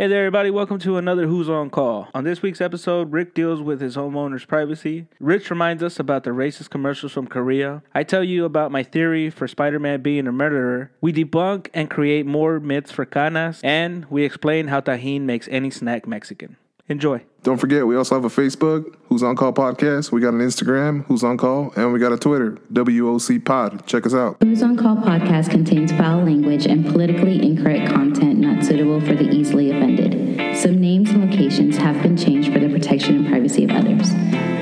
Hey there, everybody. Welcome to another Who's on Call. On this week's episode, Rick deals with his homeowner's privacy. Rich reminds us about the racist commercials from Korea. I tell you about my theory for Spider Man being a murderer. We debunk and create more myths for canas. And we explain how Tajín makes any snack Mexican. Enjoy. Don't forget, we also have a Facebook, Who's On Call Podcast. We got an Instagram, Who's On Call, and we got a Twitter, WOC Pod. Check us out. Who's on Call podcast contains foul language and politically incorrect content not suitable for the easily offended. Some names and locations have been changed for the protection and privacy of others.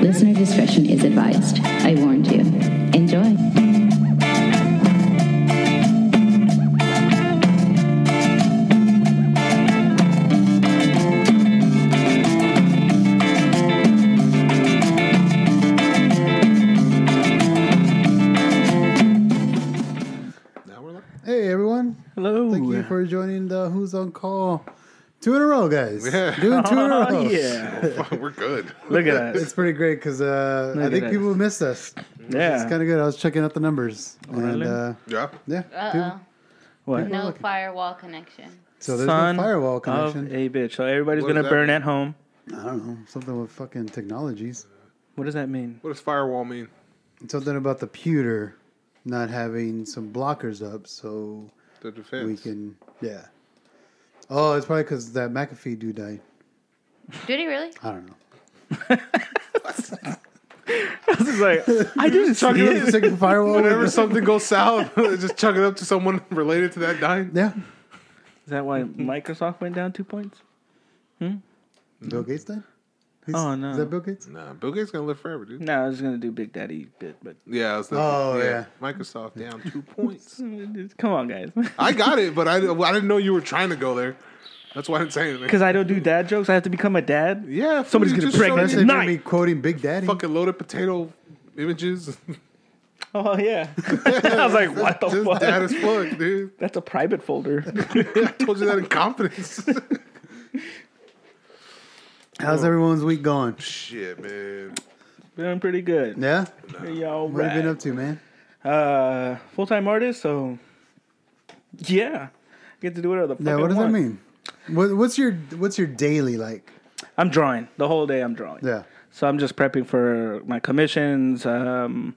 Listener discretion is advised. I warned you. For joining the Who's on Call. Two in a row, guys. Yeah. Doing two in a row. Oh, yeah. we're good. Look at us. It's pretty great because uh, I think us. people missed us. Yeah. It's kind of good. I was checking out the numbers, really? and uh, Yeah. yeah, Uh-oh. What? No firewall connection. so there's Son no firewall of connection. a bitch. So everybody's going to burn mean? at home. I don't know something with fucking technologies. What does that mean? What does firewall mean? Something about the pewter not having some blockers up, so The defense. we can yeah. Oh, it's probably because that McAfee dude died. Did he really? I don't know. It's like, I didn't Chuck it it. up. to the firewall. Whenever something goes south, just chuck it up to someone related to that dying. yeah, Is that why Microsoft went down two points? Hmm? Bill Gates died. He's- Oh, no. Is that Bill Gates? Nah, Bill Gates gonna live forever, dude. No, I was gonna do Big Daddy bit, but Yeah. I was the, Oh, yeah. Microsoft down two points. come on, guys. I got it, but I, I didn't know you were trying to go there. That's why I didn't say anything. Because I don't do dad jokes, I have to become a dad. Yeah, Somebody's you gonna pregnant showed Especially me if you're Night. gonna be quoting Big Daddy. Fucking loaded potato images. Oh yeah. I was like, what the Just fuck? dad as fuck, dude. That's a private folder. I told you that in confidence. How's everyone's week going? Shit, man. Doing pretty good. Yeah. Yo, What have you been up to, man? Uh, full time artist, so yeah, get to do whatever the fuck Yeah. I What does that mean? What, what's your What's your daily like? I'm drawing the whole day. I'm drawing. Yeah. So I'm just prepping for my commissions. Um,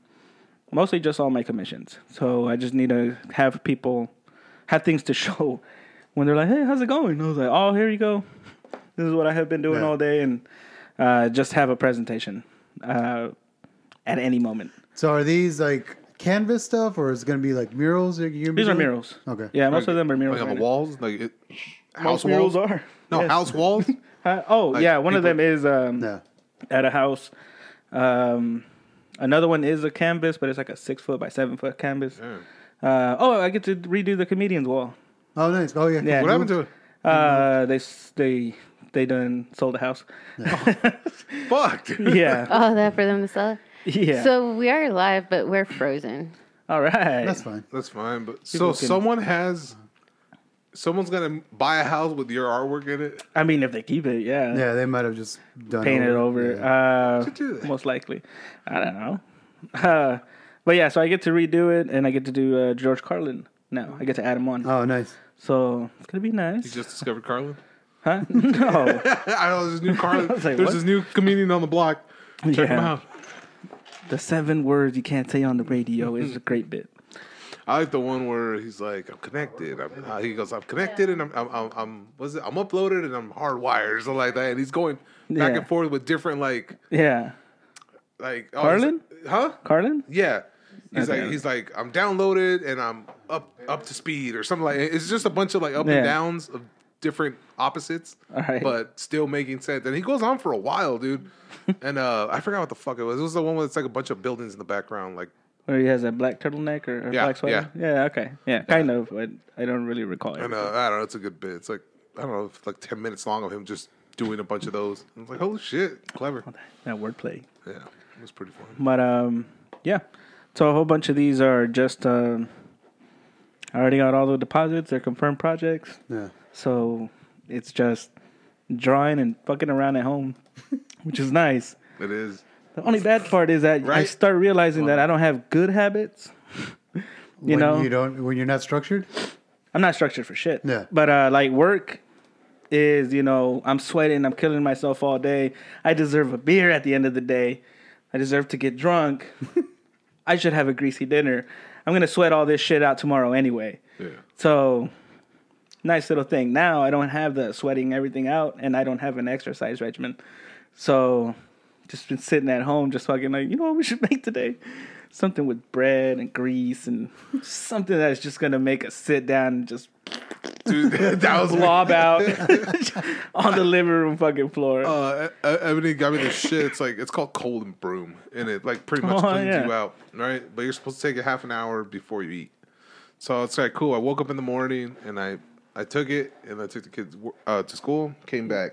mostly just all my commissions. So I just need to have people have things to show when they're like, "Hey, how's it going?" And I was like, "Oh, here you go. This is what I have been doing Yeah. all day," and uh, just have a presentation uh, at any moment. So are these like canvas stuff, or is it gonna be like murals? You're gonna be These are murals. Okay. Yeah, most of them are murals. Like on right the now. walls, like it, house Most murals walls. are. No, Yes. house walls. Uh, oh, Like, yeah. One of them is um, Yeah. at a house. Um, another one is a canvas, but it's like a six foot by seven foot canvas. Uh, oh, I get to redo the comedian's wall. Oh, nice. Oh, yeah. Yeah. What happened to it? Uh, they they they done sold the house. Fuck. Yeah, Oh, that for them to sell. yeah. So we are live, but we're frozen. all right. That's fine. That's fine, but People so can- someone has, someone's gonna buy a house with your artwork in it. I mean, if they keep it, yeah, Yeah, they might have just done paint it over. Yeah. Uh, Should do that. most likely. I don't know. Uh, but yeah, so I get to redo it, and I get to do uh, George Carlin now. I get to add him on. oh, nice. So it's gonna be nice. You just discovered Carlin. Huh? no. I know there's this new was like, there's what? this new comedian on the block. Check him out. The seven words you can't say on the radio is a great bit. I like the one where he's like, "I'm connected." I'm, uh, he goes, "I'm connected," and I'm, I'm, I'm, I'm, what's it? I'm uploaded and I'm hardwired, or something like that. And he's going back Yeah. and forth with different like, Yeah. like oh, Carlin? huh? Carlin? Yeah. He's Okay. like he's like I'm downloaded and I'm up up to speed or something like it's just a bunch of like up Yeah. and downs of different opposites, All right. but still making sense. And he goes on for a while, dude. and uh I forgot what the fuck it was. It was the one with it's like a bunch of buildings in the background, like where he has a black turtleneck or, or Yeah, black sweater? Yeah. okay. Yeah, kind of. But I don't really recall it. and uh, I don't know, it's a good bit. It's like I don't know, it's like ten minutes long of him just doing a bunch of those. I was like, holy shit, clever. that wordplay. Yeah, it was pretty fun. But um, yeah. So a whole bunch of these are just. Um, I already got all the deposits. They're confirmed projects. Yeah. So it's just drawing and fucking around at home, which is nice. It is. The only bad part is that I start realizing that I don't have good habits. you when know, you don't when you're not structured. I'm not structured for shit. Yeah. But uh, like work is, you know, I'm sweating, I'm killing myself all day. I deserve a beer at the end of the day. I deserve to get drunk. I should have a greasy dinner. I'm gonna sweat all this shit out tomorrow anyway. Yeah. So nice little thing. Now I don't have the sweating everything out and I don't have an exercise regimen. So just been sitting at home just fucking like, you know what we should make today? Something with bread and grease and something that's just gonna make us sit down and just Dude, that was lob out on the living room fucking floor. Uh, Ebony got me this shit. It's like it's called ColonBroom, and it like pretty much Oh, cleans yeah. you out, right? But you're supposed to take it half an hour before you eat. So it's like cool. I woke up in the morning and I I took it and I took the kids uh, to school. Came back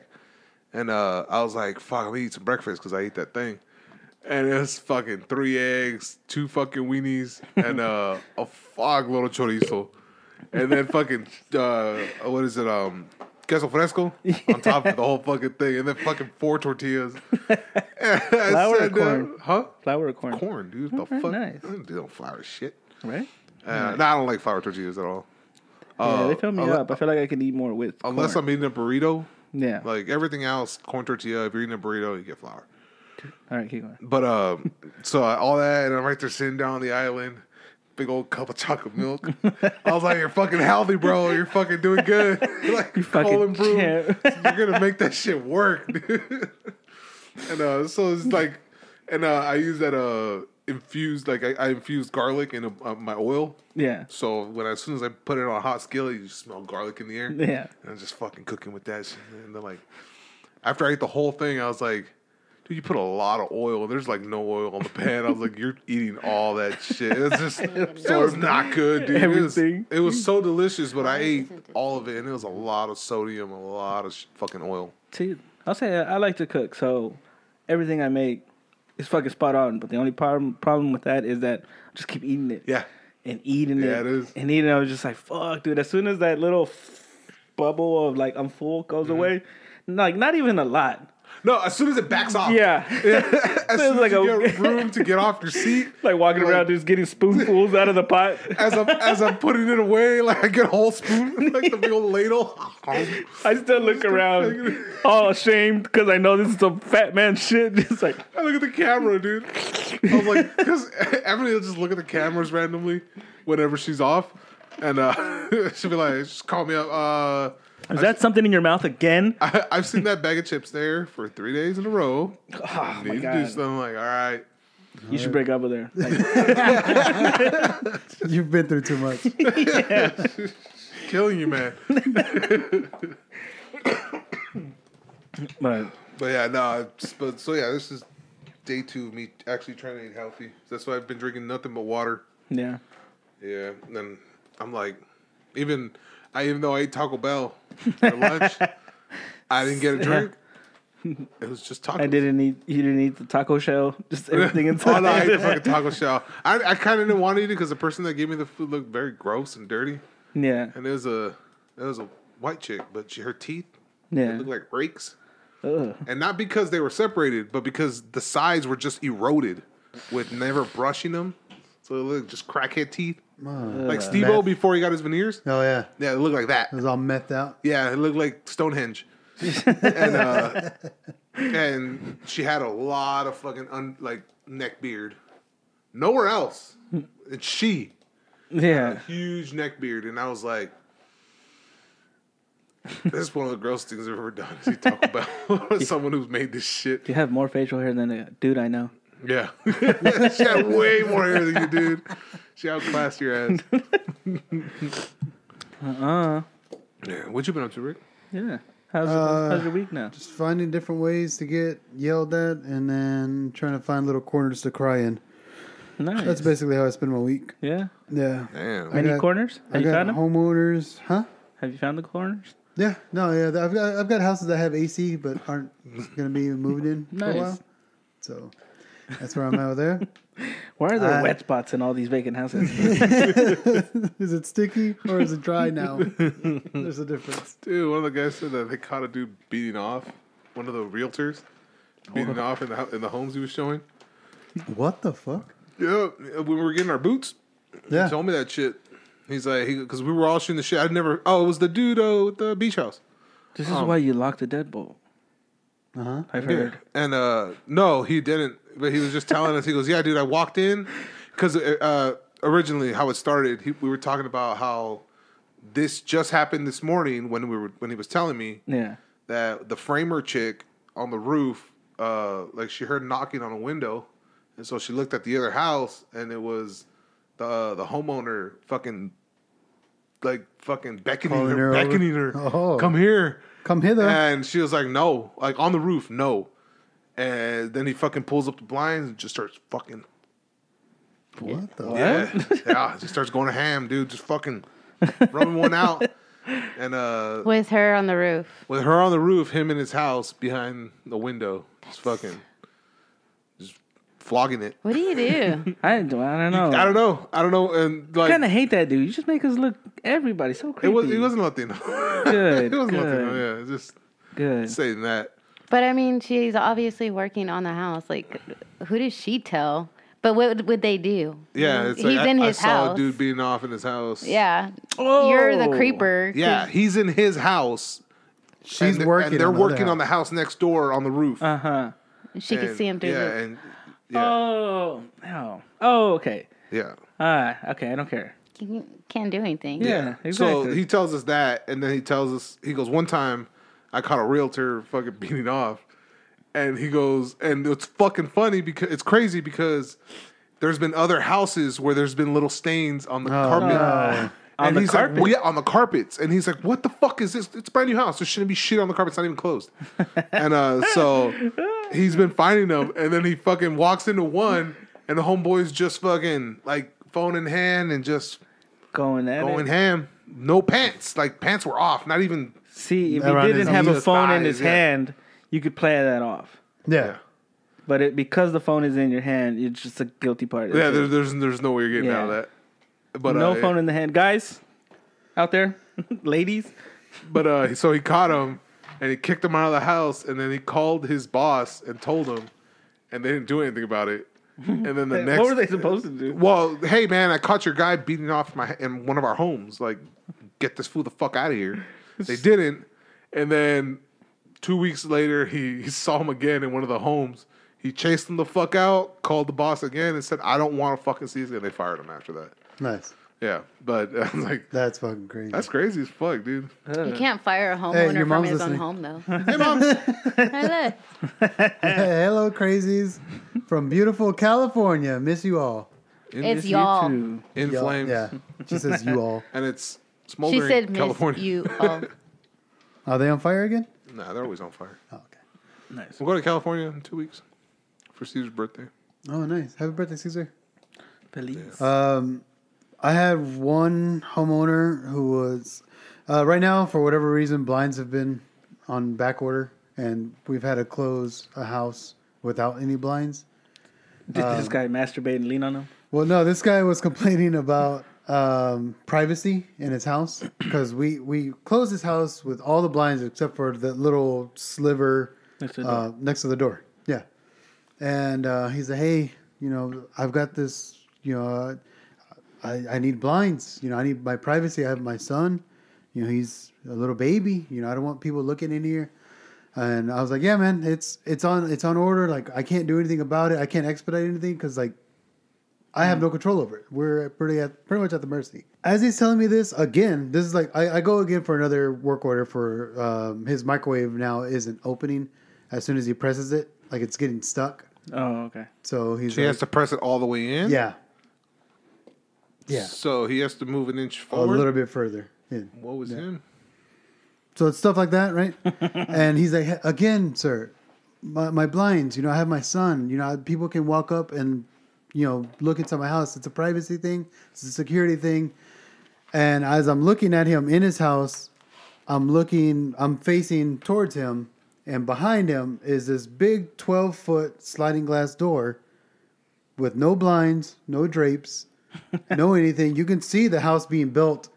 and uh, I was like, "Fuck, I'm gonna eat some breakfast because I ate that thing." And it's fucking three eggs, two fucking weenies, and uh, a fuck little chorizo, and then fucking uh, what is it? Um, queso fresco on top of the whole fucking thing, and then fucking four tortillas. Flour or corn? Huh? Flour or corn? Corn, dude. The Okay, fuck? nice. I don't do no flour shit. Right? Uh, no, I don't like flour tortillas at all. Yeah, they fill me up. I feel like I could eat more with Unless corn. I'm eating a burrito, Yeah. like everything else, corn tortilla. If you're eating a burrito, you get flour. All right, keep going. But um, so I- all that, and I'm right there sitting down on the island, big old cup of chocolate milk. I was like, "You're fucking healthy, bro. You're fucking doing good. like you fucking. You're gonna make that shit work, dude." and uh, so it's like, and uh, I use that uh infused, like I, I infused garlic in uh, my oil. Yeah. So when as soon as I put it on a hot skillet, you just smell garlic in the air. Yeah. And I'm just fucking cooking with that shit. And then like after I ate the whole thing, I was like, dude, you put a lot of oil. There's like no oil on the pan. I was like, you're eating all that shit. It's just it was not good, dude. It was, Everything. it was so delicious, but I ate all of it and it was a lot of sodium, a lot of sh- fucking oil. See, I'll say I like to cook, so everything I make is fucking spot on. But the only problem problem with that is that I just keep eating it. Yeah. And eating Yeah, it. And eating it, I was just like, fuck, dude. As soon as that little f- bubble of like I'm full goes Mm-hmm. away, like not even a lot. No, as soon as it backs off. Yeah. As soon like as you a- get room to get off your seat. like walking Like- around just getting spoonfuls out of the pot. as I'm as I'm putting it away, like I get a whole spoon, like the big old ladle. I still look around all ashamed because I know this is some fat man shit. Just like, I look at the camera, dude. I was like, because Emily will just look at the cameras randomly whenever she's off, and uh, she'll be like, just call me up. Uh, is that something in your mouth again? I, I've seen that bag of chips there for three days in a row. Oh my Need to do god. something. I'm like, all right. You should break up with her. Like, You've been through too much. yeah. Killing you, man. but But yeah, no. it's- But so yeah, this is day two of me actually trying to eat healthy. That's why I've been drinking nothing but water. yeah. Yeah, and then I'm like, even I even though I ate Taco Bell for lunch, I didn't get a drink. It was just tacos. I didn't eat. You didn't eat the taco shell. Just everything inside. Oh no, I ate the fucking taco shell. I, I kind of didn't want to eat it because the person that gave me the food looked very gross and dirty. yeah. And it was a it was a white chick, but she her teeth Yeah. looked like rakes, Ugh. and not because they were separated, but because the sides were just eroded with never brushing them. So it looked just crackhead teeth, like Steve-O Meth. before he got his veneers. Oh yeah, Yeah, it looked like that. it was all methed out. Yeah, it looked like Stonehenge. and uh, and she had a lot of fucking un, like neck beard. Nowhere else. It's she. Yeah. Huge neck beard. And I was like, this is one of the gross things I've ever done. Is eat Taco Bell. Someone who's made this shit. You have more facial hair than a dude I know. Yeah. she had way more hair than you, dude. She outclassed your ass. Uh. Yeah. What you been up to, Rick? Yeah. How's Uh, how's your week now? Just finding different ways to get yelled at, and then trying to find little corners to cry in. Nice. That's basically how I spend my week. yeah. Yeah. Damn. Many got- corners? I Have you got found them? homeowners, huh? Have you found the corners? Yeah, no, yeah. I've got I've got houses that have AC but aren't going to be moved in for Nice. a while. So that's where I'm at there. Why are there Uh, wet spots in all these vacant houses? Is it sticky or is it dry now? There's a difference. Dude, one of the guys said that they caught a dude beating off one of the realtors, beating off in the hou- in the homes he was showing. What the fuck? Yeah, when we were getting our boots, Yeah. he told me that shit. He's like, because we were all shooting the shit. I'd never. Oh, it was the dude uh, with the beach house. This is Um, why you lock the deadbolt. Uh huh. I've Yeah. heard. And uh no, he didn't. But he was just telling us. He goes, "Yeah, dude, I walked in because uh, originally how it started. He, we were talking about how this just happened this morning when we were when he was telling me Yeah. that the framer chick on the roof, uh, like she heard knocking on a window, and so she looked at the other house, and it was the the homeowner fucking like fucking beckoning Calling her, her over? beckoning her, Oh. come here. Come hither. And she was like, no, like on the roof, no. And then he fucking pulls up the blinds and just starts fucking, what the? yeah, yeah, just starts going to ham, dude, just fucking rubbing one out. And uh, With her on the roof. with her on the roof, him in his house behind the window, just fucking, just flogging it. What do you do? I don't, I don't know. I don't know, I don't know, and I like kind of hate that dude. You just make us look everybody so it creepy. was, it wasn't Latino. Good, it wasn't good. Latino. Yeah, just good. saying that. But I mean, she's obviously working on the house. Like, who does she tell? But what would- would they do? Yeah, it's He's like in I his saw house. a dude being off in his house. Yeah. oh, You're the creeper. Yeah, he's in his house. She's and, working. and they're on the other working on the house. house next door on the roof. Uh huh. She could see him through yeah, the. and yeah, Oh. Oh. Oh. Okay. yeah. Ah. okay. I don't care. You can't do anything. Yeah. Exactly. So he tells us that, and then he tells us he goes one time I caught a realtor fucking beating off, and he goes and it's fucking funny because it's crazy because there's been other houses where there's been little stains on the carpet. no. On and the he's carpet? like, well, yeah, on the carpets. And he's like, what the fuck is this? It's a brand new house. There shouldn't be shit on the carpet. It's not even closed. and uh, so he's been finding them. And then he fucking walks into one, and the homeboy's just fucking like phone in hand and just going at going it. ham. No pants. Like pants were off. Not even. See, if Around he didn't his have a knees, phone in thighs, his yeah. hand, you could play that off. Yeah. But it, because the phone is in your hand, it's just a guilty part. Yeah, there, there's there's no way you're getting Yeah. out of that. But no uh, phone in the hand, guys. Out there, ladies. But uh, so he caught him, and he kicked him out of the house, and then he called his boss and told him, and they didn't do anything about it. And then the next, what were they supposed to do? Well, hey man, I caught your guy beating off my in one of our homes. Like, get this fool the fuck out of here. They didn't, and then two weeks later, he, he saw him again in one of the homes. He chased him the fuck out, called the boss again, and said, "I don't want to fucking see this." And they fired him after that. Nice. Yeah, but I was like, That's fucking crazy. that's crazy as fuck, dude. You can't fire a Hey, homeowner your from mom's his own listening. home, though. Hey mom, Hey, hello, crazies from beautiful California. Miss you all. It's y'all. in Y'all- flames. Yeah. She says you all. and it's She smoldering said, "Miss California. you." all." Are they on fire again? Nah, they're always on fire. Oh, okay. Nice. We'll go to California in two weeks for Caesar's birthday. Oh, nice. Happy birthday, Caesar. Police. Um, I had one homeowner who was uh, right now for whatever reason blinds have been on back order, and we've had to close a house without any blinds. Did um, this guy masturbate and lean on him? Well, no, this guy was complaining about um, privacy in his house because we we closed his house with all the blinds except for the little sliver Next to the uh, next to the door. Yeah, and uh, he's like, "Hey, you know, I've got this. You know, uh, I I need blinds. You know, I need my privacy. I have my son. You know, he's a little baby. You know, I don't want people looking in here." And I was like, "Yeah, man, it's it's on it's on order. Like, I can't do anything about it. I can't expedite anything because like." I have no control over it. We're pretty at pretty much at the mercy. As he's telling me this again, this is like I, I go again for another work order for um, his microwave now isn't opening as soon as he presses it, like it's getting stuck. Oh, okay. So he's She like, has to press it all the way in. yeah, yeah, So he has to move an inch forward, a little bit further. in. What was him? So it's stuff like that, right? and he's like, again, sir, my, my blinds. You know, I have my son. You know, people can walk up and you know look into my house. It's a privacy thing. It's a security thing. And as I'm looking at him in his house, I'm looking. I'm facing towards him, and behind him is this big 12 foot sliding glass door with no blinds, no drapes, no anything. You can see the house being built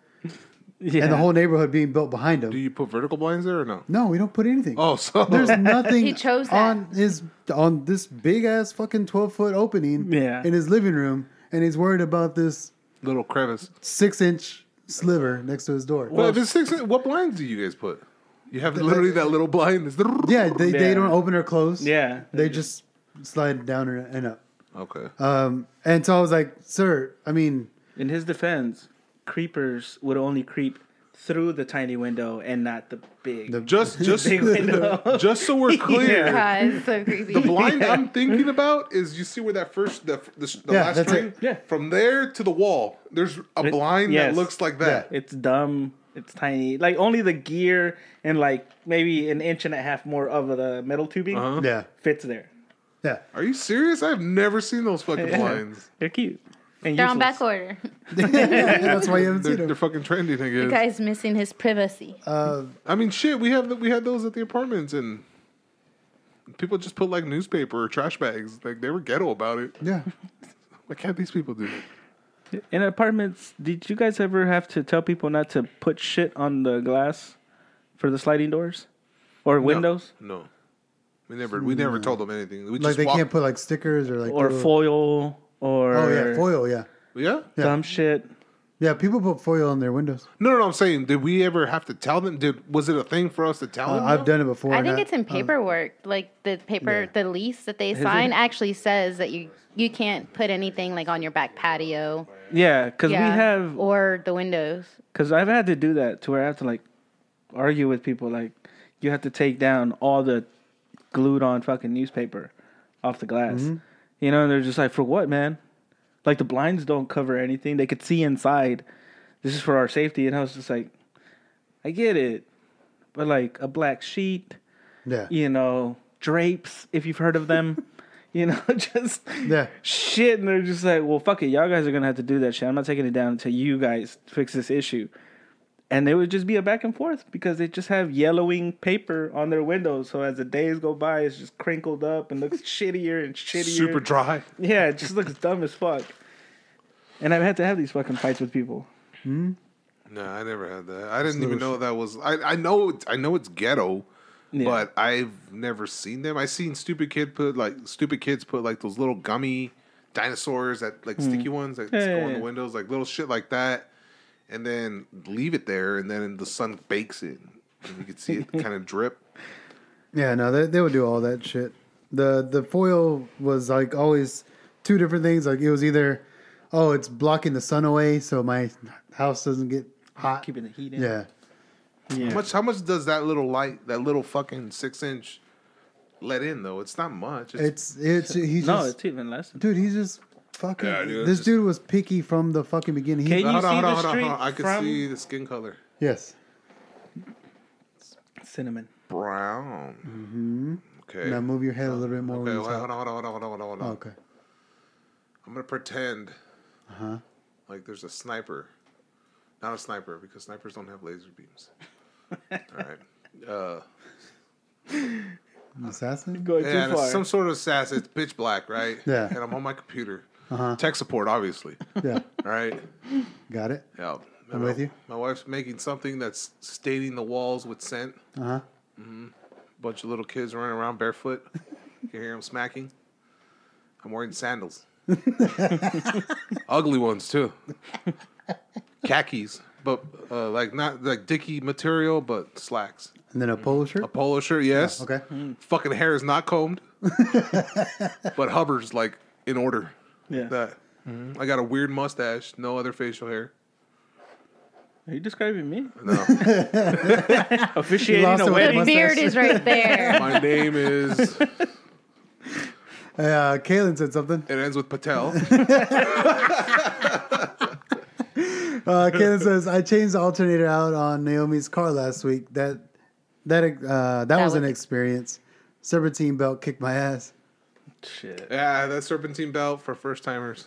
Yeah. and the whole neighborhood being built behind him. Do you put vertical blinds there or no? No, we don't put anything. Oh, so There's nothing He chose that. on his on this big ass fucking twelve foot opening Yeah. in his living room, and he's worried about this little crevice. six inch sliver next to his door. Well, if it's six, what blinds do you guys put? You have literally that little blind. It's Yeah, they, they Yeah. don't open or close. Yeah. They just slide down and and up. Okay. Um, and so I was like, sir, I mean, In his defense, creepers would only creep through the tiny window and not the big. The- Just, just, big window. just so we're clear. God, it's so creepy. The blind I'm thinking about is you see where that first the the, the Yeah, last that's string it. Yeah. from there to the wall. There's a It- blind yes. that looks like that. It's dumb. It's tiny. Like only the gear and like maybe an inch and a half more of the metal tubing Uh-huh. yeah, fits there. yeah. Are you serious? I've never seen those fucking blinds. They're cute. And They're on useless. back order. That's why you haven't They're, seen they're fucking trendy. I The guess. guy's missing his privacy. Uh, I mean, shit. We have we had those at the apartments, and people just put like newspaper or trash bags. Like they were ghetto about it. yeah. Why can't these people do that? In apartments, did you guys ever have to tell people not to put shit on the glass for the sliding doors or windows No. We never we never told them anything. We Like just they walked- can't put like stickers or like or little- foil or Oh yeah, foil. Yeah, Yeah. Yeah. dumb shit? yeah. People put foil on their windows. No, no, no, I'm saying, did we ever have to tell them? Did was it a thing for us to tell Uh, them? I've though? done it before. I and think it's in paperwork. Like the paper, Yeah. the lease that they it? sign actually says that you you can't put anything like on your back patio. Yeah, because yeah, we have or the windows. Because I've had to do that to where I have to like argue with people. Like, you have to take down all the glued on fucking newspaper off the glass. You know, and they're just like, for what, man? Like, the blinds don't cover anything. They could see inside. This is for our safety. And I was just like, I get it. But, like, a black sheet, Yeah, you know, drapes, if you've heard of them, you know, just yeah. shit. And they're just like, well, fuck it. Y'all guys are going to have to do that shit. I'm not taking it down until you guys fix this issue. And they would just be a back and forth because they just have yellowing paper on their windows. So as the days go by, it's just crinkled up and looks shittier and shittier. super dry. Yeah, it just looks dumb as fuck. And I've had to have these fucking fights with people. No, I never had that. I didn't even know that was. I I know it's, I know it's ghetto, Yeah. but I've never seen them. I seen stupid kid put like stupid kids put like those little gummy dinosaurs that like sticky ones that Hmm. Yeah, go yeah, on the windows, like little shit like that, and then leave it there, and then the sun bakes it, and you can see it kind of drip. Yeah, no, they, they would do all that shit. The the foil was like always two different things. Like it was either, oh, it's blocking the sun away so my house doesn't get hot. Keeping the heat in. Yeah, Yeah. How much? How much does that little light, that little fucking six inch, let in though? It's not much. It's, it's it's he's no, just it's even less. Dude. He's just fucking. Yeah, dude, this it's dude was picky from the fucking beginning. He, Can you hold on, see hold the on, hold street hold on. I can from- see the skin color. yes. Cinnamon. Brown. Mm-hmm. Okay. Now move your head a little bit more. Okay, wait, hold on, hold on, hold on, hold on, hold on. Okay. I'm gonna pretend Uh-huh. like there's a sniper. Not a sniper because snipers don't have laser beams. All right. Uh, Assassin. Going yeah, too far. some sort of assassin. It's pitch black, right? Yeah. And I'm on my computer. Uh-huh. Tech support, obviously. Yeah, All right. got it. Yeah. I'm My- with you. My wife's making something that's staining the walls with scent. Uh huh. Mm-hmm. Bunch of little kids running around barefoot. you can hear them smacking. I'm wearing sandals. Ugly ones too. Khakis, but uh, like not like dicky material, but slacks. And then a polo shirt. A polo shirt, yes. Okay. Fucking hair is not combed, but Hubbard's like in order. Yeah. That I got a weird mustache, no other facial hair. Are you describing me? No, Officiating lost a it with wedding? The beard is right there. my name is. Hey, uh, Kaylin said something. It ends with Patel. Uh, Kaylin says, "I changed the alternator out on Naomi's car last week. That that uh, that, was an was- experience. Serpentine belt kicked my ass. Shit. yeah, that serpentine belt for first timers.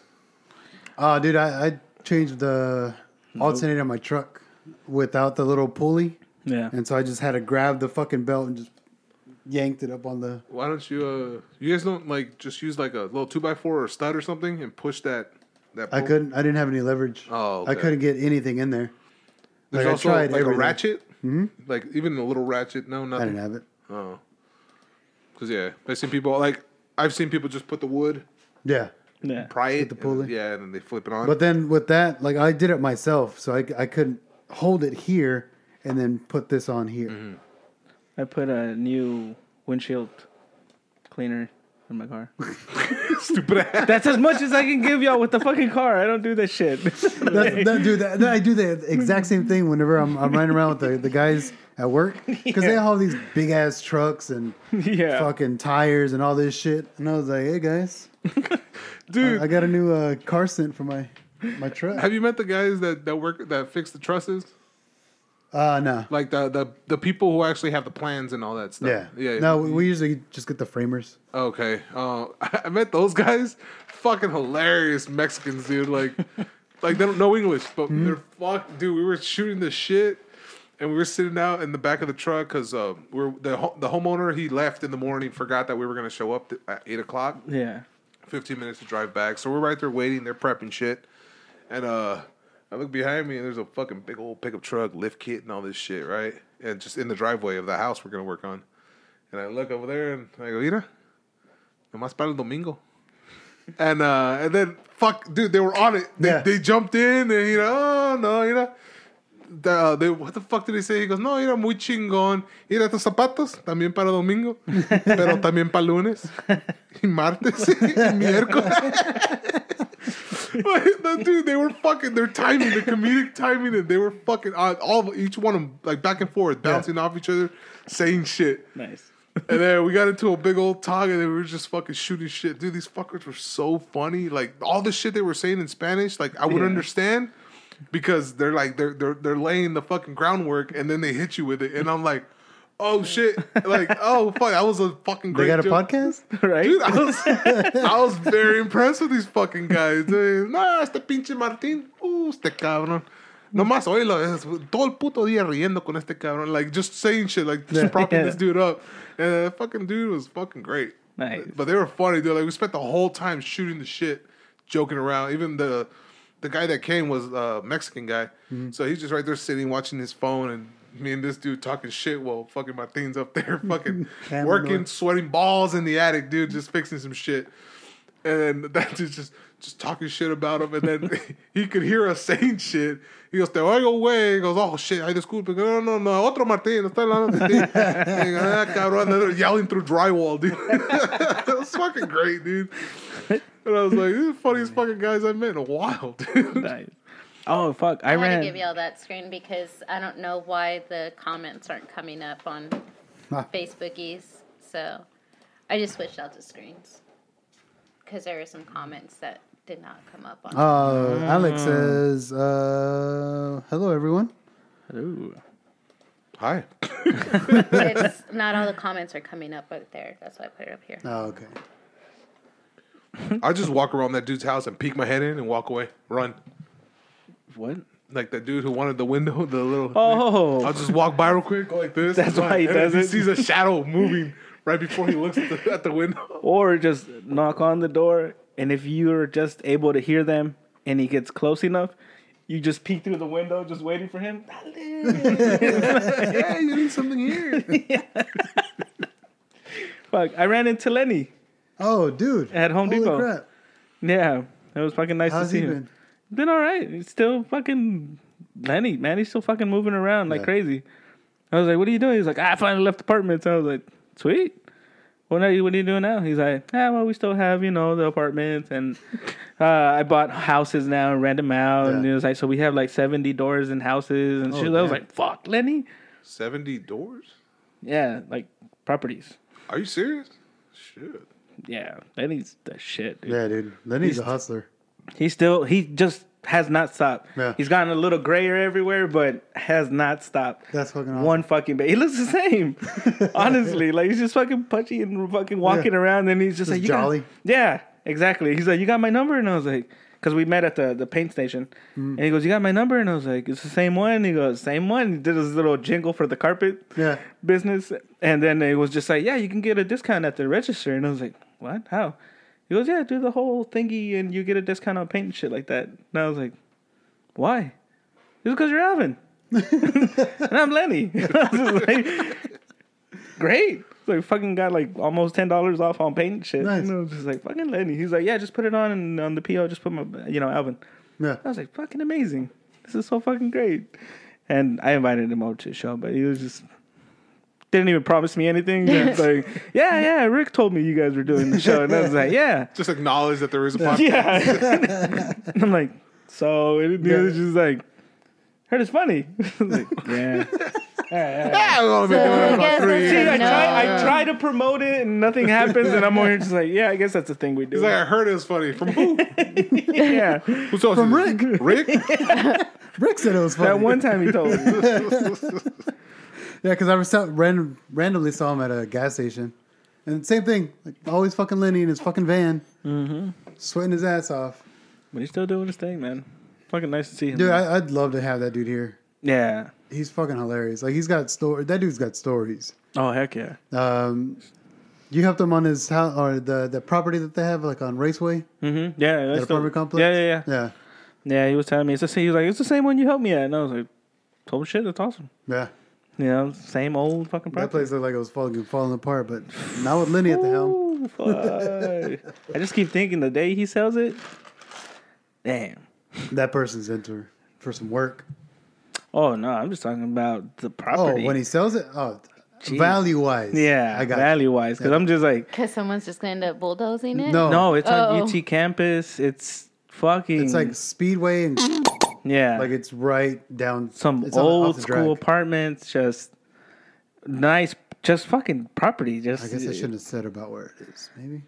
Oh, dude, I, I changed the alternator on my truck without the little pulley, Yeah. and so I just had to grab the fucking belt and just yanked it up on the. Why don't you? uh You guys don't like just use like a little two by four or stud or something and push that. That. I couldn't. I didn't have any leverage. Oh, I couldn't get anything in there. There's like, I also tried like everything. a ratchet. Mm-hmm. Like even a little ratchet. No, nothing. I didn't have it. Oh. Because yeah, I've seen people like I've seen people just put the wood, Yeah, Yeah. pry it, the pulley. and, yeah, and then they flip it on. but then with that, like I did it myself, so I I couldn't hold it here and then put this on here. Mm-hmm. I put a new windshield cleaner in my car. Stupid ass. That's as much as I can give y'all with the fucking car. I don't do that shit. That's, that, dude, that, that- I do the exact same thing whenever I'm, I'm riding around with the, the guys at work because they have all these big ass trucks and yeah. fucking tires and all this shit. And I was like, hey guys, Dude, I got a new uh, car scent for my my truck. have you met the guys that, that work that fix the trusses? Uh, no. Like the, the the people who actually have the plans and all that stuff. Yeah. Yeah. No, we, we usually just get the framers. Okay. Uh, I met those guys. Fucking hilarious Mexicans, dude. Like, like they don't know English, but Hmm? they're fuck, dude. We were shooting the shit, and we were sitting out in the back of the truck because uh, we're the ho- the homeowner. He left in the morning, forgot that we were gonna show up th- at eight o'clock. Yeah. 15 minutes to drive back. So we're right there waiting. They're prepping shit. And uh I look behind me and there's a fucking big old pickup truck, lift kit, and all this shit, right? And just in the driveway of the house we're gonna work on. And I look over there and I go, Mira, nomás para el domingo. And uh and then fuck dude, they were on it. They, Yeah. they jumped in and you know, oh no, you know. The, uh, they, what the fuck did he say? He goes, no, era muy chingón. Mira tus zapatos, también para domingo, pero también para lunes, y martes, y miércoles. Dude, they were fucking, their timing, the comedic timing, and they were fucking, uh, all of, each one of them, like back and forth, bouncing off each other, saying shit. Nice. And then we got into a big old talk, and we were just fucking shooting shit. Dude, these fuckers were so funny. Like all the shit they were saying in Spanish, like I would Yeah. understand because they're like they're they're they're laying the fucking groundwork, and then they hit you with it, and I'm like, oh shit, like oh fuck, that was a fucking great. They got a joke. podcast? Right? Dude, I was, I was very impressed with these fucking guys. dude. No, este pinche Martín, uh, este cabrón. Nomás oílo, es todo el puto día riendo con este cabrón. Like, just saying shit, like, just propping Yeah. this dude up. And that fucking dude was fucking great. Nice. But they were funny, dude. Like, we spent the whole time shooting the shit, joking around. Even the the guy that came was a Mexican guy. So he's just right there sitting, watching his phone, and me and this dude talking shit while fucking my thing's up there fucking working, sweating balls in the attic, dude, just fixing some shit. And then that dude's just just talking shit about him, and then he could hear us saying shit. He goes, "Te oigo, güey." He goes, "Oh shit, ay disculpe." No, no, no, otro Martín, está hablando de ti. "Ah, cabrón," they're yelling through drywall, dude. it was fucking great, dude. And I was like, "These are the funniest fucking guys I've met in a while, dude." nice. Oh fuck! I, I ran. had to give y'all that screen because I don't know why the comments aren't coming up on Ah. Facebookies. So I just switched out the screens because there were some comments that did not come up on. Uh, Alex says, uh, hello, everyone. Ooh. Hi. it's not all the comments are coming up out there. That's why I put it up here. Oh, okay. I just walk around that dude's house and peek my head in and walk away, run. What? Like that dude who wanted the window, the little. Oh. I'll just walk by real quick, go like this. That's why he does it. He sees a shadow moving right before he looks at the, at the window. Or just knock on the door, and if you're just able to hear them, and he gets close enough, you just peek through the window, just waiting for him. hey, you need something here. Fuck! I ran into Lenny. Oh, dude. At Home Holy Depot. crap. Yeah, it was fucking nice How's to see he him. been? Been all right. He's still fucking Lenny, man. He's still fucking moving around like Yeah. crazy. I was like, "What are you doing?" He's like, "I finally left apartments." I was like, "Sweet." What are you What are you doing now? He's like, "Ah, well, we still have you know the apartments, and uh, I bought houses now and rent them out." And Yeah. it was like, so we have like seventy doors and houses and Oh, shit. I was like, "Fuck, Lenny." 70 doors? Yeah, like properties. Are you serious? Shit. Yeah, Lenny's the shit. Dude. Yeah, dude. Lenny's He's- a hustler. He still he just has not stopped. Yeah. He's gotten a little grayer everywhere, but has not stopped. That's fucking awesome. One fucking ba He looks the same. Honestly, like he's just fucking punchy and fucking walking Yeah. around, and he's just, Just like you got- jolly. yeah, exactly. He's like, you got my number, and I was like, because we met at the the paint station, Mm. and he goes, you got my number, and I was like, it's the same one. He goes, same one. He did his little jingle for the carpet Yeah. business, and then it was just like, yeah, you can get a discount at the register, and I was like, what? How? He goes, yeah, do the whole thingy, and you get a discount on paint and shit like that. And I was like, why? It's because you're Alvin, and I'm Lenny. I was like, great. So fucking got like almost ten dollars off on paint and shit. Nice. And I was just like fucking Lenny. He's like, yeah, just put it on and on the PO, just put my, you know, Alvin. Yeah. I was like, fucking amazing. This is so fucking great. And I invited him over to the show, but he was just didn't even promise me anything. It's like, yeah, yeah, Rick told me you guys were doing the show, and I was like, yeah, Just acknowledge that there is a podcast. yeah. And I'm like, so it, it was just like, heard it's funny. like, yeah. Yeah, we've only been So doing it I for guess three that's See, years. I try, I try to promote it and nothing happens, and I'm over here just like, yeah, I guess that's the thing we do. He's like, I heard it was funny. From who? yeah. Who's talking? From Rick. Rick? Rick said it was funny. That one time he told me. Yeah, because I was saw, random, randomly saw him at a gas station, and same thing. Like always, fucking Lenny in his fucking van, mm-hmm. sweating his ass off. But he's still doing his thing, man. Fucking nice to see him. Dude, man. I, I'd love to have that dude here. yeah. He's fucking hilarious. Like he's got story. That dude's got stories. Oh heck yeah. Um, you helped him on his house or the the property that they have, like on Raceway, Mm-hmm. Yeah. That's the- apartment complex. Yeah, yeah, yeah. yeah, Yeah, he was telling me it's the same. He was like, it's the same one you helped me at, and I was like, oh shit, that's awesome. yeah. You know, same old fucking That place looked like it was falling falling apart, but not with Lenny at the helm. Ooh. I just keep thinking the day he sells it, damn. That person's into for some work. Oh no, I'm just talking about the oh, property. Oh, when he sells it, oh, Jeez. value wise, yeah, I got value wise, because I'm just like, Because someone's just going to end up bulldozing it? No, no, it's on Oh. UT campus. It's fucking. It's like Speedway and yeah, like it's right down some it's on the- off old the school apartments, just nice, just fucking property. Just I guess I shouldn't have said about where it is. Maybe.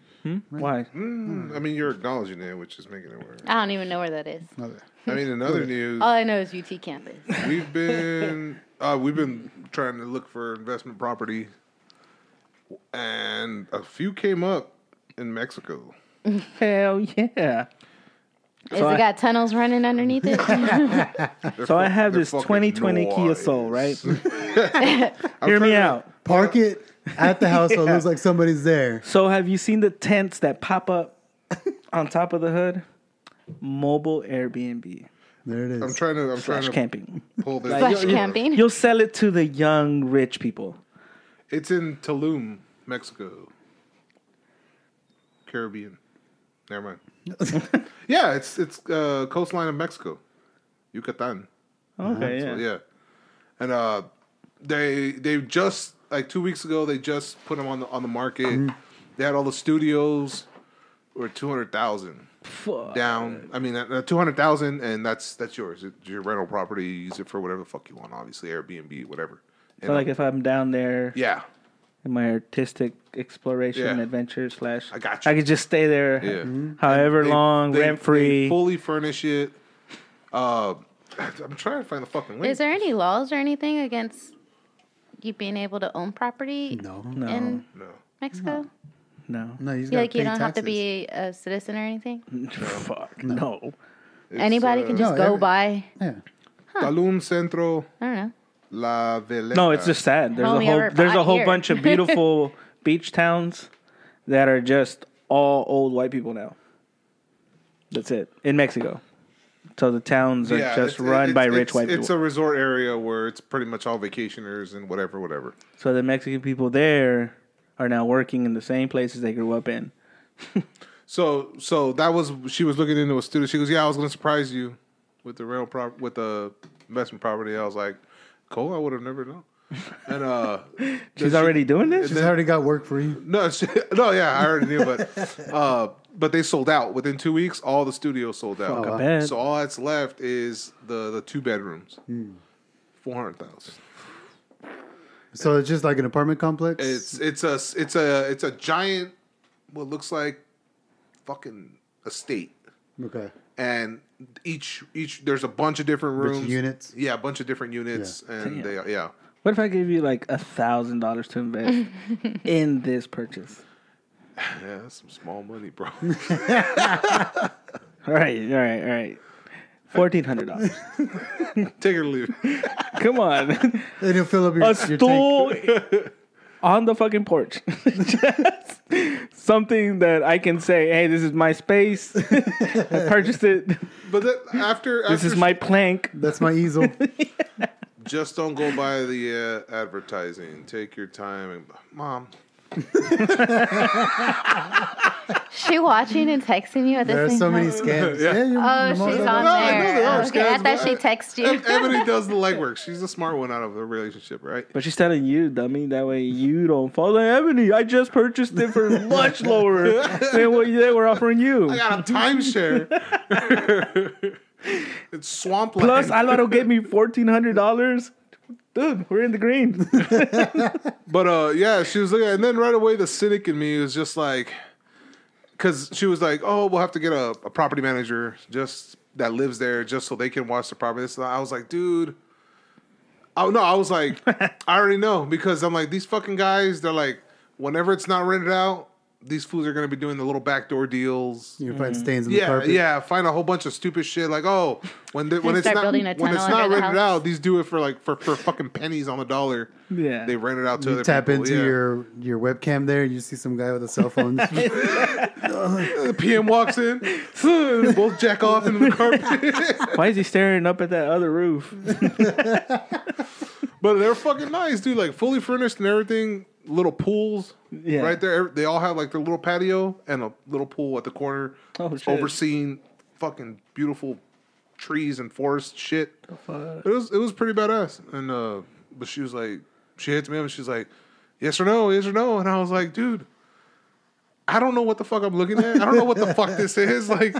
Why? Mm, I mean, you're acknowledging it, which is making it worse. I don't even know where that is. Okay. I mean, in other news, All I know is UT campus. we've been uh, we've been trying to look for investment property, and a few came up in Mexico. Hell yeah! Is So it I- got tunnels running underneath it? So I have this fucking 2020 Kia. Soul, right? Hear me out. Park it at the house so it looks like somebody's there. So have you seen the tents that pop up on top of the hood? Mobile Airbnb There it is. I'm trying to I'm trying to camping. pull this. Flash you'll- camping? You'll sell it to the young rich people. It's in Tulum, Mexico. Caribbean. Never mind. yeah, it's it's uh, coastline of Mexico, Yucatan. Okay, So, yeah. yeah, and uh, they they just like two weeks ago they just put them on the on the market. They had all the studios were two hundred thousand down. I mean, uh, two hundred thousand, and that's that's yours. It's your rental property. You use it for whatever the fuck you want. Obviously, Airbnb, whatever. And, So like if I'm down there yeah, in my artistic exploration Yeah. adventure slash, I got you. I could just stay there, Yeah. however They- long, they- rent free. fully furnish it. Uh, I'm trying to find the fucking link. Is there any laws or anything against you being able to own property no, No, in no. Mexico? no, no. You just Yeah, gotta like you pay don't have to taxes. be a citizen or anything. fuck, no. It's, Anybody uh, can just No, go every- by. Yeah. Tulum Centro I don't know. La Veleta. No, it's just sad. There's a whole there's a whole here. bunch of beautiful beach towns that are just all old white people now. That's it in Mexico. So the towns are Yeah, just it's- run it's- by it's- rich white people. It's a resort area where it's pretty much all vacationers and whatever, whatever. so the Mexican people there are now working in the same places they grew up in. So, so that was she was looking into a studio. She goes, "Yeah, I was going to surprise you with the rental prop with the investment property." I was like, "Cool, I would have never known." And uh, She's already doing this. She's already got work for you. No, she, no, yeah, I already knew, but uh, but they sold out within two weeks. All the studios sold out. Fuck, I. So all that's left is the the two bedrooms, four hundred thousand. So it's just like an apartment complex. It's it's a it's a it's a giant, what looks like, fucking estate, okay. And each each there's a bunch of different Bunch of rooms, units? Yeah, a bunch of different units, and they yeah. What if I gave you like a thousand dollars to invest in this purchase? Yeah, that's some small money, bro. All right, all right, all right. Fourteen hundred dollars. Take it or leave. it. Come on, And you'll fill up your, a your tank. Stool on the fucking porch. Just something that I can say, "Hey, this is my space. I purchased it. But that, after, This is my plank." That's my easel. Just don't go by the uh, advertising. Take your time and mom. She watching and texting you at the There are same so many time? scams. Yeah. you're- Oh, you're she's more- on No, I know there. there are okay, I scams, thought but she texted you. Em- Ebony does the legwork. She's the smart one out of the relationship, right? But she's telling you, dummy. That way you don't fall. Like, Ebony, I just purchased it for much lower than what they were offering you. I got a timeshare. it's swampland. Plus, Alvaro gave me fourteen hundred dollars. Dude, we're in the green. But uh, yeah, she was looking, and then right away the cynic in me was just like, because she was like, "Oh, we'll have to get a, a property manager just that lives there, just so they can watch the property." That. I was like, dude. Oh no, I was like, I already know because I'm like these fucking guys. They're like, whenever it's not rented out, these fools are gonna be doing the little backdoor deals. You find mm-hmm. stains in the carpet. yeah. Find a whole bunch of stupid shit like, oh, when the, when it's start not building a when it's not under the rented house. out, these do it for like for, for fucking pennies on the dollar. Yeah. They rent it out to You other tap people. into yeah. your your webcam there, you see some guy with a cell phone. The PM walks in, they both jack off into the carpet. Why is he staring up at that other roof? but they're fucking nice, dude. Like fully furnished and everything. Little pools, Yeah. right there. They all have like their little patio and a little pool at the corner, Oh, shit. overseeing fucking beautiful trees and forest shit. It was it was pretty badass. And uh, but she was like, she hits me up and she's like, yes or no, yes or no, and I was like, dude. I don't know what the fuck I'm looking at. I don't know what the fuck this is. Like,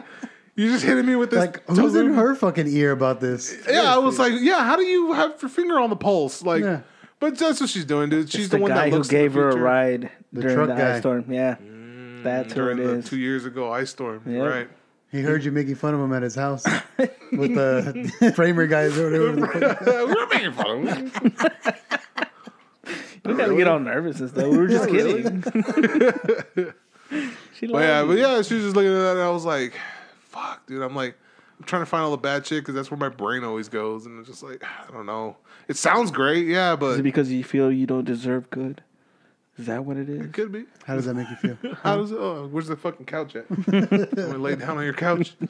you just hitting me with this. like, who's in her fucking ear about this? Yeah, I was like, yeah. How do you have your finger on the pulse? Like, Yeah. But that's what she's doing, dude. She's It's the, the one guy that who gave the her a future. ride The during truck the guy. ice storm. Yeah, mm. that's who during it the two years ago ice storm. Yeah. Right. He heard you making fun of him at his house with the framer guys or whatever. we were making fun of him. We gotta get all nervous and stuff. We were just kidding. she But yeah, loved but yeah, she was just looking at that, and I was like, "Fuck, dude." I'm like, I'm trying to find all the bad shit because that's where my brain always goes, and it's just like, I don't know. It sounds great, yeah, but Is it because you feel you don't deserve good? Is that what it is? it could be. How does that make you feel? How does? Oh, where's the fucking couch at? I'm gonna lay down on your couch.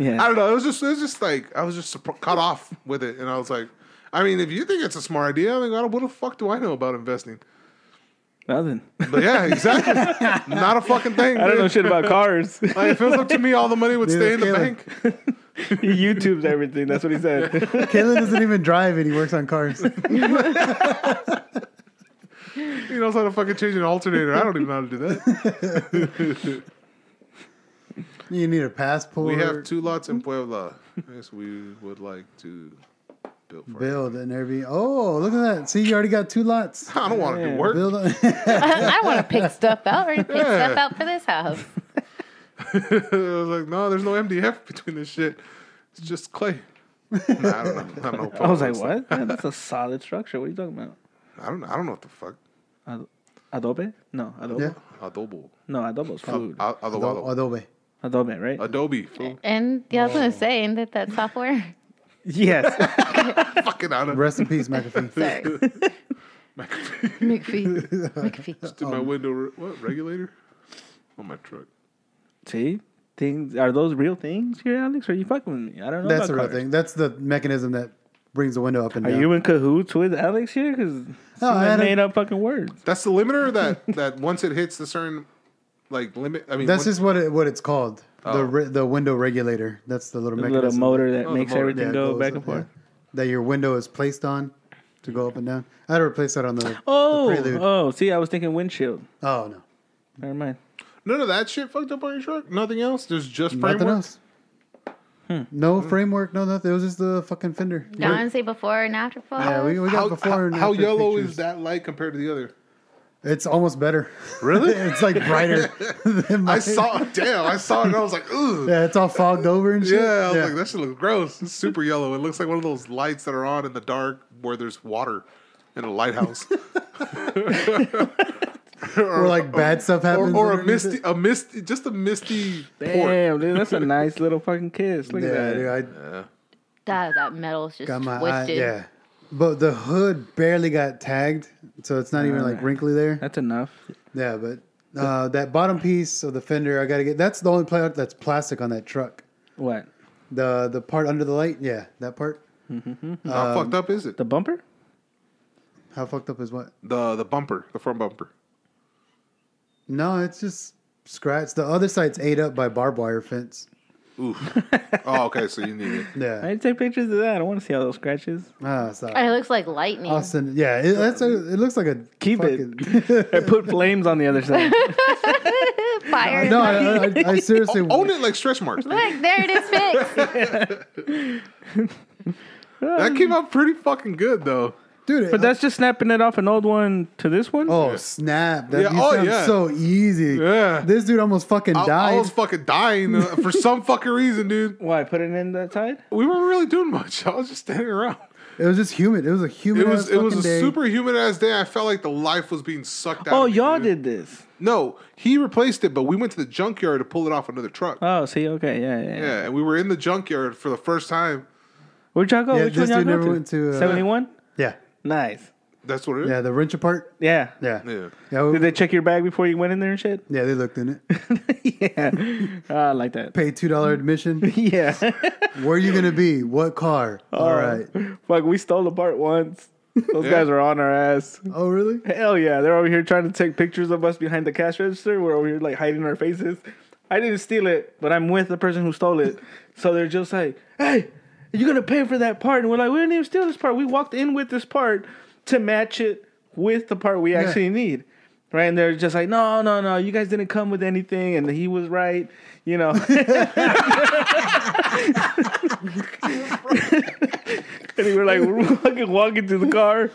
Yeah. I don't know. It was just, it was just like I was just cut off with it, and I was like, I mean, if you think it's a smart idea, I mean, God, what the fuck do I know about investing? Nothing. But yeah, exactly, not a fucking thing. I don't dude. know shit about cars. Like, if it was up to me, all the money would Neither stay in the does bank. He YouTube's everything. That's what he said. Kayla doesn't even drive and he works on cars. He knows how to fucking change an alternator. I don't even know how to do that. You need a passport. We have two lots in Puebla. Yes, we would like to build. For Build an Airbnb. Oh, look at that. See, you already got two lots. I don't want to do work. Build a- I don't want to pick stuff out. I already picked Yeah. stuff out for this house. I was like, no, there's no MDF between this shit. It's just clay. Nah, I don't know. I don't know. I was like, what? Yeah, that's a solid structure. What are you talking about? I don't. I don't know what the fuck. Ad- Adobe? No, Adobe. Yeah. Adobo. No, Adobe's food. A- Adobo. Adobe. Adobe, right? Adobe. Fool. And yeah, I was gonna say, ain't that that software? yes. Fucking out of Rest in peace, McAfee. Sorry, McPhee. McPhee. Did my window re- what regulator on my truck? See, things are those real things here, Alex? Or are you fucking with me? I don't know. That's about the real cars. thing. That's the mechanism that brings the window up and down. Are down. you in cahoots with Alex here? Because No, I had a- made up fucking words. That's the limiter that that once it hits the certain like limit. I mean, That's once- just what it, what it's called. The Oh. re, the window regulator. That's the little The mechanism. little motor that Oh, makes motor. everything Yeah, go back up, and forth. yeah. That your window is placed on to go up and down. I had to replace that on the, Oh, the Prelude. oh, see, I was thinking windshield. Oh no, Never mind. None of that shit fucked up on your truck. Nothing else. There's just nothing framework. else. Hmm. No framework, no nothing. It was just the fucking fender. Don say before and after photos. Yeah, we, we got How, before. how, and how yellow pictures. is that light compared to the other? It's almost better. Really? it's like brighter. than I mine. saw. Damn, I saw it and I was like, ugh. Yeah, it's all fogged over and shit. Yeah, I was like, that shit looks gross. It's super yellow. It looks like one of those lights that are on in the dark where there's water in a lighthouse. or like bad stuff happens. or a misty, a misty, just a misty port. Damn, dude, that's a nice little fucking kiss. Look Yeah, at that. dude, I that that metal's just got my eye, twisted. yeah. But the hood barely got tagged, so it's not even like wrinkly there. That's enough. Yeah, but uh, that bottom piece of the fender, I gotta get. That's the only part that's plastic on that truck. What? The the part under the light, yeah, that part. How fucked up is it? The bumper? How fucked up is what? The the bumper, the front bumper. No, it's just scratch. The other side's ate up by barbed wire fence. Oof. oh, okay. So you need it. Yeah. I Yeah. didn't take pictures of that. I want to see all those scratches. Ah, sorry. It looks like lightning. I'll send it. Yeah, it, that's a, it looks like a Keep it. fucking- I put flames on the other side. Fire. no, I, I, I seriously. Own it like stretch marks. dude. Look, there it is fixed. That came out pretty fucking good though. Dude. But that's just snapping it off an old one to this one. oh snap! That Yeah, you oh, sound yeah. so easy. Yeah. This dude almost fucking I, died. I was fucking dying uh, for some fucking reason, dude. Why put it in that side? We weren't really doing much. I was just standing around. it was just humid. It was a humid. It was ass it was a day. super humid ass day. I felt like the life was being sucked out. Oh, of me, y'all dude. did this. No, he replaced it, but we went to the junkyard to pull it off another truck. Oh, see, okay, yeah, yeah. yeah. yeah, and we were in the junkyard for the first time. Where'd y'all go? Yeah, Which this one y'all dude go never to? went to, uh, Seventy-one. Yeah, Nice. That's what it is. yeah. The wrench apart. Yeah. Yeah, Yeah. yeah. we- Did they check your bag before you went in there and shit? yeah, they looked in it. yeah. I like that. Pay two dollar admission. Yeah. Where are you gonna be? What car? Oh, All right. Fuck, we stole a part once. Those Yeah. guys are on our ass. Oh really? Hell yeah. They're over here trying to take pictures of us behind the cash register. We're over here like hiding our faces. I didn't steal it, but I'm with the person who stole it. So they're just like, hey, going to pay for that part? And we're like, we didn't even steal this part. We walked in with this part to match it with the part we actually need. Right. And they're just like, no, no, no, you guys didn't come with anything. And he was right. You know. And we were like, we're fucking walking to the car,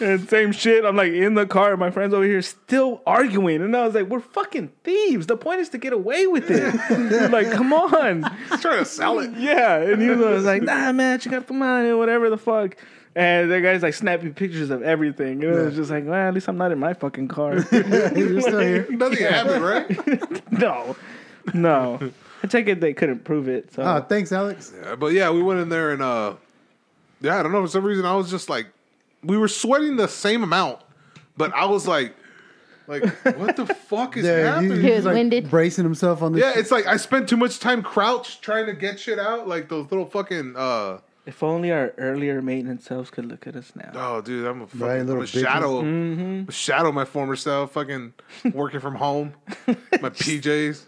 and same shit. I'm like in the car. My friends over here still arguing, and I was like, we're fucking thieves. The point is to get away with it. like, come on, He's trying to sell it. yeah. And he was like, nah, man, you got the money, whatever the fuck. And the guy's like snapping pictures of everything. And it was just like, well, at least I'm not in my fucking car. You're still here. Nothing happened, right? no, no. I take it they couldn't prove it. So Oh, thanks, Alex. Yeah, but yeah, we went in there and uh, yeah, I don't know for some reason I was just like, we were sweating the same amount, but I was like, like what the fuck is Yeah, happening? He he's was like winded. bracing himself on the. Yeah, it's like I spent too much time crouched trying to get shit out, like those little fucking. uh if only our earlier maintenance selves could look at us now. Oh, dude, I'm a fucking Right, I'm little a shadow, Mm-hmm. a shadow of my former self. Fucking working from home, my PJs.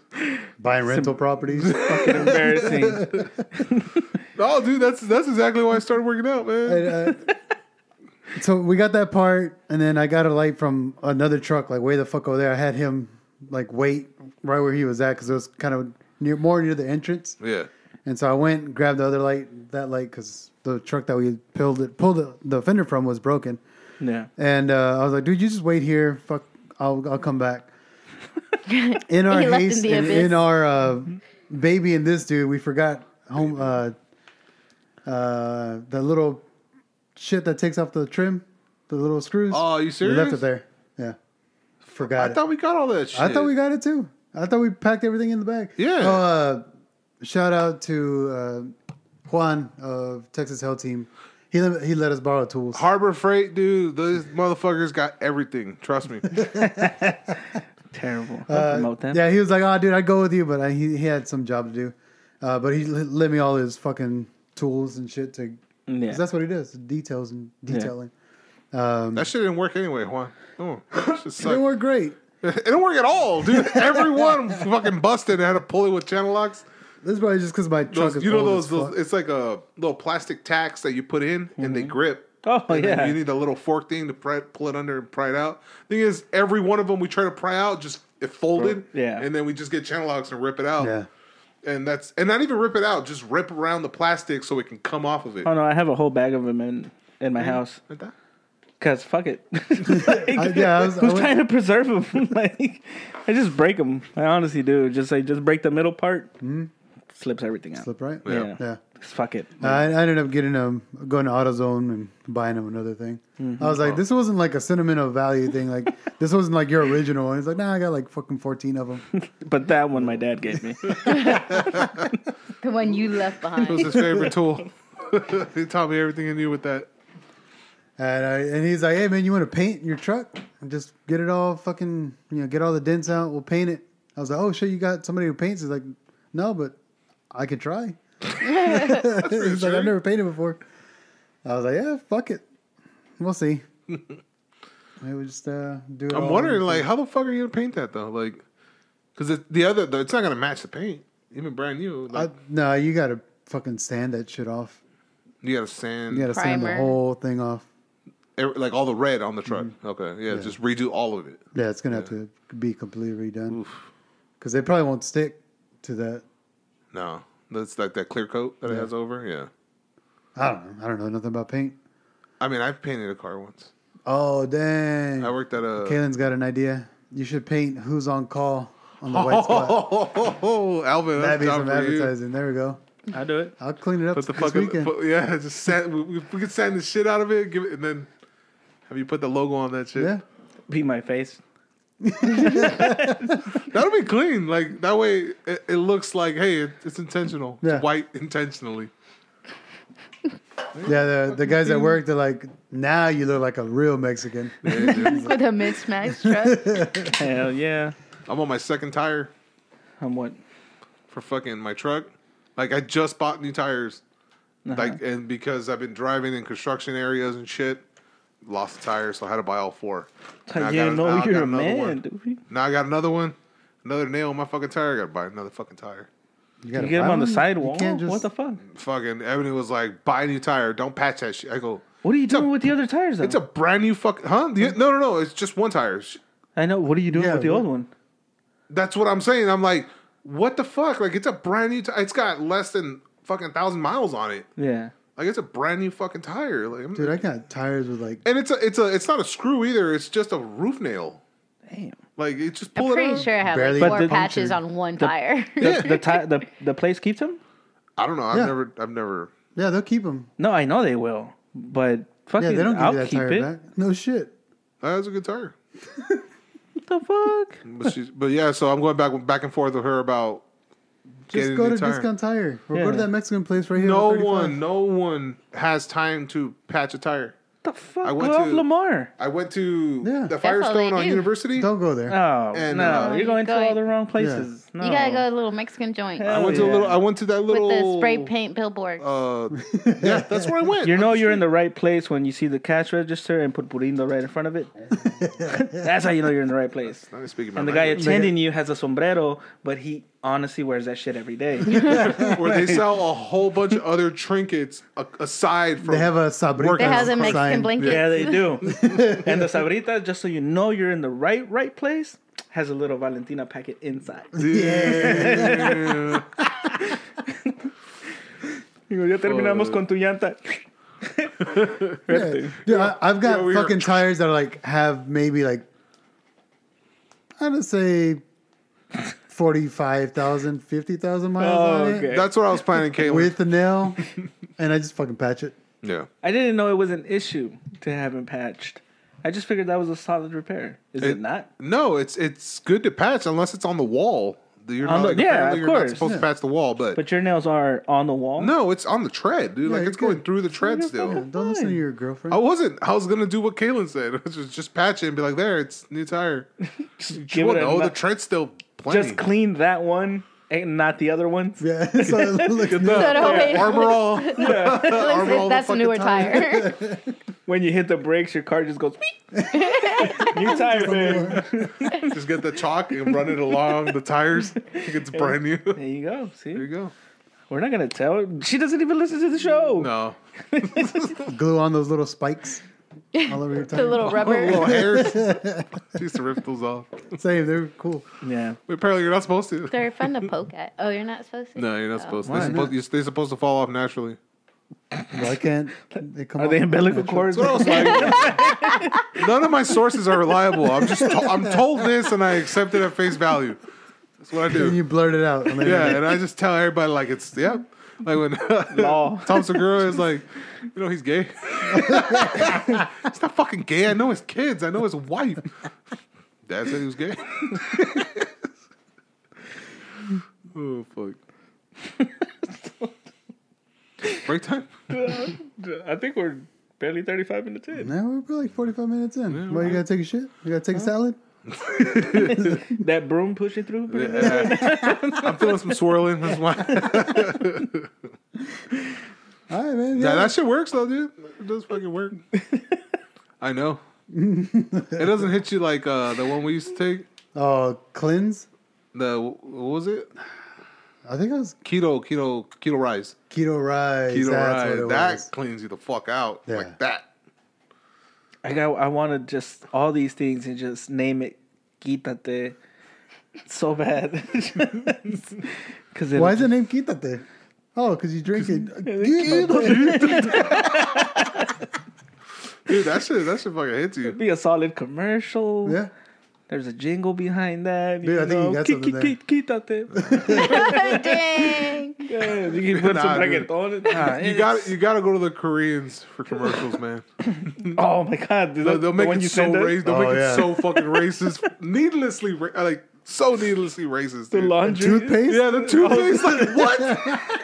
buying rental properties. Fucking embarrassing. Oh, dude, that's that's exactly why I started working out, man. And, uh, so we got that part, and then I got a light from another truck, like way the fuck over there. I had him like wait right where he was at because it was kind of near, more near the entrance. Yeah, And so I went and grabbed the other light, that light, because the truck that we pulled it, pulled the, the fender from was broken. Yeah. And uh, I was like, dude, you just wait here. Fuck, I'll I'll come back. In our He left in haste, in, in our uh, baby and this dude, we forgot home uh, uh, the little shit that takes off the trim, the little screws. Oh, you serious? We serious? left it there. Yeah, forgot I it. thought we got all that shit. I thought we got it too. I thought we packed everything in the bag. Yeah. Oh, uh, shout out to uh, Juan of Texas Hell Team. He let, he let us borrow tools. Harbor Freight, dude. Those motherfuckers got everything. Trust me. Terrible. Uh, promote them. yeah, he was like, "Oh, dude, I'd go with you," but I, he he had some job to do. Uh, but he let me all his fucking tools and shit to. Yeah. 'cause that's what he does: details and detailing. Um, that shit didn't work anyway, Juan. Oh, that it didn't work great. It didn't work at all, dude. Everyone fucking busted and had to pull it with channel locks. This is probably just because my truck Those, is you know those, those it's like a little plastic tacks that you put in and they grip. Oh, And yeah. You need a little fork thing to pry, pull it under and pry it out. Thing is, every one of them we try to pry out, just it folded. Yeah. And then we just get channel locks and rip it out. Yeah. And that's and not even rip it out, just rip around the plastic so it can come off of it. Oh no, I have a whole bag of them in in my mm. house. Like that? Cause fuck it. I, yeah, I was, I Who's trying to preserve them? like, I just break them. I honestly do. Just like just break the middle part, mm. Slips everything out. slip right. Yeah. yeah. Just fuck it. I, I ended up getting um going to AutoZone and buying them another thing. Mm-hmm. I was like, this wasn't like a sentimental value thing. Like this wasn't like your original. And he's like, nah, I got like fucking fourteen of them. But that one my dad gave me. The one you left behind. It was behind. his favorite tool. he taught me everything he knew with that. And I, and he's like, hey man, you want to paint your truck? And just get it all fucking you know get all the dents out. We'll paint it. I was like, oh shit, you got somebody who paints? He's like, no, but I could try. he's like, I've never painted before. I was like, yeah, fuck it, we'll see. I would just uh, do it. I'm all wondering, in- like, how the fuck are you gonna paint that though? Like, because it, the other, the, it's not gonna match the paint, even brand new. I, no, you gotta fucking sand that shit off. you gotta sand, You gotta sand the whole thing off. every- like all the red on the truck. Mm-hmm. Okay, yeah, just redo all of it. Yeah, it's gonna have to be completely redone because they probably won't stick to that. No, that's like that clear coat that it Yeah. has over. Yeah, I don't know. I don't know nothing about paint. I mean, I've painted a car once. Oh dang! I worked at a. Kalen's got an idea. You should paint "Who's on Call" on the white spot. Oh, Alvin, That'd that's be job some for you. advertising. There we go. I'll do it. I'll clean it up Put the this fucking weekend. put- yeah, just sand. We, we, we could sand the shit out of it, give it, and then have you put the logo on that shit. yeah, Beat my face. That'll be clean. Like that way, it, it looks like hey, it, it's intentional. Yeah. It's white intentionally. yeah. The the guys at work, they're like, now you look like a real Mexican. With a mismatched truck. Hell yeah. I'm on my second tire I'm what? for fucking my truck. Like I just bought new tires. Uh-huh. Like and because I've been driving in construction areas and shit, lost the tire, so I had to buy all four. Now I yeah, got- no, now you're got a man, one. dude. Now I got another one, another nail in my fucking tire. I gotta buy another fucking tire. You, You gotta get him buy on the one? sidewall. Just, What the fuck? Fucking Ebony was like, buy a new tire. Don't patch that shit. I go, What are you It's a- doing with the other tires? Though? it's a brand new fucking huh? The, no, no, no. It's just one tire. I know. What are you doing Yeah, with the what- old one? That's what I'm saying. I'm like, what the fuck? Like it's a brand new. T- it's got less than fucking thousand miles on it. Yeah. Like it's a brand new fucking tire. Like, I'm- dude. I got tires with like and it's a, it's a, it's not a screw either. It's just a roof nail. Damn. Like it just I'm pull it pretty out. sure I have Barely like four But the- patches on one tire. The the, ti- the the place keeps them. I don't know. I've Yeah. never, I've never. yeah, they'll keep them. No, I know they will, but fucking, Yeah, they don't give I'll you that keep tire it. back. No shit. That was a good tire. What the fuck? But she's, but yeah. So I'm going back, back and forth with her about. Just go to new tire. Discount Tire or go to that Mexican place right here. No on one, no one has time to patch a tire. The fuck? I Go went off to- Lamar. I went to Yeah. the Firestone on do. University. Don't go there. Oh And, no, uh, you're going to all the wrong places. No. You gotta go to a little Mexican joint Hell I went to a little. I went to that with little the spray paint billboard. Uh, yeah, that's where I went. You know you're in the right place when you see the cash register and put burrito right in front of it. That's how you know you're in the right place. Not speaking And the guy language. attending you has a sombrero, but he honestly wears that shit every day. where they sell a whole bunch of other trinkets a- aside from. They have a sabrita. they have the Mexican sign. blankets. yeah, they do. and the sabrita, just so you know you're in the right right place, has a little Valentina packet inside. Yeah. Digo, ya terminamos con tu llanta. Yeah. Dude, I, I've got Yeah, we fucking are- tires that are like have maybe like I'm gonna say 45,000, 50,000 miles Oh, on okay. it That's what I was planning, Caitlin. with the nail, and I just fucking patch it. yeah. I didn't know it was an issue to have it patched. I just figured that was a solid repair. Is it, It- not? No, it's it's good to patch unless it's on the wall. You're On not, the- like, yeah, apparently of you're not course. supposed to patch the wall, but, But your nails are on the wall. no, it's on the tread, dude. Yeah, like you're it's going through the tread you're still. fine. Don't listen to your girlfriend. I wasn't. I was gonna do what Kaylin said, which was just patch it and be like, "There, it's new tire." give well, it a no, the nu- tread's still plenty. Just clean that one and not the other ones. yeah, so it looks Get new. So no, the armor all. Looks Armor all the that's a fucking newer tire. tire. When you hit the brakes, your car just goes. New tire, man. Just get the chalk and run it along the tires. Like it's brand new. There you go. See, There you go. we're not gonna tell her. She doesn't even listen to the show. No. Glue on those little spikes all over your the tire. little Little rubber. hairs. She used to rip those off. Same, they're cool. Yeah. But apparently, you're not supposed to. They're fun to poke at. Oh, you're not supposed to. No, you're not supposed to. They're Why supposed, you're, they're supposed to fall off naturally. Why can't they come? Are off they umbilical natural? cords? That's what I was like. None of my sources are reliable. I'm just to- I'm told this and I accept it at face value. That's what I do. And you blurt it out. on the Yeah, and I just tell everybody like it's yeah. Like when Law. Tom Segura is like, you know, he's gay. he's not fucking gay. I know his kids. I know his wife. Dad said he was gay. oh fuck. Break time. I think we're barely 35 minutes in. Now we're probably like 45 minutes in. Well, you gotta take a shit? You gotta take a salad? That broom pushing through. Yeah. I'm feeling some swirling. That's why. All right, man. Yeah, Yeah, that shit works though, dude. It does fucking work. I know. It doesn't hit you like uh, the one we used to take. Oh, cleanse. The what was it? I think it was Keto, keto, keto rice. keto rice. Keto That's rice. what it That was. cleans you the fuck out Yeah. like that. I got. I want to just all these things and just name it. Quítate. So bad. Because Why is the name Quítate? Oh, because you drink it. Dude, that shit, that shit fucking hits you. Be a solid commercial. yeah. There's a jingle behind that. Dude, I think you got Qui- something qui- qui- Quítate. Dang. Yeah, you can put Nah, some dude. reggaeton. in- Nah, You it's- got you got to go to the Koreans for commercials, man. Oh my god! Dude, They'll, the- they'll make one it you so racist. They'll Oh, make yeah. it so fucking racist, needlessly ra- like so needlessly racist. The Dude. laundry. Toothpaste? yeah, the toothpaste. like what?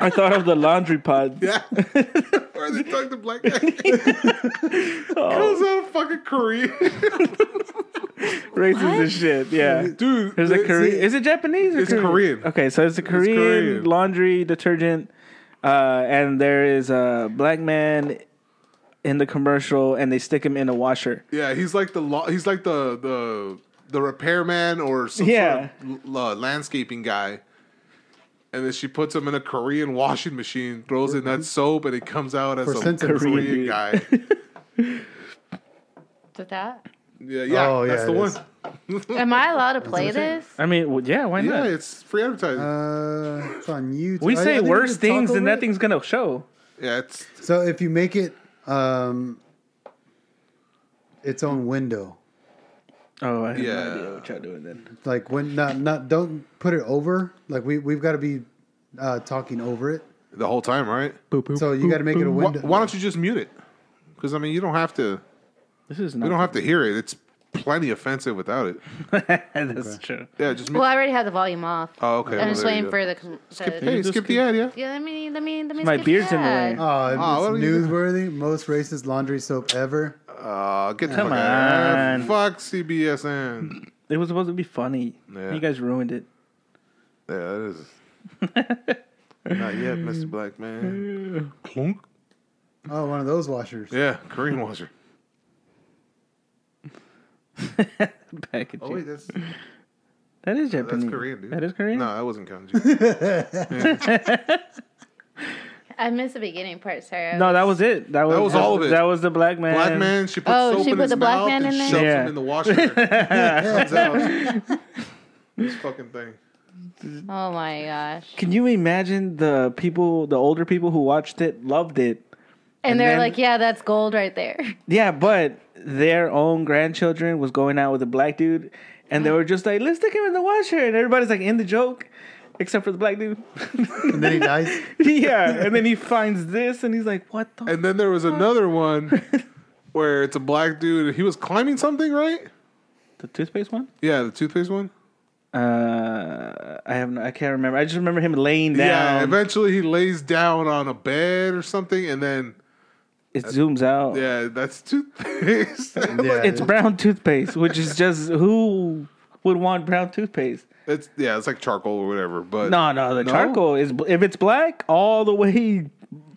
I thought of the laundry pod. Yeah. Where they talk to black guy Oh. comes out of fucking Korea, Racist as shit. Yeah. dude. There's a they- Korean. Is it Japanese? Or It's Korean. Okay, so it's a Korean, Korean. laundry detergent, uh, and there is a black man in the commercial, and they stick him in a washer. Yeah, he's like the lo- he's like the the the repairman or some Yeah. sort of l- uh, landscaping guy. And then she puts him in a Korean washing machine, throws in that soap, and he comes out as For a sensitive Korean dude. guy. With that, Yeah, yeah, Oh, that's yeah, the one. am I allowed to play this? I mean, well, yeah, why not? Yeah, it's free advertising. Uh, it's on YouTube. we I- I say think we worse things, and over that thing's gonna show. yeah, it's So if you make it um, its own window, Oh, I have Yeah. no idea what y'all doing then. like when not not don't put it over. Like we we've got to be uh, talking over it. the whole time, right? So you got to make it a window. why don't you just mute it? Because I mean, you don't have to. This is You not. don't have to hear it. It's plenty offensive without it. That's true. Yeah, just mute. Well, I already have the volume off. Oh, okay. I'm well, just there you waiting go. for the. com- Skip, the hey, just skip skip- the ad, yeah. yeah, let me let me let me. My skip beard's the in the way. Oh, it's Oh, what are you- newsworthy. Most racist laundry soap ever. Uh, get the Come fuck out on. of Fuck CBSN. It was supposed to be funny. Yeah. You guys ruined it. Yeah, that is. Not yet, Mr. Black Man. Clunk. Oh, one of those washers. Yeah, Korean washer. Back at Oh wait, that's that is oh, that's Japanese. Korean, dude. That is Korean. No, that wasn't kanji. I missed the beginning part. Sorry. I No, that was it. That was, was all of it. That was the black man. Black man, she put Oh, soap she in put his the black mouth man and in there? shoves Yeah. him in the washer. Comes out. This fucking thing. Oh my gosh. Can you imagine the people, the older people who watched it, loved it? And, And they're then- like, yeah, that's gold right there. Yeah, but their own grandchildren was going out with a black dude, and they were just like, "Let's stick him in the washer," and everybody's like in the joke, except for the black dude. And then he dies. yeah, and then he finds this, and he's like, "What the?" And then there was another one where it's a black dude. He was climbing something, right? the toothpaste one? Yeah, the toothpaste one. Uh, I have no, I can't remember. I just remember him laying down. Yeah, down. eventually he lays down on a bed or something, and then it uh, zooms out. yeah, that's toothpaste. Yeah, It's brown toothpaste, which is just who would want brown toothpaste? it's yeah, it's like charcoal or whatever. But No, no, the No? charcoal is if it's black all the way,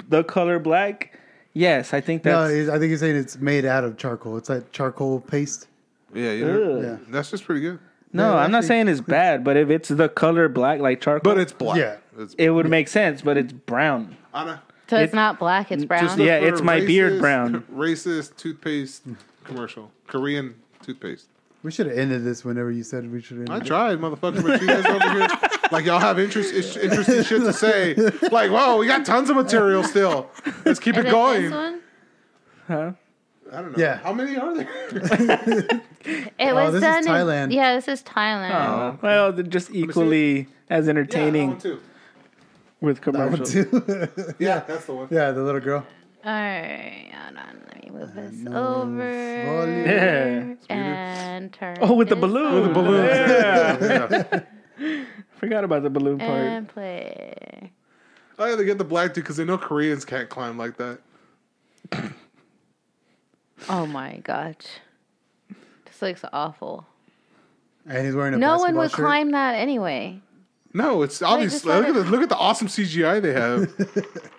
the color black. Yes, I think no, that's he's- I think he's saying it's made out of charcoal. It's like charcoal paste. yeah, you know, Yeah. that's just pretty good. no. Yeah, I'm not saying it's bad, but if it's the color black like charcoal, But it's black. Yeah. it's, it would make sense. But it's brown. Anna, So it's It- not black, it's brown. just look Yeah, for it's my beard brown. Racist toothpaste commercial, Korean toothpaste. We should have ended this whenever you said we should. End it. I it. tried, motherfucker, but you guys over here, like y'all have interest, ish- interesting shit to say. Like, whoa, we got tons of material still. Let's keep Is it it going. this one? Huh? I don't know. Yeah. How many are there? It oh, was Oh, this is done in Thailand. Yeah, this is Thailand. Oh, well, they're just equally as entertaining Yeah, that one too. With That one commercials. too. Yeah, that's the one. yeah, the little girl. All right, hold on. Let me move this no over. Yeah. and turn. Oh, with the balloon. With the balloon. Yeah. Forgot about the balloon part. and play. I had to get the black dude because they know Koreans can't climb like that. Oh my gosh, this looks awful. And he's wearing a No one would shirt. climb that anyway. No, it's just obviously look at the look at the awesome CGI they have.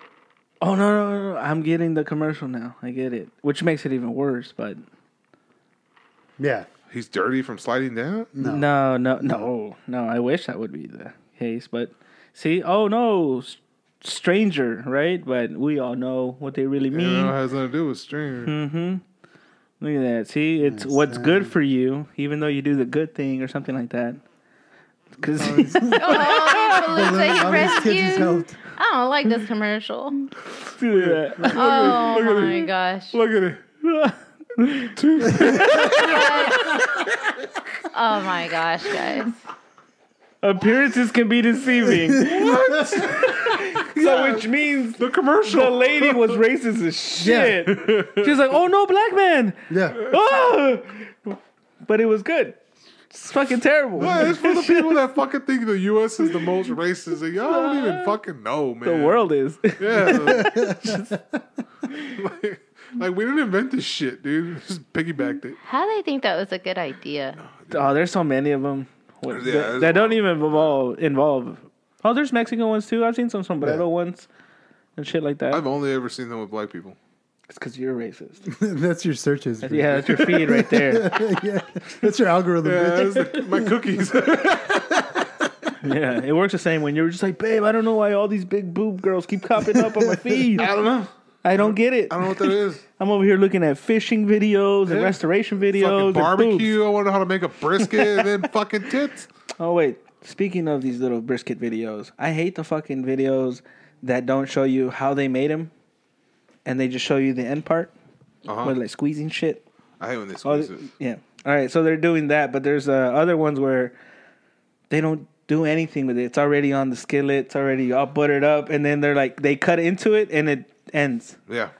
Oh no, no, no, no! I'm getting the commercial now. I get it, which makes it even worse. But Yeah. He's dirty from sliding down. No, no, no, no. I wish that would be the case, but see, oh no, stranger, right? But we all know what they really You mean. know, it has nothing to do with string. Mm-hmm. Look at that. See, it's what's good for you, even though you do the good thing or something like that. Because Oh, Melissa, he All these kids is rescued. I don't like this commercial. Oh my gosh. Look at it. Oh my gosh, guys. appearances can be deceiving. what? so which means The commercial. the lady was racist as shit. She was like, "Oh no, black man!" Yeah. Ah! But it was good. It's fucking terrible. Yeah, it's for the people that fucking think the U.S. is the most racist. And y'all don't even fucking know, man. the world is. Yeah. like, like, we didn't invent this shit, dude. Just piggybacked it. How do they think that was a good idea? Oh, there's so many of them Yeah, that, that don't even involve involve. Oh, there's Mexican ones too. I've seen some sombrero ones and shit like that. I've only ever seen them with black people. It's because you're racist. That's your searches. yeah, that's your feed right there. yeah. That's your algorithm. Yeah, that's the- my cookies. Yeah, it works the same when you're just like, babe, I don't know why all these big boob girls keep popping up on my feed. I don't know. I don't get it. I don't know what that is. I'm over here looking at fishing videos and Yeah. restoration Fucking videos. and barbecue. I want to know how to make a brisket and then fucking tits. Oh wait, speaking of these little brisket videos, I hate the fucking videos that don't show you how they made them, and they just show you the end part, Uh-huh. with like squeezing shit. I hate when they Oh, squeeze it. yeah. All right, so they're doing that, but there's uh, other ones where they don't do anything with it. It's already on the skillet. It's already all buttered up, and then they're like they cut into it and it ends. Yeah.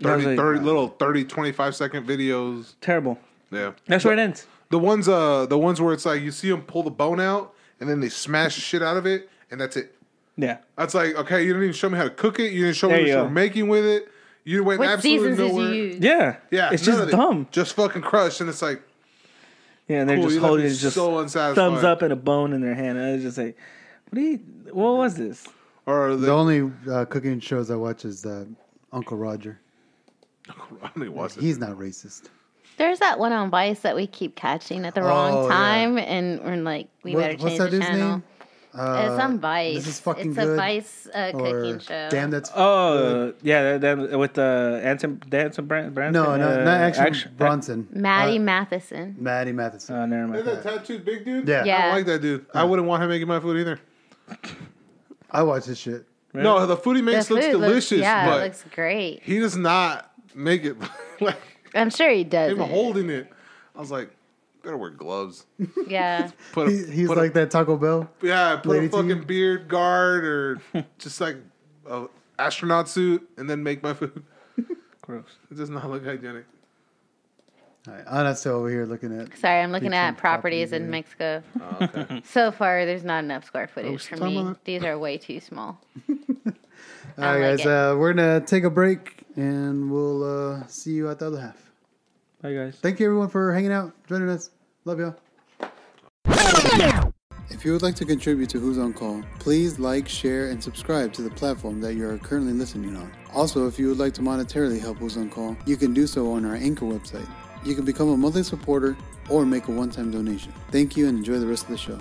I 30, like, 30 little 30, 25 second videos. Terrible. Yeah. That's where it ends. The ones uh the ones where it's like you see them pull the bone out and then they smash the shit out of it and that's it. Yeah. That's like okay, you didn't even show me how to cook it. You didn't show There me what you are making with it. You went What absolutely seasons did nowhere. you use? Yeah. Yeah, It's just of it. dumb. Just fucking crushed, and it's like Yeah, and they're Cool, just you left holding me it just so unsatisfied. thumbs up and a bone in their hand. And I was just like, what do you? What was this? or the, The only uh, cooking shows I watch is uh, Uncle Roger. I don't was it. He's not racist. There's that one on Vice that we keep catching at the wrong Oh, yeah. time, and we're like, we What- better what's change that the dude's channel. name? Uh, it's on Vice. This is fucking it's good. a Vice uh, cooking show. Damn, that's Oh, yeah, that, that, with the uh, Anson, Danson Brand, Branson. no, no, uh, not actually action- Bronson. Matty Uh, Matheson. Matty Matheson. Oh, never mind. Is that tattooed big dude? Yeah. I don't like that dude. I wouldn't want him making my food either. I watch this shit. No, the food he The makes looks food delicious, yeah, but it looks great. he does not make it like I'm sure he does. him holding it. I was like, gotta wear gloves. Yeah. Put a, He, he's put a- like that Taco Bell. yeah, put lady a fucking you. beard guard or just like a astronaut suit and then make my food. Gross. It does not look hygienic. All right, Anna's still over here looking at. Sorry, I'm looking at properties properties, in yeah. Mexico. Oh, okay. So far, there's not enough square footage for me. These are way too small. All right, like guys, uh, we're gonna take a break and we'll uh, see you at the other half. Bye, guys. Thank you everyone for hanging out, joining us. Love y'all. If you would like to contribute to Who's on Call, please like, share, and subscribe to the platform that you are currently listening on. Also, if you would like to monetarily help Who's on Call, you can do so on our Anchor website. You can become a monthly supporter or make a one-time donation. Thank you and enjoy the rest of the show.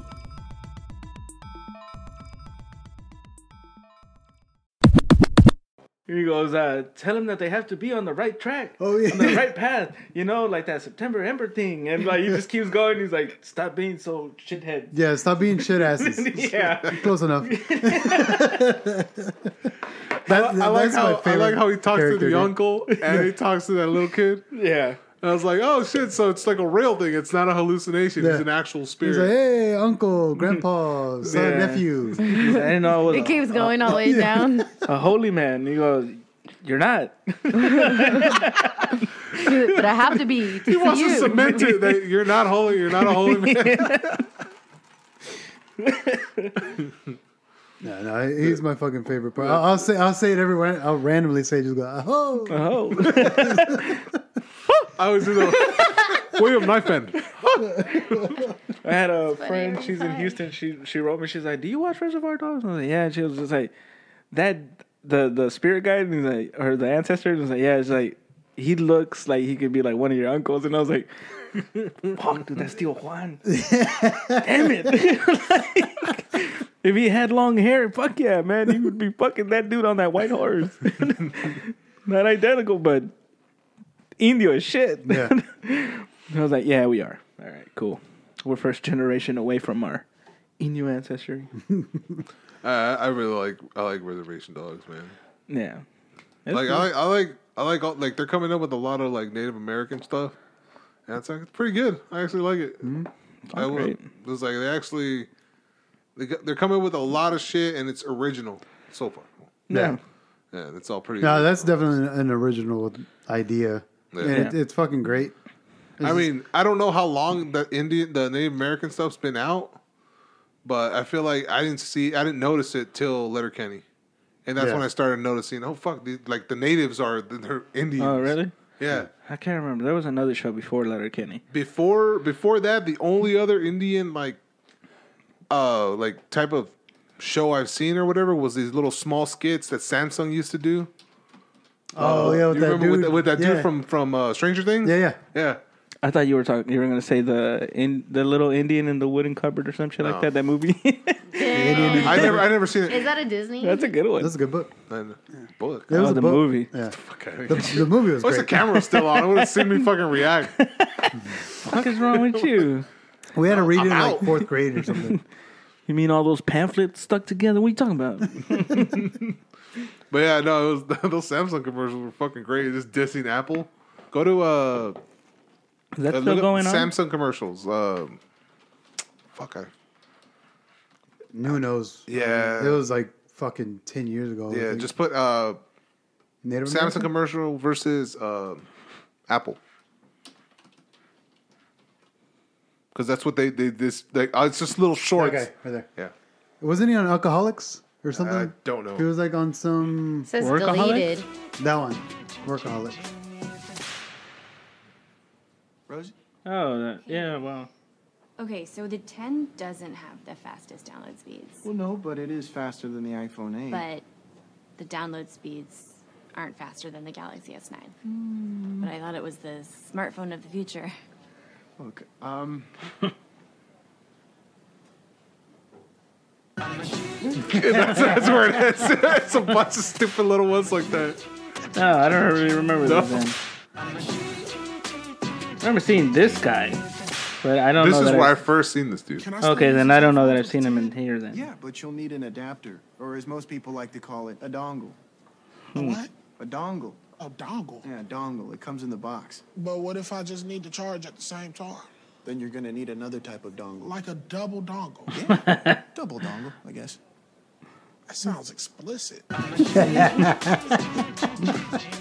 Goes, uh, tell them that they have to be on the right track. Oh, yeah. On the right path. You know, like that September Ember thing. And like he just keeps going. He's like, stop being so shithead. Yeah, stop being shit asses. yeah. Close enough. That- I like that's my how I like how he talks to the dude. uncle and he talks to that little kid. Yeah. And I was like, oh shit, so it's like a real thing. It's not a hallucination. Yeah. It's an actual He's spirit. like, hey, uncle, grandpa, son, Yeah. nephew. I didn't know it It was keeps going all the way down. a, a holy man. He goes, you're not. but I have to be to he wants see to you. cement it that you're not holy, you're not a holy man. No, no, he's my fucking favorite part. I'll, I'll say, I'll say it everywhere. I'll randomly say, just go, oh. Oh. I was in the William Knifeman. I had a funny friend. every She's in. Houston. She she wrote me. She's like, "Do you watch Reservation Dogs?" I was like, "Yeah." And she was just like, "That the the spirit guide." And he's like, or the ancestor. Was like, "Yeah." It's like he looks like he could be like one of your uncles. And I was like, Fuck, dude, that's still Juan. Damn it. like, if he had long hair, fuck yeah, man, he would be fucking that dude on that white horse. Not identical, but Indio as shit. Yeah. I was like, yeah, we are. All right, cool. We're first generation away from our Indio ancestry. Uh, I really like I like reservation dogs, man. Yeah. It's Like cool. I like I like I like all, like they're coming up with a lot of like Native American stuff, and it's like it's pretty good. I actually like it. I will. great. It's like they actually they got, they're coming with a lot of shit, and it's original so far. yeah. Yeah, it's all pretty. No, that's definitely an original idea. Yeah. And it, it's fucking great. I mean, I don't know how long the Indian, the Native American stuff's been out, but I feel like I didn't see, I didn't notice it till Letterkenny, and that's Yeah. when I started noticing. Oh fuck, these, like the natives are they're Indians. Oh, really? Yeah. I can't remember. There was another show before Letterkenny. Before before that, the only other Indian like, uh, like type of show I've seen or whatever was these little small skits that Samsung used to do. Oh, yeah, with you that remember dude. with, that, with that yeah. dude from from uh, Stranger Things? Yeah, yeah. yeah. I thought you were talking. You were gonna say the in the little Indian in the wooden cupboard or some shit like that. That movie. Indian- I never I never seen it. Is that a Disney? That's a good one. That's a good book. And- Book. It was Oh, a the book. movie. Yeah. Okay. The, the movie was What's the great. camera still on? I would have seen me fucking react. What is wrong with you? We had to read it in like fourth grade or something. You mean all those pamphlets stuck together? What are you talking about? But yeah, no, it was, those Samsung commercials were fucking great. Just dissing Apple. Go to uh, Is that uh, still look up going on? Samsung commercials. Um, fuck, I Who knows? Yeah. It was like fucking 10 years ago. Yeah, just put uh, Native Samsung American? commercial versus um Apple. Because that's what they they this like uh, it's just little shorts. Okay, right there. Yeah, Wasn't he on Alcoholics or something? I don't know. He was like on some. It says Workaholic? deleted. That one. Workaholics. Rosie? Oh, that, yeah. Well, Okay, so the 10 doesn't have the fastest download speeds, Well, no, but it is faster than the iPhone 8. but the download speeds aren't faster than the Galaxy S9. But I thought it was the smartphone of the future. Look, um, that's, that's where it is. it's a bunch of stupid little ones like that. no, I don't really remember No. this. Then. I remember seeing this guy, but I don't This know. is where I I've- first seen this dude. Okay, then I don't know that I've seen him in here. Then. yeah, but you'll need an adapter, or as most people like to call it, a dongle. A hmm. what? A dongle. A dongle. Yeah, a dongle. It comes in the box. But what if I just need to charge at the same time? Then you're gonna need another type of dongle. Like a double dongle. Yeah, Double dongle, I guess. That sounds explicit.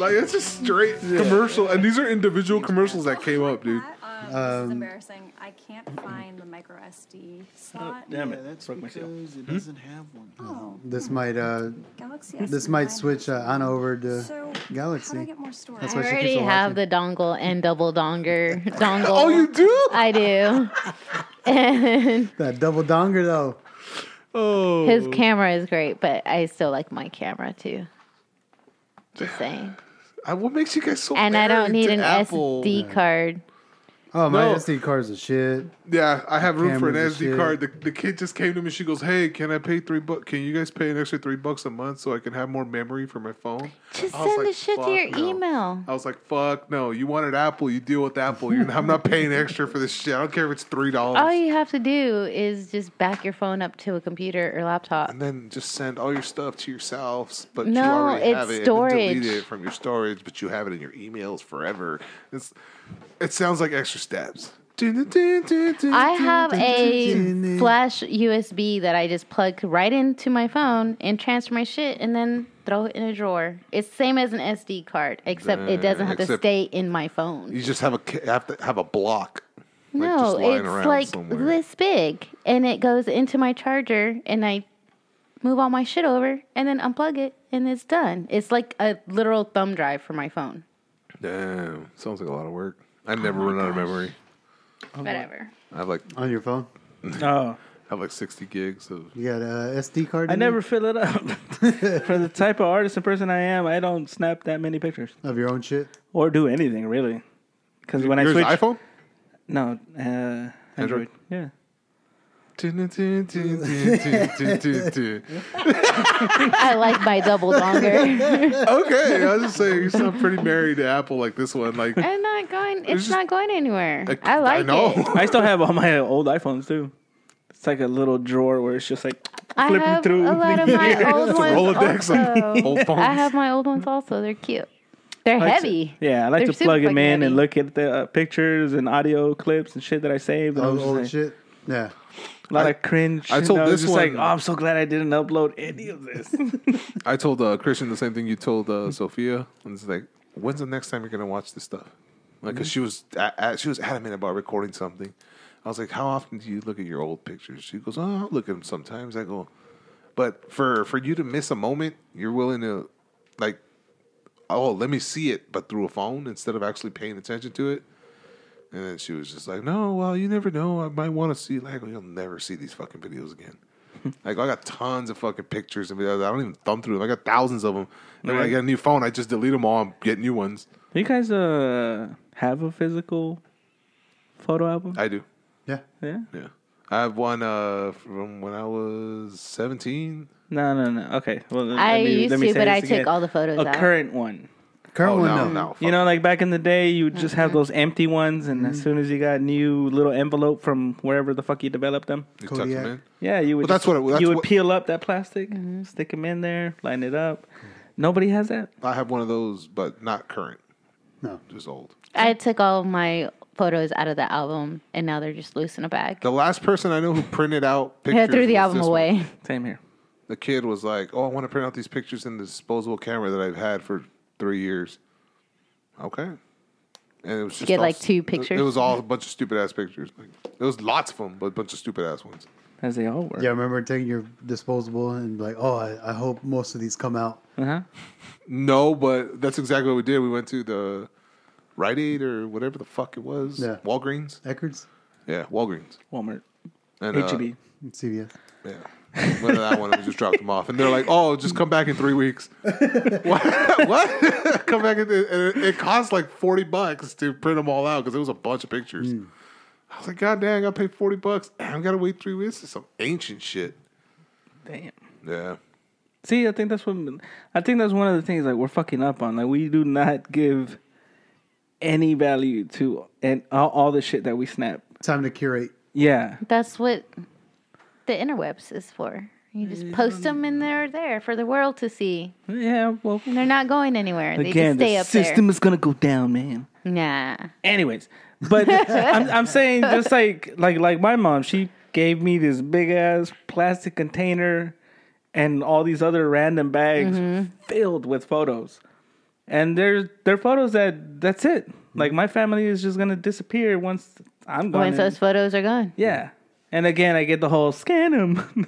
Like it's just straight commercial, and these are individual commercials that came up, dude. Um, this is embarrassing. I can't find the micro SD slot. Damn it! that's Broke myself. because it doesn't have one. Oh, This might uh Galaxy this S9. might switch uh, on over to So Galaxy. how do I get more storage? That's I why she keeps already on have watching. the dongle and double donger dongle. Oh, you do? I do. And that double donger though. Oh, his camera is great, but I still like my camera too. Just saying. What makes you guys so? And I don't need an Apple? SD card. Oh, my No. SD card's a shit. Yeah, I have room for an Cameras and SD shit. card. The, the kid just came to me. She goes, "Hey, can I pay three bucks? Can you guys pay an extra three bucks a month so I can have more memory for my phone?" Just I was send like, the shit to "Fuck your no." email. I was like, "Fuck no! You wanted Apple, you deal with Apple. You're, I'm not paying extra for this shit. I don't care if it's three dollars." All you have to do is just back your phone up to a computer or laptop. and then just send all your stuff to yourselves. But you No, already it's have it. storage. And then delete it from your storage, but you have it in your emails forever. It's it sounds like extra steps. I have a flash USB that I just plug right into my phone and transfer my shit and then throw it in a drawer. It's same as an SD card, except it doesn't have to stay in my phone. You just have a have to have a block. like, no, just lying it's around like somewhere. this big, and it goes into my charger, and I move all my shit over, and then unplug it, and it's done. It's like a literal thumb drive for my phone. Damn, sounds like a lot of work. I never run out of memory. Whatever. I have like On your phone? Oh, I have like sixty gigs of. You got a SD card? I in never fill it up. For the type of artist and person I am, I don't snap that many pictures there? of your own shit. or do anything really. Because when I Yours switch, iPhone. no, uh, Android. Android? Yeah. I like my double donger. Okay, I was just saying you sound pretty married to Apple like this one. Like I'm not going. It's not going anywhere. I like I know. it. I still have all my old iPhones too. It's like a little drawer where it's just like I flipping have through. a lot of my old ones. Rolodex also. I have my old ones also. They're cute. They're like to- heavy. yeah, I like They're to plug them in and look at the uh, pictures and audio clips and shit that I saved. Was old shit. Yeah. A lot I- of cringe. I told was this just like, one- oh, I'm so glad I didn't upload any of this. I told uh, Christian the same thing you told uh, Sophia, and it's like, when's the next time you're gonna watch this stuff? Like, cause she was a- a- she was adamant about recording something. I was like, how often do you look at your old pictures? She goes, oh, I'll look at them sometimes. I go, but for for you to miss a moment, you're willing to like, oh, let me see it, but through a phone instead of actually paying attention to it. And then she was just like, no, well, you never know. I might want to see. Like, you'll never see these fucking videos again. Like I got tons of fucking pictures and videos. I don't even thumb through them. I got thousands of them. And when I Right. get a new phone, I just delete them all and get new ones. Do you guys uh have a physical photo album? I do. Yeah. yeah. Yeah. I have one uh, from when I was 17. No, no, no. Okay. Well, let me- used let me to, say but this I took again. all the photos a out. current one. Current oh, one, no, no. no. You know, like back in the day, you would just have those empty ones, and as mm-hmm. soon as you got new little envelope from wherever the fuck you developed them, you tuck them in. yeah, you would. Well, that's just- what it- that's you would what- peel up that plastic, mm-hmm. stick them in there, line it up. Nobody has that. I have one of those, but not current. No. Just old. I took all of my photos out of the album, and now they're just loose in a bag. The last person I know who printed out I pictures threw the was album this one. away. Same here. The kid was like, "Oh, I want to print out these pictures in the disposable camera that I've had for three years." Okay. And it was just Get, all- like, two pictures? It was all a bunch of stupid ass pictures. Like, it was lots of them, but a bunch of stupid ass ones. As they all were. Yeah, I remember taking your disposable and be like, oh, I, I hope most of these come out. Uh huh. No, but that's exactly what we did. We went to the Rite Aid or whatever the fuck it was. Yeah. Walgreens. Eckerd's, Yeah, Walgreens. Walmart. And uh, HEB. CVS. Yeah. Went to that one and we just dropped them off. And they're like, oh, just come back in three weeks. what? what? come back in. And it, it cost like 40 bucks to print them all out because it was a bunch of pictures. Mm. I was like, God damn, I got to pay 40 bucks. And I got to wait three weeks. This is some ancient shit. Damn. Yeah. See, I think that's what I think that's one of the things like we're fucking up on. Like we do not give any value to and all, all the shit that we snap. Time to curate. Yeah. That's what the interwebs is for. You just post them and they're there for the world to see. Yeah. Well, And they're not going anywhere. They again, just stay the up system is gonna go down, man. there. Nah. Anyways, but I'm, I'm saying just like like like my mom, she gave me this big ass plastic container and all these other random bags Mm-hmm. filled with photos. And there's they're photos that that's it. Like my family is just gonna disappear once I'm gone. Once those photos are gone. yeah. And again, I get the whole scan them and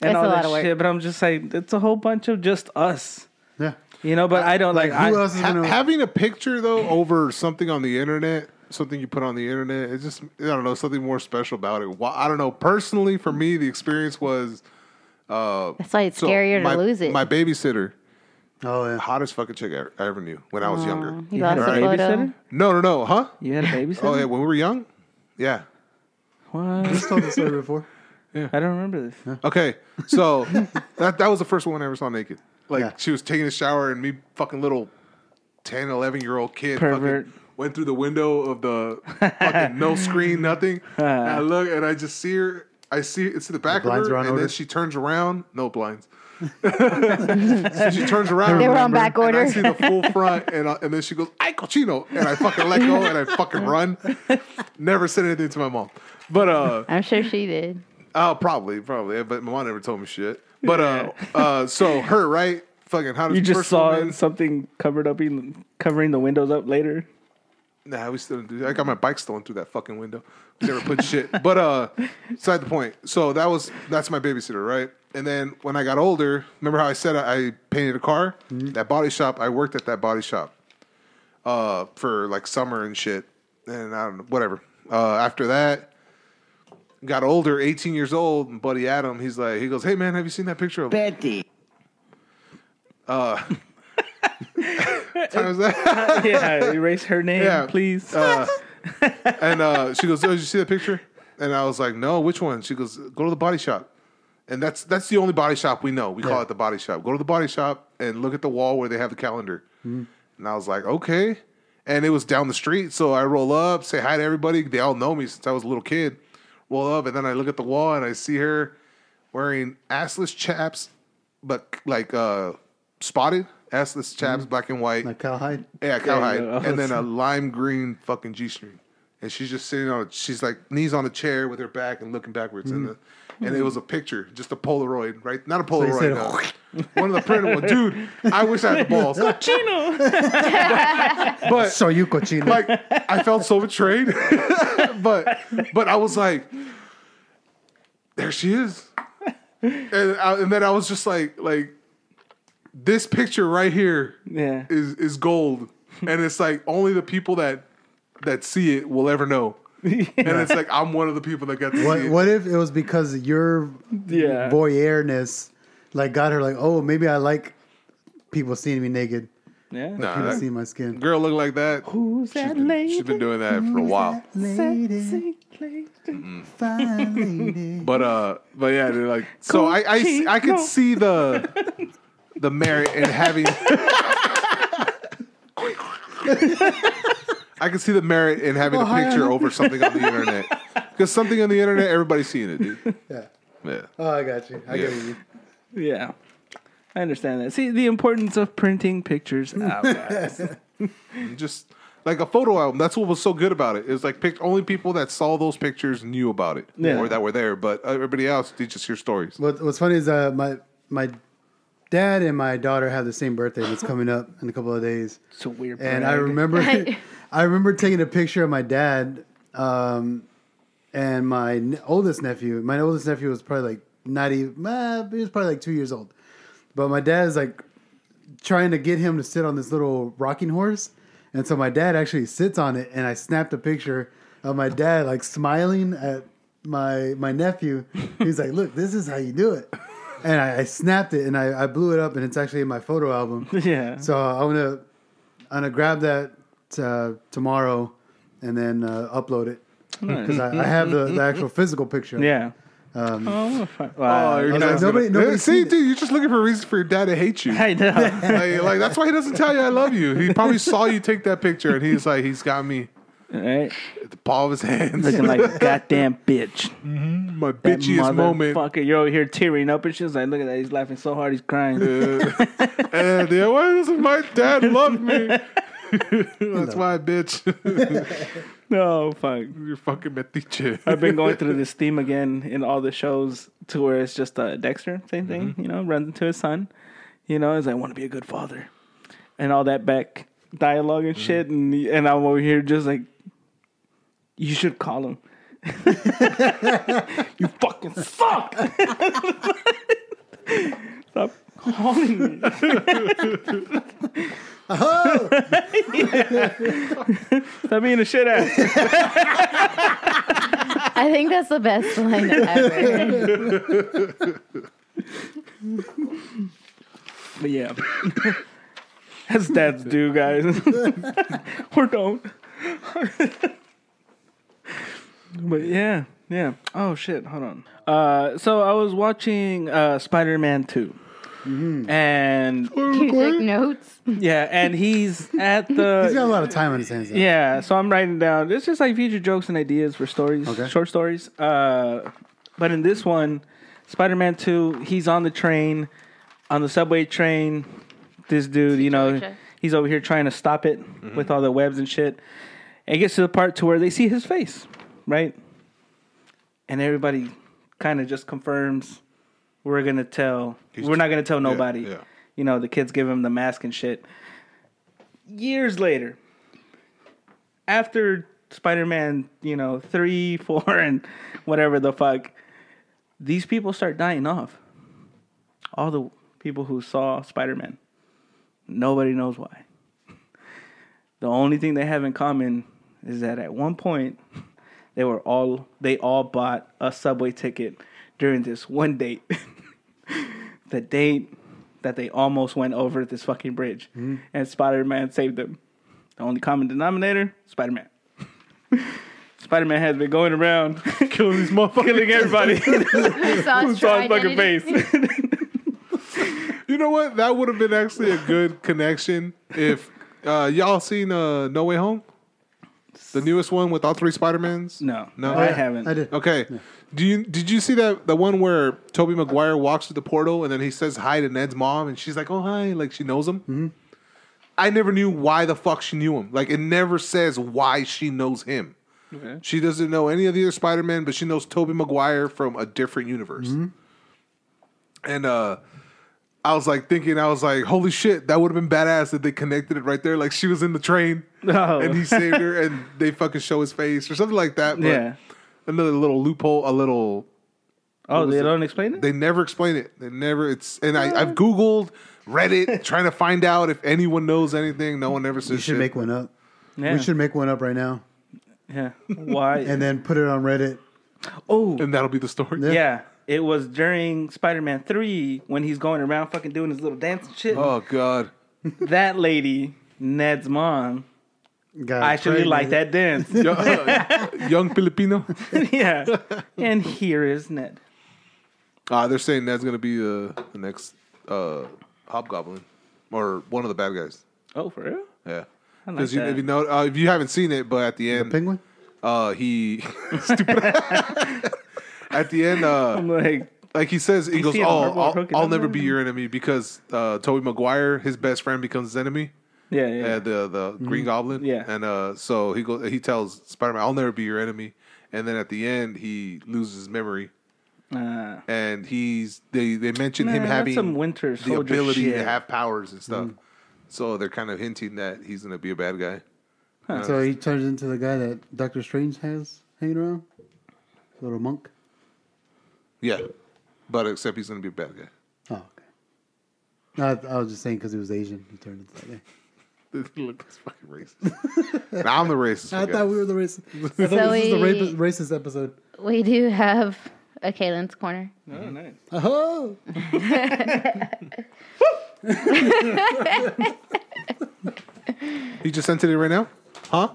That's all a that lot of work. shit. But I'm just like, it's a whole bunch of just us, Yeah. you know. But I don't like. Like, who I, else is Ha- going to. having a picture, though, over something on the internet, something you put on the internet, it's just, I don't know, something more special about it. Why- I don't know. Personally, for me, the experience was. Uh, That's why it's so scarier my, to lose it. My babysitter, Oh, yeah. hottest fucking chick I, I ever knew when I was younger. You You had lost a a babysitter? No, no, no, huh? You had a babysitter? Oh yeah, when we were young. Yeah. What? He's told this story before. I don't remember this. Okay, so that that was the first one I ever saw naked. Like Yeah. she was taking a shower and me fucking little 10, 11 year old kid fucking went through the window of the fucking no screen, nothing. Uh. and I look and I just see her. I see it's the back of blinds her, are on and then she turns around. No blinds. so she turns around. They were on remember, back and order. I see the full front, and, I, and then she goes, "Ay cochino," and I fucking let go, and I fucking run. Never said anything to my mom, but uh, I'm sure she did. Oh, probably, probably. But my mom never told me shit. But uh, uh, so her right, fucking how does You just saw woman- something covered up in covering the windows up later. Nah, we still do. I got my bike stolen through that fucking window. Never put shit. But uh, beside the point. So that was that's my babysitter, right? And then when I got older, remember how I said I, I painted a car? That body shop. I worked at that body shop uh, for like summer and shit. And I don't know, whatever. Uh, after that, got older, 18 years old, and buddy Adam, he's like, he goes, "Hey man, have you seen that picture of Betty. uh time was that? yeah, erase her name, Yeah. please. Uh, and uh, she goes, "Oh, did you see that picture?" And I was like, "No, which one?" She goes, "Go to the body shop." And that's that's the only body shop we know. We call Yeah. it the body shop. Go to the body shop and look at the wall where they have the calendar. Mhm. And I was like, "Okay." And it was down the street, so I roll up, say hi to everybody. They all know me since I was a little kid. Roll up, and then I look at the wall and I see her wearing assless chaps, but like uh, spotted assless chaps, black and white. Like cowhide. Yeah, cowhide, you go. and then a lime green fucking g string, and she's just sitting on. She's like knees on a chair with her back and looking backwards, and the, and it was a picture, just a Polaroid, right? Not a Mm-hmm. So you Polaroid, said, uh, one of the printed ones, dude. I wish I had the balls, but So you cochino. like I felt so betrayed, but but I was like, there she is, and I, and then I was just like like this picture right here yeah. is is gold, and it's like only the people that that see it will ever know. And it's like I'm one of the people that got to What see it. what if it was because your Yeah. voyeurness like got her like, oh, maybe I like people seeing me naked. Yeah. Nah, People that see my skin. girl look like that. Who's She's that been, lady? she's been doing that for a while. Lady, fine lady. But uh, but yeah, they're like so. I I I could see the the merit in having. I can see the merit in having a picture Anna. over something on the internet because something on the internet, everybody's seeing it, dude. Yeah. Yeah. Oh, I got you. I Yeah. get you. Yeah. I understand that. See the importance of printing pictures out, guys. just like a photo album. That's what was so good about it. It was like pic- only people that saw those pictures knew about it Yeah. or that were there, but everybody else they just hear stories. What, what's funny is uh, my my dad and my daughter have the same birthday that's coming up in a couple of days. It's a weird. And I remember, I remember taking a picture of my dad um, and my oldest nephew. My oldest nephew was probably like not even, uh, he was probably like two years old. But my dad is like trying to get him to sit on this little rocking horse. And so my dad actually sits on it, and I snapped a picture of my dad like smiling at my my nephew. He's like, "Look, this is how you do it." And I, I snapped it, and I, I blew it up, and it's actually in my photo album. Yeah. So I'm gonna I'm gonna grab that uh, tomorrow, and then uh, upload it because I, I have the, the actual physical picture. Yeah. Um, Oh, fuck. Oh, you're I was not like, nobody- nobody see, dude, you're just looking for a reason for your dad to hate you. I know. like, like, that's why he doesn't tell you I love you. He probably saw you take that picture, and he's like, he's got me right? at the palm of his hands. Looking like a goddamn bitch. my That bitchiest moment. Motherfucker, you're over here tearing up, and she's like, "Look at that! He's laughing so hard, he's crying." Uh, and yeah, why doesn't my dad love me? That's why, bitch. no, fuck. You're fucking metiche. I've been going through this theme again in all the shows to where it's just uh, Dexter, same thing, Mm-hmm. you know, runs into his son, you know, is I want to be a good father, and all that back dialogue and shit, Mm-hmm. and and I'm over here just like, you should call him. you fucking suck. Stop calling me. Oh! Stop being a shit ass. I think that's the best line ever. But yeah. As dads do, guys. or don't. But yeah, yeah. Oh shit, hold on. Uh so I was watching uh Spider-Man 2. And you take notes. yeah, and he's at the he's got a lot of time on his hands. though. Yeah, so I'm writing down. It's just like future jokes and ideas for stories, Okay. short stories. Uh, but in this one, Spider-Man Two, he's on the train, on the subway train. This dude, you know, he's over here trying to stop it with all the webs and shit. And it gets to the part to where they see his face, right? And everybody kind of just confirms we're gonna tell. we're not gonna tell nobody. yeah. You know, the kids give him the mask and shit. Years later, after Spider-Man, you know, three, four, and whatever the fuck, these people start dying off. All the people who saw Spider-Man. Nobody knows why. The only thing they have in common is that at one point they were all they all bought a subway ticket during this one date. the date that they almost went over this fucking bridge, and Spider Man saved them. The only common denominator: Spider Man. Spider Man has been going around killing these motherfuckers, killing everybody who saw his saw his true fucking face. You know what? That would have been actually a good connection if uh, y'all seen uh, No Way Home, the newest one with all three Spider Mans. No, no, I haven't. I did. Okay. Do you did you see that the one where Tobey Maguire walks through the portal and then he says hi to Ned's mom and she's like, "Oh hi," like she knows him. Mm-hmm. I never knew why the fuck she knew him. Like it never says why she knows him. Okay. She doesn't know any of the other Spider Man, but she knows Tobey Maguire from a different universe. Mm-hmm. And uh, I was like thinking, I was like, holy shit, that would have been badass if they connected it right there. Like she was in the train Oh. and he saved her, and they fucking show his face or something like that. But Yeah. another little loophole, a little. Oh, they it? don't explain it. They never explain it. They never. It's and I, I've uh. googled, Reddit, trying to find out if anyone knows anything. No one ever says You should shit. make one up. Yeah. We should make one up right now Yeah. Why? and then put it on Reddit. oh, and that'll be the story. yeah. It was during Spider Man 3 when he's going around fucking doing his little dance and shit. Oh god. That lady, Ned's mom, Got actually pregnant. like that dance. young, uh, young Filipino. yeah. And here is Ned. Uh, they're saying that's gonna be uh, the next uh, Hobgoblin or one of the bad guys. Oh, for real? Yeah, I like because you, that. if you know, uh, if you haven't seen it, but at the end, Penguin? uh, he stupid. At the end, uh, I'm like, like he says, he goes, "Oh, I'll, I'll never be your enemy," because uh, Tobey Maguire, his best friend, becomes his enemy. yeah, yeah. uh, the the Green Goblin. Yeah. and uh, so he goes. He tells Spider Man, "I'll never be your enemy." And then at the end, he loses his memory, Uh, and he's they they mention Man, him having some Winter the Soldier ability to have powers and stuff. So they're kind of hinting that he's going to be a bad guy. So he turns into the guy that Doctor Strange has hanging around? Little monk? Yeah, but except he's going to be a bad guy. Oh, okay. No, I, I was just saying because he was Asian. He turned into that guy. Look, it's fucking racist. Now I'm the racist. I guy. thought we were the racist. I thought So this is the we- racist episode. We do have a Kaylin's corner. oh, mm-hmm. nice. Oh, He just sent it in right now, huh?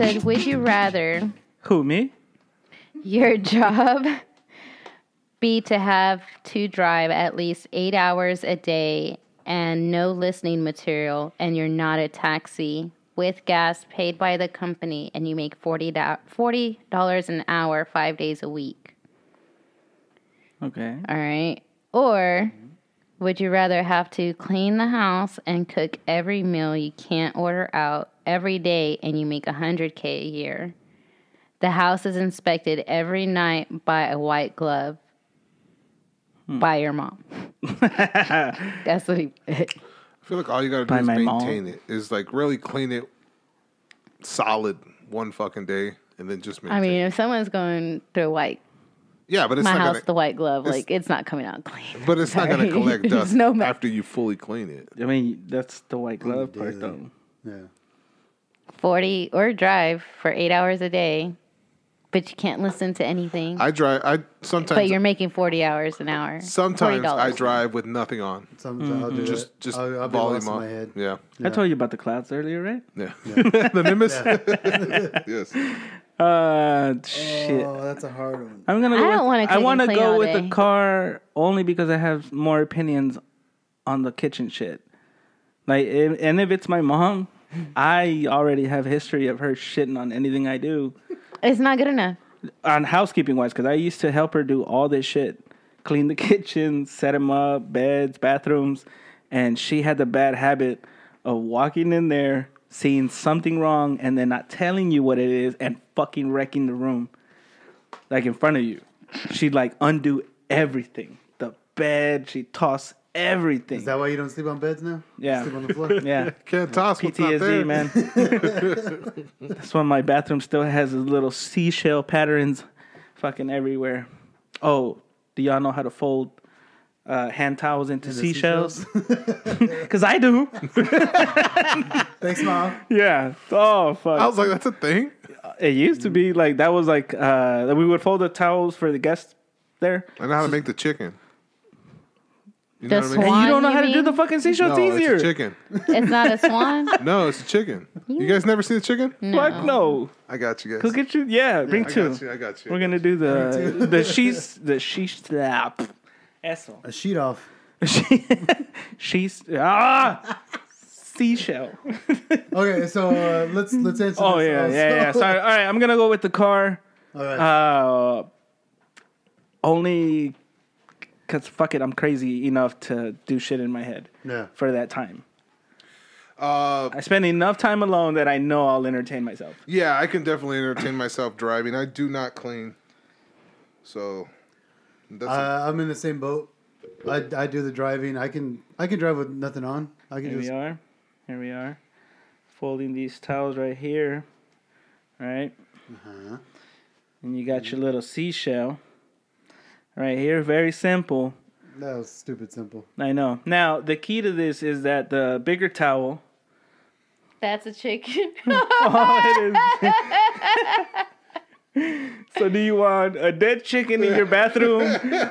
Said, would you rather Who, me? your job be to have to drive at least eight hours a day and no listening material, and you're not a taxi with gas paid by the company, and you make $40, $40 an hour, five days a week? Okay. All right. Or mm-hmm. Would you rather have to clean the house and cook every meal you can't order out every day and you make 100K a year? The house is inspected every night by a white glove hmm. by your mom. That's what he. I feel like all you gotta do By is my mom. maintain it. Is like really clean it solid one fucking day, and then just maintain. I mean, if someone's going through white, yeah, but it's my not house, gonna. the white glove, it's- like it's not coming out clean. but it's not gonna collect dust no ma- after you fully clean it. I mean, that's the white glove part, though. yeah. 40 or drive for eight hours a day, but you can't listen to anything. I drive. I sometimes. but you're making 40 hours an hour. sometimes I $40. drive with nothing on. Sometimes I'll mm-hmm. do Just that. just I'll, I'll be volume lost in on. my head. Yeah, I told you about the clouds earlier, right? yeah. the Nimbus. yes. Uh, shit. Oh, that's a hard one. I'm gonna. Go I don't wanna I want to go with day. the car only because I have more opinions on the kitchen shit. Like, if, and if it's my mom, I already have history of her shitting on anything I do It's not good enough. on housekeeping wise. Because I used to help her do all this shit, clean the kitchen, set them up, beds, bathrooms, and she had the bad habit of walking in there, seeing something wrong, and then not telling you what it is, and fucking wrecking the room, like in front of you. She'd like undo everything. The bed, she toss everything. Is that why you don't sleep on beds now? Yeah. sleep on the floor. yeah. Can't toss what's not PTSD, there. man. That's why my bathroom still has little seashell patterns fucking everywhere. Oh, do y'all know how to fold uh, hand towels into Into seashells? Because I do. Thanks, mom. Yeah. Oh, fuck. I was like, that's a thing. it used to be like, that was like, uh, we would fold the towels for the guests there. I know how to make the chicken. You The know what I mean? And you don't know you how to do mean? the fucking seashell. No, it's easier. it's a chicken. It's not a swan. No, it's a chicken. You guys never seen the chicken? Fuck no. I got you guys. Go get you. Yeah, bring I two. got you. I got you. We're gonna do the the she's the she's slap. Eso. A sheet off. She, she's ah seashell. Okay, so uh, let's let's answer. Oh this yeah, also. yeah, yeah. Sorry. All right, I'm gonna go with the car. All right. Uh, only because fuck it, I'm crazy enough to do shit in my head yeah. for that time. Uh, I spend enough time alone that I know I'll entertain myself. yeah, I can definitely entertain myself driving. I do not clean, so Uh, I'm in the same boat. I, I do the driving. I can I can drive with nothing on. I can Here we are. Here we are. Folding these towels right here. Right? Uh-huh. And you got your little seashell. Right here. Very simple. that was stupid simple. I know. Now, the key to this is that the bigger towel. That's a chicken. Oh, it is. so, do you want a dead chicken in your bathroom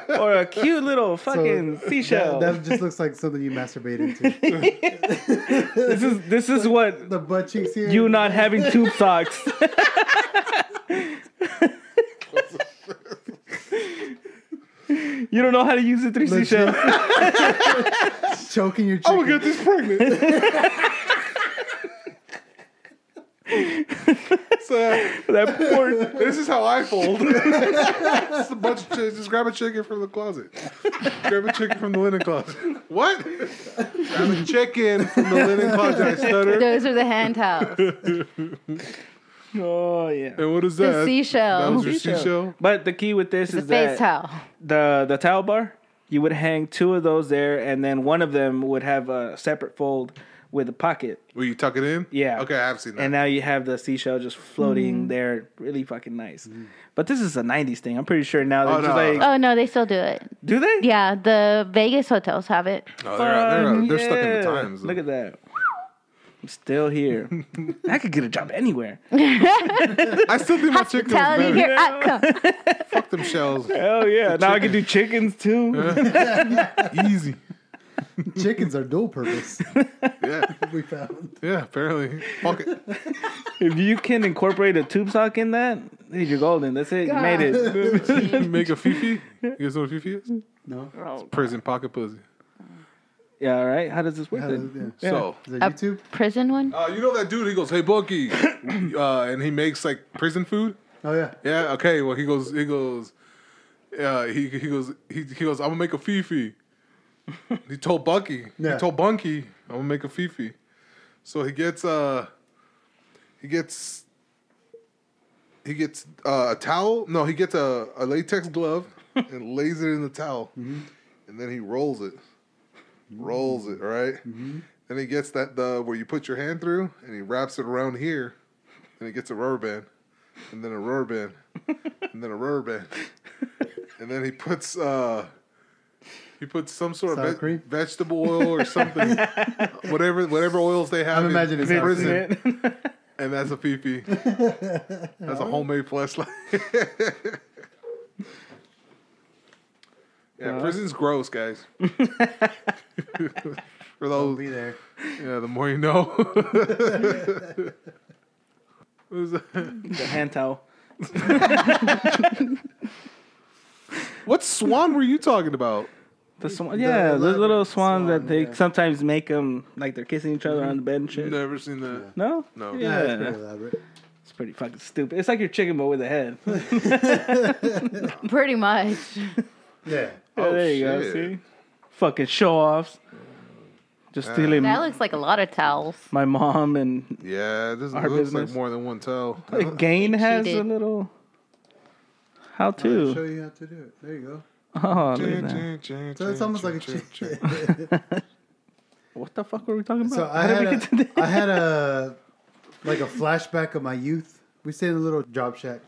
or a cute little fucking seashell? That, that just looks like something you masturbate into. this is this is what the butt cheeks here. you not having tube socks. you don't know how to use the three Legit. seashells. choking your I'm chicken. gonna get this pregnant. so, that poor. this is how I fold. just a bunch of chi- just grab a chicken from the closet. Grab a chicken from the linen closet. What? grab a chicken from the linen closet. I stutter. Those are the hand towels. Oh yeah. And what is that? The that? seashell. That was your seashell. But the key with this It's a is face that towel. the the towel bar, you would hang two of those there, and then one of them would have a separate fold with a pocket. Will you tuck it in? Yeah. Okay, I have seen that. And now you have the seashell just floating Mm. there, really fucking nice. But this is a '90s thing. I'm pretty sure now they're Oh, just no. like, Oh no, they still do it. do they? Yeah, the Vegas hotels have it. Oh, they're, they're, Fun, they're stuck in the times. Look at that. I'm still here. I could get a job anywhere. I still do my chicken was Hospitality better. here at come. Fuck them shells. Hell yeah! Now I can do chickens too. Easy. Chickens are dual purpose. Yeah. we found. Yeah, apparently. Fuck it. if you can incorporate a tube sock in that, dude, you're golden. That's it. You made it. Make a fifi. You guys know what fifi is? No. Prison pocket pussy. yeah. All right. How does this work? How then? does- Yeah. So, Is that YouTube? Prison one? uh, you know that dude? He goes, "Hey, Bucky," uh, and he makes like prison food. Oh yeah. Yeah. Okay. Well, he goes. He goes. Uh, he he goes. He, he goes. I'm gonna make a fifi. He told Bucky. Yeah. He told Bunky, I'm gonna make a fifi. So he gets uh. He gets. He gets uh, a towel. No, he gets a, a latex glove and lays it in the towel, and then he rolls it. Rolls it right. Then he gets that the where you put your hand through, and he wraps it around here, and he gets a rubber band, and then a rubber band, and then a rubber band, and then he puts uh, he puts some sort Sour of ve- cream? vegetable oil or something, whatever whatever oils they have I'm in, imagining in sour prison, and that's a fifi. That's a homemade flashlight. yeah, prison's gross, guys. For I'll those, be there. yeah, the more you know. What is? The hand towel. What swan were you talking about? The swan, yeah, the little elaborate swans that they yeah. sometimes make them like they're kissing each other on the bed and shit. Never seen that. No, No. Yeah, yeah, it's pretty elaborate. it's pretty fucking stupid. It's like your chicken but with a head. Pretty much. Yeah. Yeah, Oh, there you go. shit. See, fucking show offs. Just stealing That looks like a lot of towels. my mom and Yeah, this Our looks business. like more than one towel. like Gain think she has a little how I'll show you how to do it. There you go. Oh, look at that. So it's almost like a chick. What the fuck were we talking about? So I How did had, we get to this? a, I had a like a flashback of my youth. We stayed in a little job shack,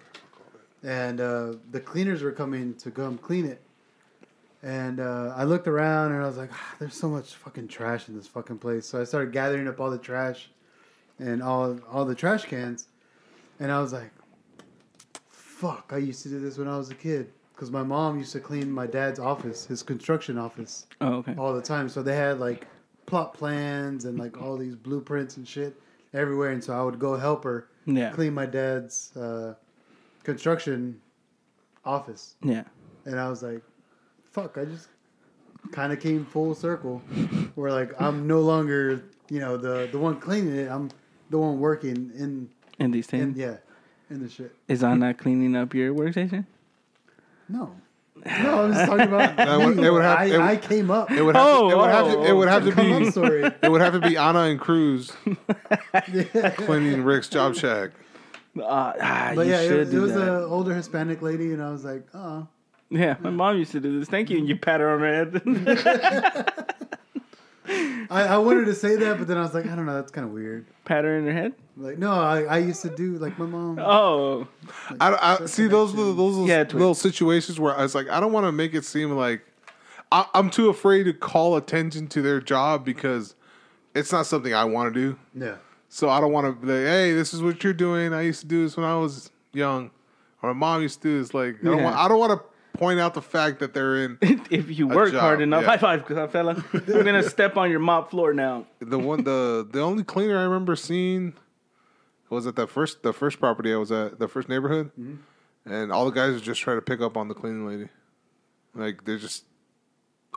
and uh, the cleaners were coming to come clean it. And uh, I looked around and I was like, ah, "There's so much fucking trash in this fucking place." So I started gathering up all the trash and all all the trash cans, and I was like, "Fuck! I used to do this when I was a kid." Because my mom used to clean my dad's office, his construction office Oh, okay. all the time. So they had like plot plans and like all these blueprints and shit everywhere. And so I would go help her Yeah. clean my dad's uh, construction office. Yeah. And I was like, fuck, I just kind of came full circle where like I'm no longer, you know, the, the one cleaning it. I'm the one working in, In these in things. yeah, in the shit. Is Anna cleaning up your workstation? No. No, I'm just talking about. That would- me. it would have- I, it would- I came up. It would have, Oh, to, it would have to, it would have to Come up be story. it would have to be Anna and Cruz cleaning Rick's job shack. Uh, ah, But you yeah, should it, it do was that. an older Hispanic lady, and I was like, oh. Yeah, my mom used to do this. Thank you, and you pat her on her head. I, I wanted to say that, but then I was like, I don't know, that's kind of weird. pat her in her head. Like, no, I, I used to do like my mom. Oh, I, I see those little, those little, Yeah, little situations where I was like, I don't want to make it seem like I, I'm too afraid to call attention to their job because it's not something I want to do. Yeah. So I don't want to be like, hey, this is what you're doing. I used to do this when I was young, or my mom used to do this. Like, I don't Yeah. want, I don't want to point out the fact that they're in if you A work job, hard enough, yeah. high five, fella. We're gonna step on your mop floor now. the one the the only cleaner I remember seeing was at that first the first property I was at the first neighborhood, and all the guys were just trying to pick up on the cleaning lady, like they're just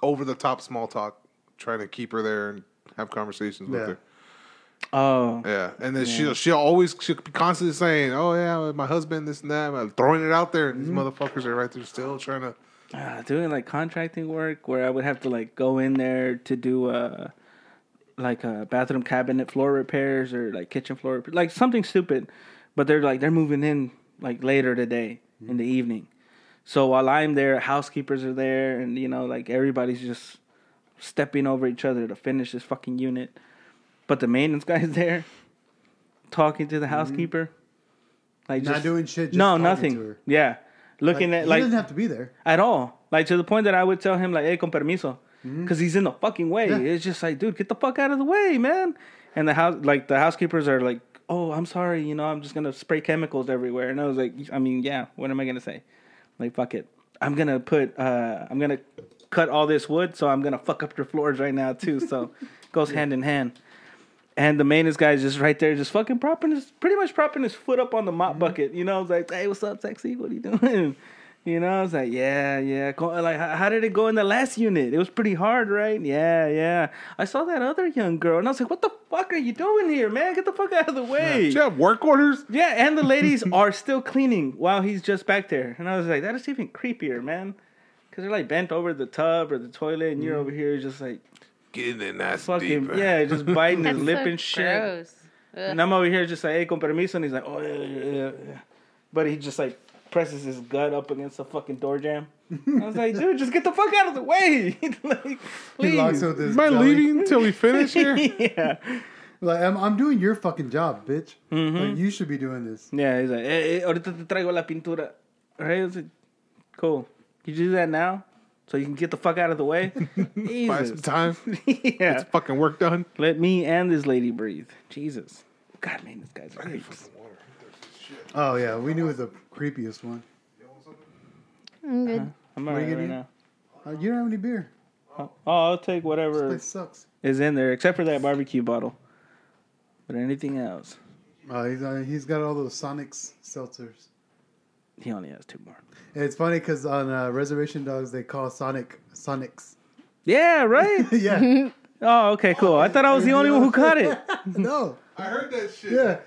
over the top small talk, trying to keep her there and have conversations with her. Oh, Yeah, and then she'll she'll always she'll be constantly saying, "Oh yeah, my husband, this and that," like, throwing it out there, and these motherfuckers are right there still trying to. uh, doing like contracting work where I would have to like go in there to do uh like uh, bathroom cabinet floor repairs or like kitchen floor like something stupid, but they're like they're moving in like later today in the evening. So while I'm there, housekeepers are there, and you know like everybody's just stepping over each other to finish this fucking unit. But the maintenance guy's there, talking to the housekeeper, like Not just doing shit, just no, nothing. Yeah, looking Like, at he like doesn't have to be there. at all. Like to the point that I would tell him like, "Hey, con permiso," because he's in the fucking way. Mm-hmm. Yeah. It's just like, dude, get the fuck out of the way, man. And the house, like the housekeepers are like, "Oh, I'm sorry, you know, I'm just gonna spray chemicals everywhere." And I was like, I mean, yeah, what am I gonna say? Like, fuck it, I'm gonna put, uh I'm gonna cut all this wood, so I'm gonna fuck up your floors right now too. So it goes hand in hand. And the maintenance guy is just right there, just fucking propping his, pretty much propping his foot up on the Mm-hmm. mop bucket. You know, I was like, hey, what's up, sexy? What are you doing? You know, I was like, yeah, yeah. Like, how, how did it go in the last unit? It was pretty hard, right? Yeah, yeah. I saw that other young girl, and I was like, what the fuck are you doing here, man? Get the fuck out of the way. Do you have work orders? Yeah, and the ladies are still cleaning while he's just back there. And I was like, that is even creepier, man. Because they're like bent over the tub or the toilet, and you're mm-hmm. over here just like, Get in that fucking, deeper. yeah, just biting his lip so and shit. gross. And I'm over here just like, hey, con permiso. And he's like, oh, yeah, yeah, yeah, yeah. But he just like presses his gut up against the fucking door jam. I was like, dude, just get the fuck out of the way. like, He locks please. with his Am I leaving until we finish here? yeah. Like, I'm, I'm doing your fucking job, bitch. Mm-hmm. Like, you should be doing this. Yeah, he's like, eh, eh, ahorita te traigo la pintura. Right? I was like, cool. You do that now? So you can get the fuck out of the way? Buy some time. yeah. It's fucking work done. Let me and this lady breathe. Jesus. God, man, this guy's are creeps. Oh, yeah, we knew it was the creepiest one. I'm good. I'm What are alright you right gonna now. Uh, you don't have any beer. Oh, I'll take This whatever place sucks. is in there, except for that barbecue bottle. But anything else, Uh, he's, uh, he's got all those Sonics seltzers. he only has two more. And it's funny because on uh, Reservation Dogs, they call Sonic Sonics. Yeah, right? yeah. oh, okay, cool. I thought I was the only one who caught it. no. I heard that shit. Yeah.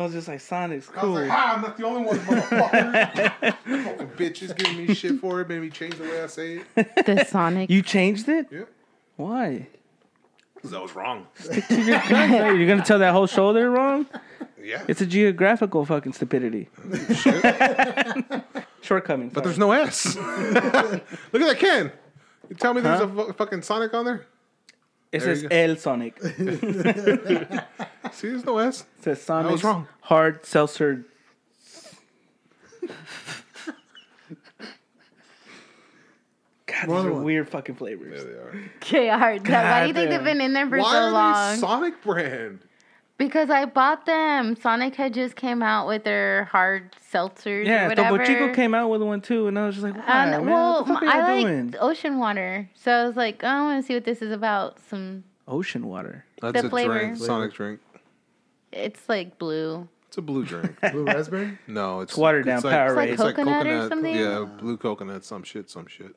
I was just like, Sonic's I was cool. like, ah, I'm not the only one, motherfucker. Fucking bitches giving me shit for it, made me change the way I say it. The Sonic. You changed it? Yeah. Why? Because I was wrong. You're gonna tell that whole show they're wrong? Yeah. It's a geographical fucking stupidity. Shortcomings. But there's no S. Look at that can. You tell me there's Huh? a fucking Sonic on there? It There says go. El Sonic. it See, there's no S. says I Sonic. was wrong. Hard seltzer. God, these are one. weird fucking flavors. Yeah, they are. KR, that- why do you think they've been in there for Why so are long? these Sonic brand? Because I bought them. Sonic had just came out with their hard seltzers or Yeah, whatever. Topo Chico came out with one too, and I was just like, why, And, man? well, what the fuck are I like doing? ocean water, so I was like, oh, I want to see what this is about. Some, Ocean water. That's The a flavor. drink. Sonic drink. it's like blue. It's a blue drink. Blue raspberry. No, it's, It's watered down like, Powerade. It's like coconut or something? Yeah, blue coconut, some shit, some shit.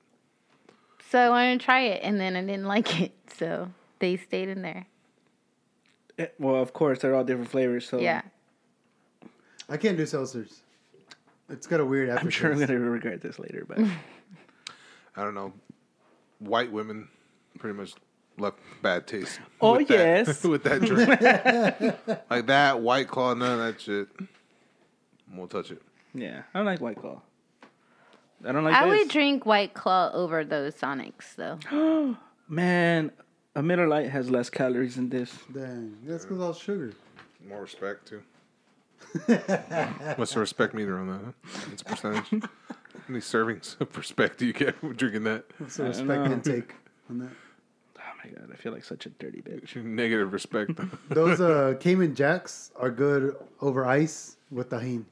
So I wanted to try it, and then I didn't like it, so they stayed in there. Eh, Well, of course, they're all different flavors, so Yeah. I can't do seltzers. It's got a weird aftertaste. I'm sure I'm gonna regret this later, but I don't know. White women pretty much left bad taste. Oh, with that- yes. with that drink, like that white claw, none of that shit. Won't touch it. yeah, I don't like White Claw. I don't like I this. would drink White Claw over those Sonics, though. Man, a Miller Lite has less calories than this. Dang, that's because all sugar. More respect too. What's the respect meter on that? Huh? It's a percentage. How many servings of respect do you get from drinking that? What's the I don't respect know. intake on that? Oh my god, I feel like such a dirty bitch. Negative respect. Those uh, Cayman Jacks are good over ice with Tajín.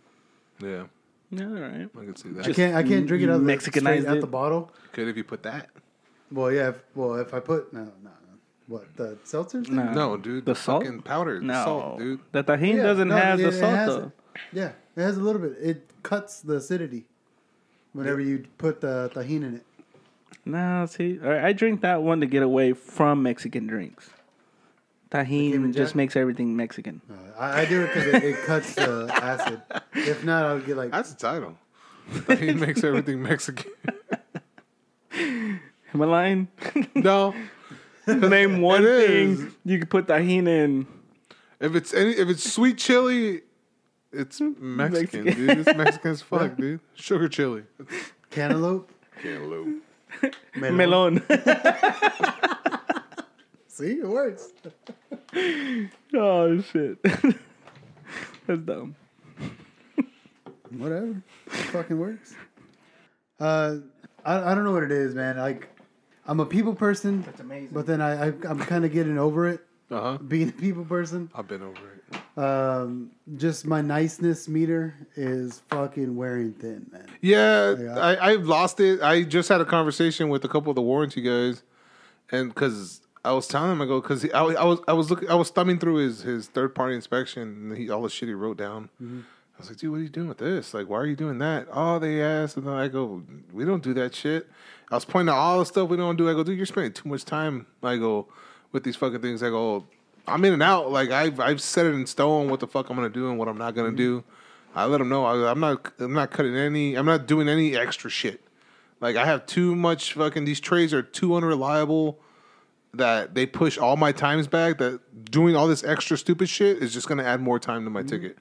yeah, Yeah, all right. I can see that. I can't. I can't drink it out of the, Mexicanized straight out it? the bottle. Good if you put that. Well, yeah. If, well, if I put no, no, no. What the seltzer? thing? No, No, dude. The The, salt? fucking powder. The no, salt, dude. the Tajín Yeah, doesn't no, have it- the it salt though. it. Yeah, it has a little bit. It cuts the acidity whenever you put the Tajín in it. No, see, all right, I drink that one to get away from Mexican drinks. Tajín Cayman just makes everything Mexican. Uh, I, I do it because it, it cuts the acid. If not, I would get like That's the title. He makes everything Mexican. Am I lying? no. Name one It thing is. you can put Tajín in. If it's any, if it's sweet chili, it's Mexican, Mexican. dude. It's Mexican as fuck, dude. Sugar chili. cantaloupe. Cantaloupe. melon. Melon. See, it works. oh shit. That's dumb. Whatever, it fucking works. Uh, I I don't know what it is, man. Like, I'm a people person. That's amazing. But then I, I I'm kind of getting over it. Uh huh. Being a people person. I've been over it. Um, just my niceness meter is fucking wearing thin, man. Yeah, Yeah. I, I've lost it. I just had a conversation with a couple of the warranty guys, and because I was telling him, I go, because I, I was I was looking, I was thumbing through his his third party inspection, and he all the shit he wrote down. I was like, dude, what are you doing with this? Like, why are you doing that? Oh, they asked, and then I go, we don't do that shit. I was pointing out all the stuff we don't do. I go, dude, you're spending too much time. I go with these fucking things. I go, I'm in and out. Like I've I've set it in stone what the fuck I'm gonna do and what I'm not gonna do. I let them know I, I'm not I'm not cutting any. I'm not doing any extra shit. Like I have too much fucking. These trays are too unreliable. That they push all my times back. That doing all this extra stupid shit is just gonna add more time to my mm-hmm. ticket.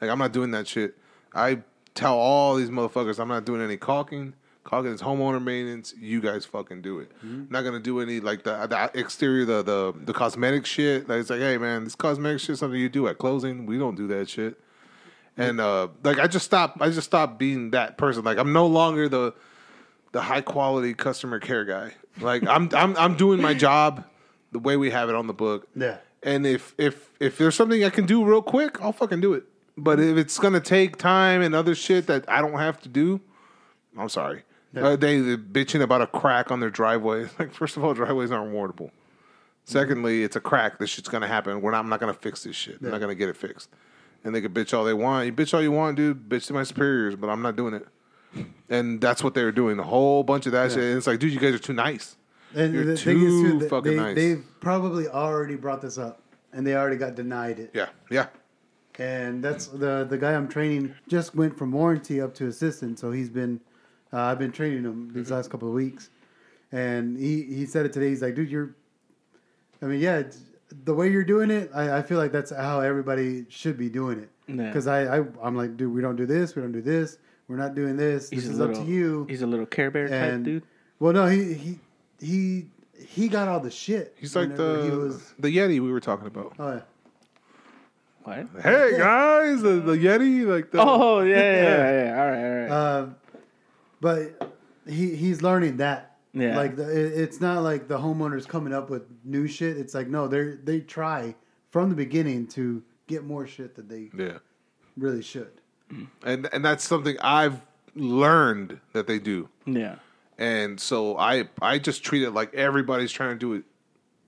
Like I'm not doing that shit. I tell all these motherfuckers I'm not doing any caulking. Caulking is homeowner maintenance. You guys fucking do it. I'm not gonna do any like the the exterior, the the the cosmetic shit. Like it's like, hey man, this cosmetic shit something you do at closing. We don't do that shit. And uh like I just stopped. I just stopped being that person. Like I'm no longer the the high quality customer care guy. Like I'm I'm I'm doing my job the way we have it on the book. Yeah. And if if if there's something I can do real quick, I'll fucking do it. But if it's gonna take time and other shit that I don't have to do, I'm sorry. Uh, they they bitching about a crack on their driveway. Like first of all, driveways aren't warrantable. Secondly, it's a crack. This shit's gonna happen. We're not. I'm not gonna fix this shit. I'm not gonna get it fixed. And they can bitch all they want. You bitch all you want, dude. Bitch to my superiors, but I'm not doing it. And that's what they were doing. A whole bunch of that shit. And it's like, dude, you guys are too nice. And You're the too thing is, too, that fucking they, nice. they've probably already brought this up, and they already got denied it. Yeah, yeah. And that's the the guy I'm training just went from warranty up to assistant, so he's been uh, I've been training him these last couple of weeks, and he he said it today. He's like, dude, you're, I mean, yeah, the way you're doing it, I, I feel like that's how everybody should be doing it. Yeah. Because I, I I'm like, dude, we don't do this, we don't do this, we're not doing this. He's this is little, up to you. He's a little Care Bear type dude. Well, no, he he he he got all the shit. He's like the he was. the Yeti we were talking about. Oh yeah. What? Hey guys, the, the Yeti, like the Oh yeah, yeah, yeah. yeah. All right, all right. Uh, but he he's learning that. Yeah. Like the, it, it's not like the homeowners coming up with new shit. It's like no, they they try from the beginning to get more shit that they yeah, really should. and and that's something I've learned that they do. yeah. And so I I just treat it like everybody's trying to do it.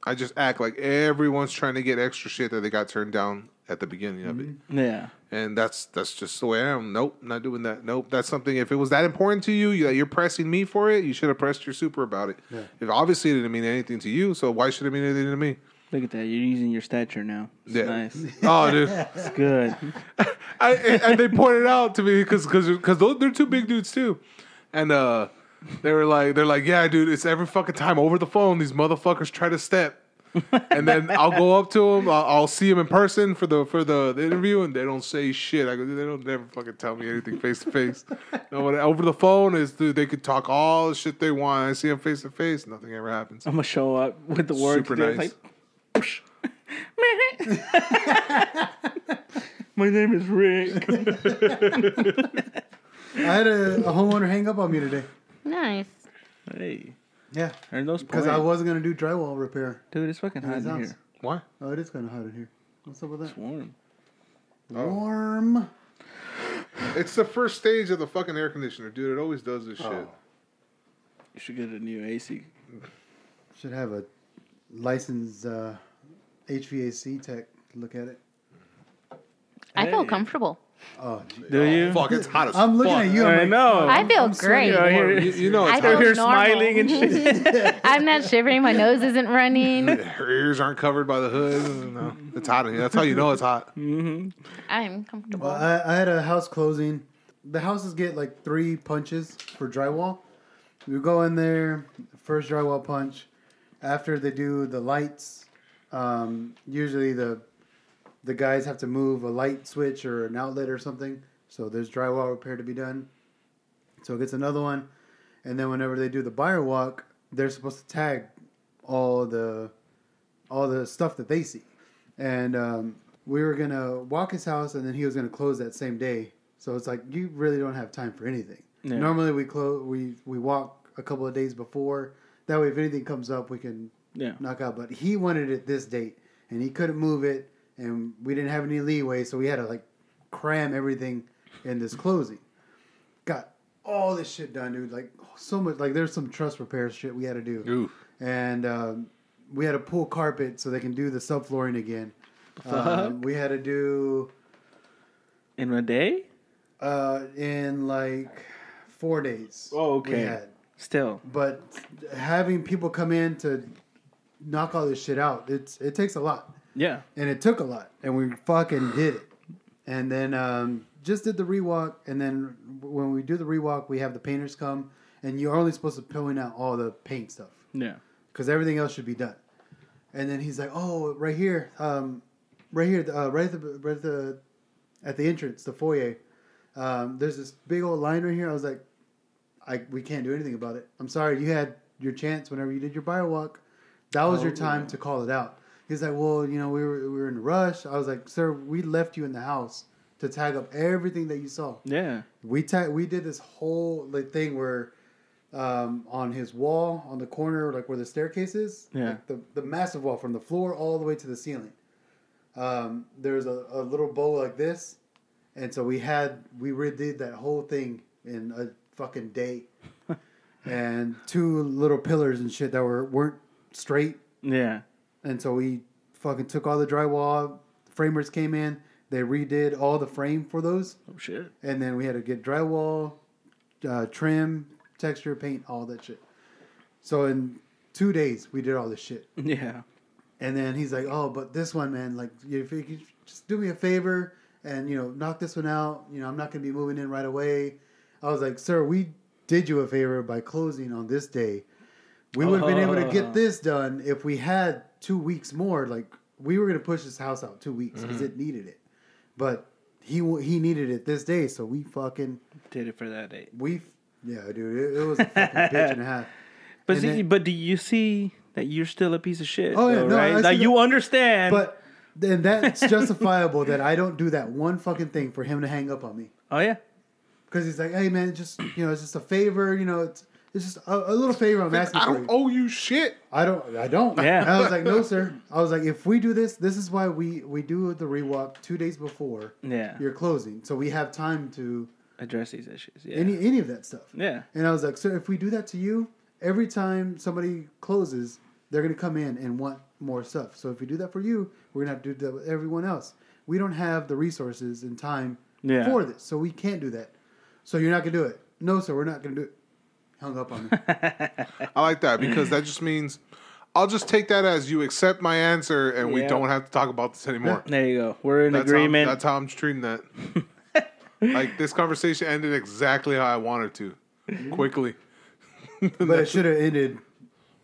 I just act like everyone's trying to get extra shit that they got turned down at the beginning of it. Yeah. And that's that's just the way I am. Nope, not doing that. Nope, that's something. If it was that important to you, you- that you're pressing me for it, you should have pressed your super about it. If obviously it didn't mean anything to you, so why should it mean anything to me? Look at that. You're using your stature now. It's Yeah. nice. Oh, dude. It's good. I, and, and they pointed out to me because because because they're two big dudes too, and uh, they were like they're like yeah, dude, it's every fucking time over the phone these motherfuckers try to step, and then I'll go up to them, I'll, I'll see them in person for the for the, the interview, and they don't say shit. I go, they don't never fucking tell me anything face to face. No, when- over the phone is dude, they could talk all the shit they want. I see them face to face, nothing ever happens. I'm gonna show up with the words. Super together, nice. Like, My name is Rick. I had a, a homeowner hang up on me today. Nice. hey, Yeah, earn those because. I wasn't gonna do drywall repair. Dude, it's fucking hot in house. here. Why? Oh, it is kind of hot in here. What's up with that? It's that? warm. Warm. It's the first stage of the fucking air conditioner, dude. It always does this shit. You should get a new AC. Should have a licensed uh, HVAC tech look at it. I feel comfortable. Oh, gee. Do you? Fuck, it's hot as I'm looking fuck. at you. I'm I like, know. I feel I'm great. sweating. Here- You, you know I it's feel hot. You're normal. smiling and shit. I'm not shivering. My nose isn't running. Her ears aren't covered by the hood. No, it's hot in here. That's how you know it's hot. I'm comfortable. Well, I, I had a house closing. The houses get like three punches for drywall. We go in there, first drywall punch. After they do the lights, um, usually the the guys have to move a light switch or an outlet or something. So there's drywall repair to be done. So it gets another one, and then whenever they do the buyer walk, they're supposed to tag all the all the stuff that they see. And um, we were gonna walk his house, and then he was gonna close that same day. So it's like you really don't have time for anything. Yeah. Normally we close we we walk a couple of days before. That way, if anything comes up, we can Yeah. knock out. But he wanted it this date, and he couldn't move it, and we didn't have any leeway, so we had to like cram everything in this closing. Got all this shit done, dude. Like so much. Like there's some truss repair shit we had to do, Ooh. and um, we had to pull carpet so they can do the subflooring again. Um, we had to do In a day? uh, in like four days. Oh, we okay. had. Still. But having people come in to knock all this shit out, it's it takes a lot. Yeah. and it took a lot, and we fucking did it. And then um, just did the rewalk, and then when we do the rewalk, we have the painters come, and you're only supposed to point out all the paint stuff Yeah. because everything else should be done. And then he's like, "Oh, right here, um, right here, uh, right at the right at the at the entrance, the foyer. Um, there's this big old line right here." I was like, "I we can't do anything about it. I'm sorry. You had your chance whenever you did your buyer walk. That was your time to call it out." He's like, "Well, you know, we were we were in a rush." I was like, "Sir, we left you in the house to tag up everything that you saw." Yeah. we ta- we did this whole like thing where um, on his wall on the corner like where the staircase is Yeah. like, the, the massive wall from the floor all the way to the ceiling um, there's a, a little bowl like this and so we had we redid that whole thing in a fucking day and two little pillars and shit that were weren't straight Yeah. And so we fucking took all the drywall framers came in they redid all the frame for those Oh shit. and then we had to get drywall, uh, trim, texture, paint, all that shit. So in two days, we did all this shit. Yeah. And then he's like, "Oh, but this one, man, like, if you could just do me a favor and you know knock this one out. You know, I'm not gonna be moving in right away." I was like, "Sir, we did you a favor by closing on this day. We would have been able to Oh. get this done if we had two weeks more. Like, we were gonna push this house out two weeks because mm-hmm. it needed it, but." he he needed it this day, so we fucking Did it for that day. we yeah, dude, it, it was a fucking bitch and a half. But see, then- but do you see that you're still a piece of shit? Oh, yeah, though, no, right? Like you that. understand. But then that's justifiable that I don't do that one fucking thing for him to hang up on me. oh yeah, Because he's like, hey man, just you know, it's just a favor. You know, it's it's just a, a little favor I'm asking I for don't you. owe you shit. I don't. I don't. Yeah. And I was like, no, sir. I was like, if we do this, this is why we we do the rewalk two days before yeah. your closing, so we have time to Address these issues. Yeah. any any of that stuff. yeah. And I was like, sir, if we do that to you, every time somebody closes, they're gonna come in and want more stuff. So if we do that for you, we're gonna have to do that with everyone else. We don't have the resources and time Yeah. for this, so we can't do that. So you're not gonna do it. No, sir, we're not gonna do it. Hung up on me. I like that because that just means I'll just take that as you accept my answer and we Yeah. don't have to talk about this anymore. There you go. We're in That's agreement. How, that's how I'm treating that. like this conversation ended exactly how I wanted to, mm-hmm. quickly. but it should have ended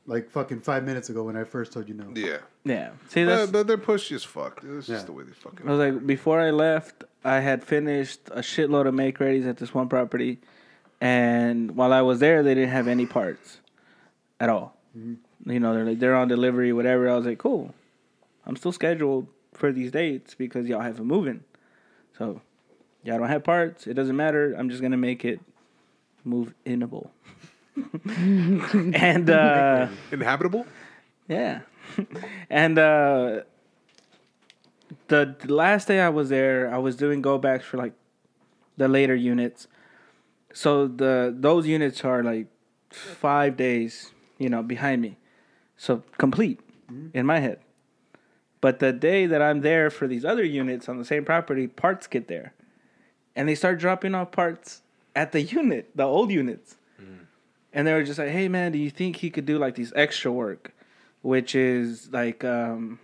like fucking five minutes ago when I first told you no. Yeah. yeah. See, But, that's. but they're pushy as fuck. It's Yeah. just the way they fucking. I was like, before I left, I had finished a shitload of make readies at this one property, and while I was there, they didn't have any parts at all. You know, they're like they're on delivery, whatever. I was like, cool. I'm still scheduled for these dates because y'all haven't moving. So, y'all don't have parts. It doesn't matter. I'm just gonna make it move inable. and uh Inhabitable? yeah. and uh the, the last day I was there, I was doing go backs for like the later units. So the those units are like five days, you know, behind me. So complete in my head. But the day that I'm there for these other units on the same property, parts get there. And they start dropping off parts at the unit, the old units. And they were just like, hey man, do you think he could do like these extra work? Which is like um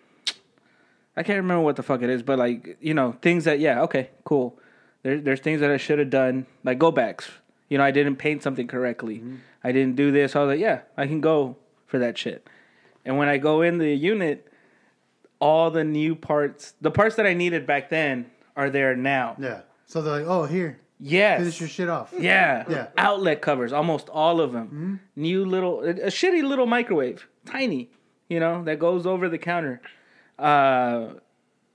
I can't remember what the fuck it is, but like, you know, things that yeah, okay, cool. There, there's things that I should have done, like go backs. You know, I didn't paint something correctly. I didn't do this. I was like, yeah, I can go for that shit. And when I go in the unit, all the new parts, the parts that I needed back then, are there now. Yeah. So they're like, oh, here, Yes. finish your shit off. Yeah. Yeah. Outlet covers, almost all of them. New little, a a shitty little microwave, tiny, you know, that goes over the counter. Uh,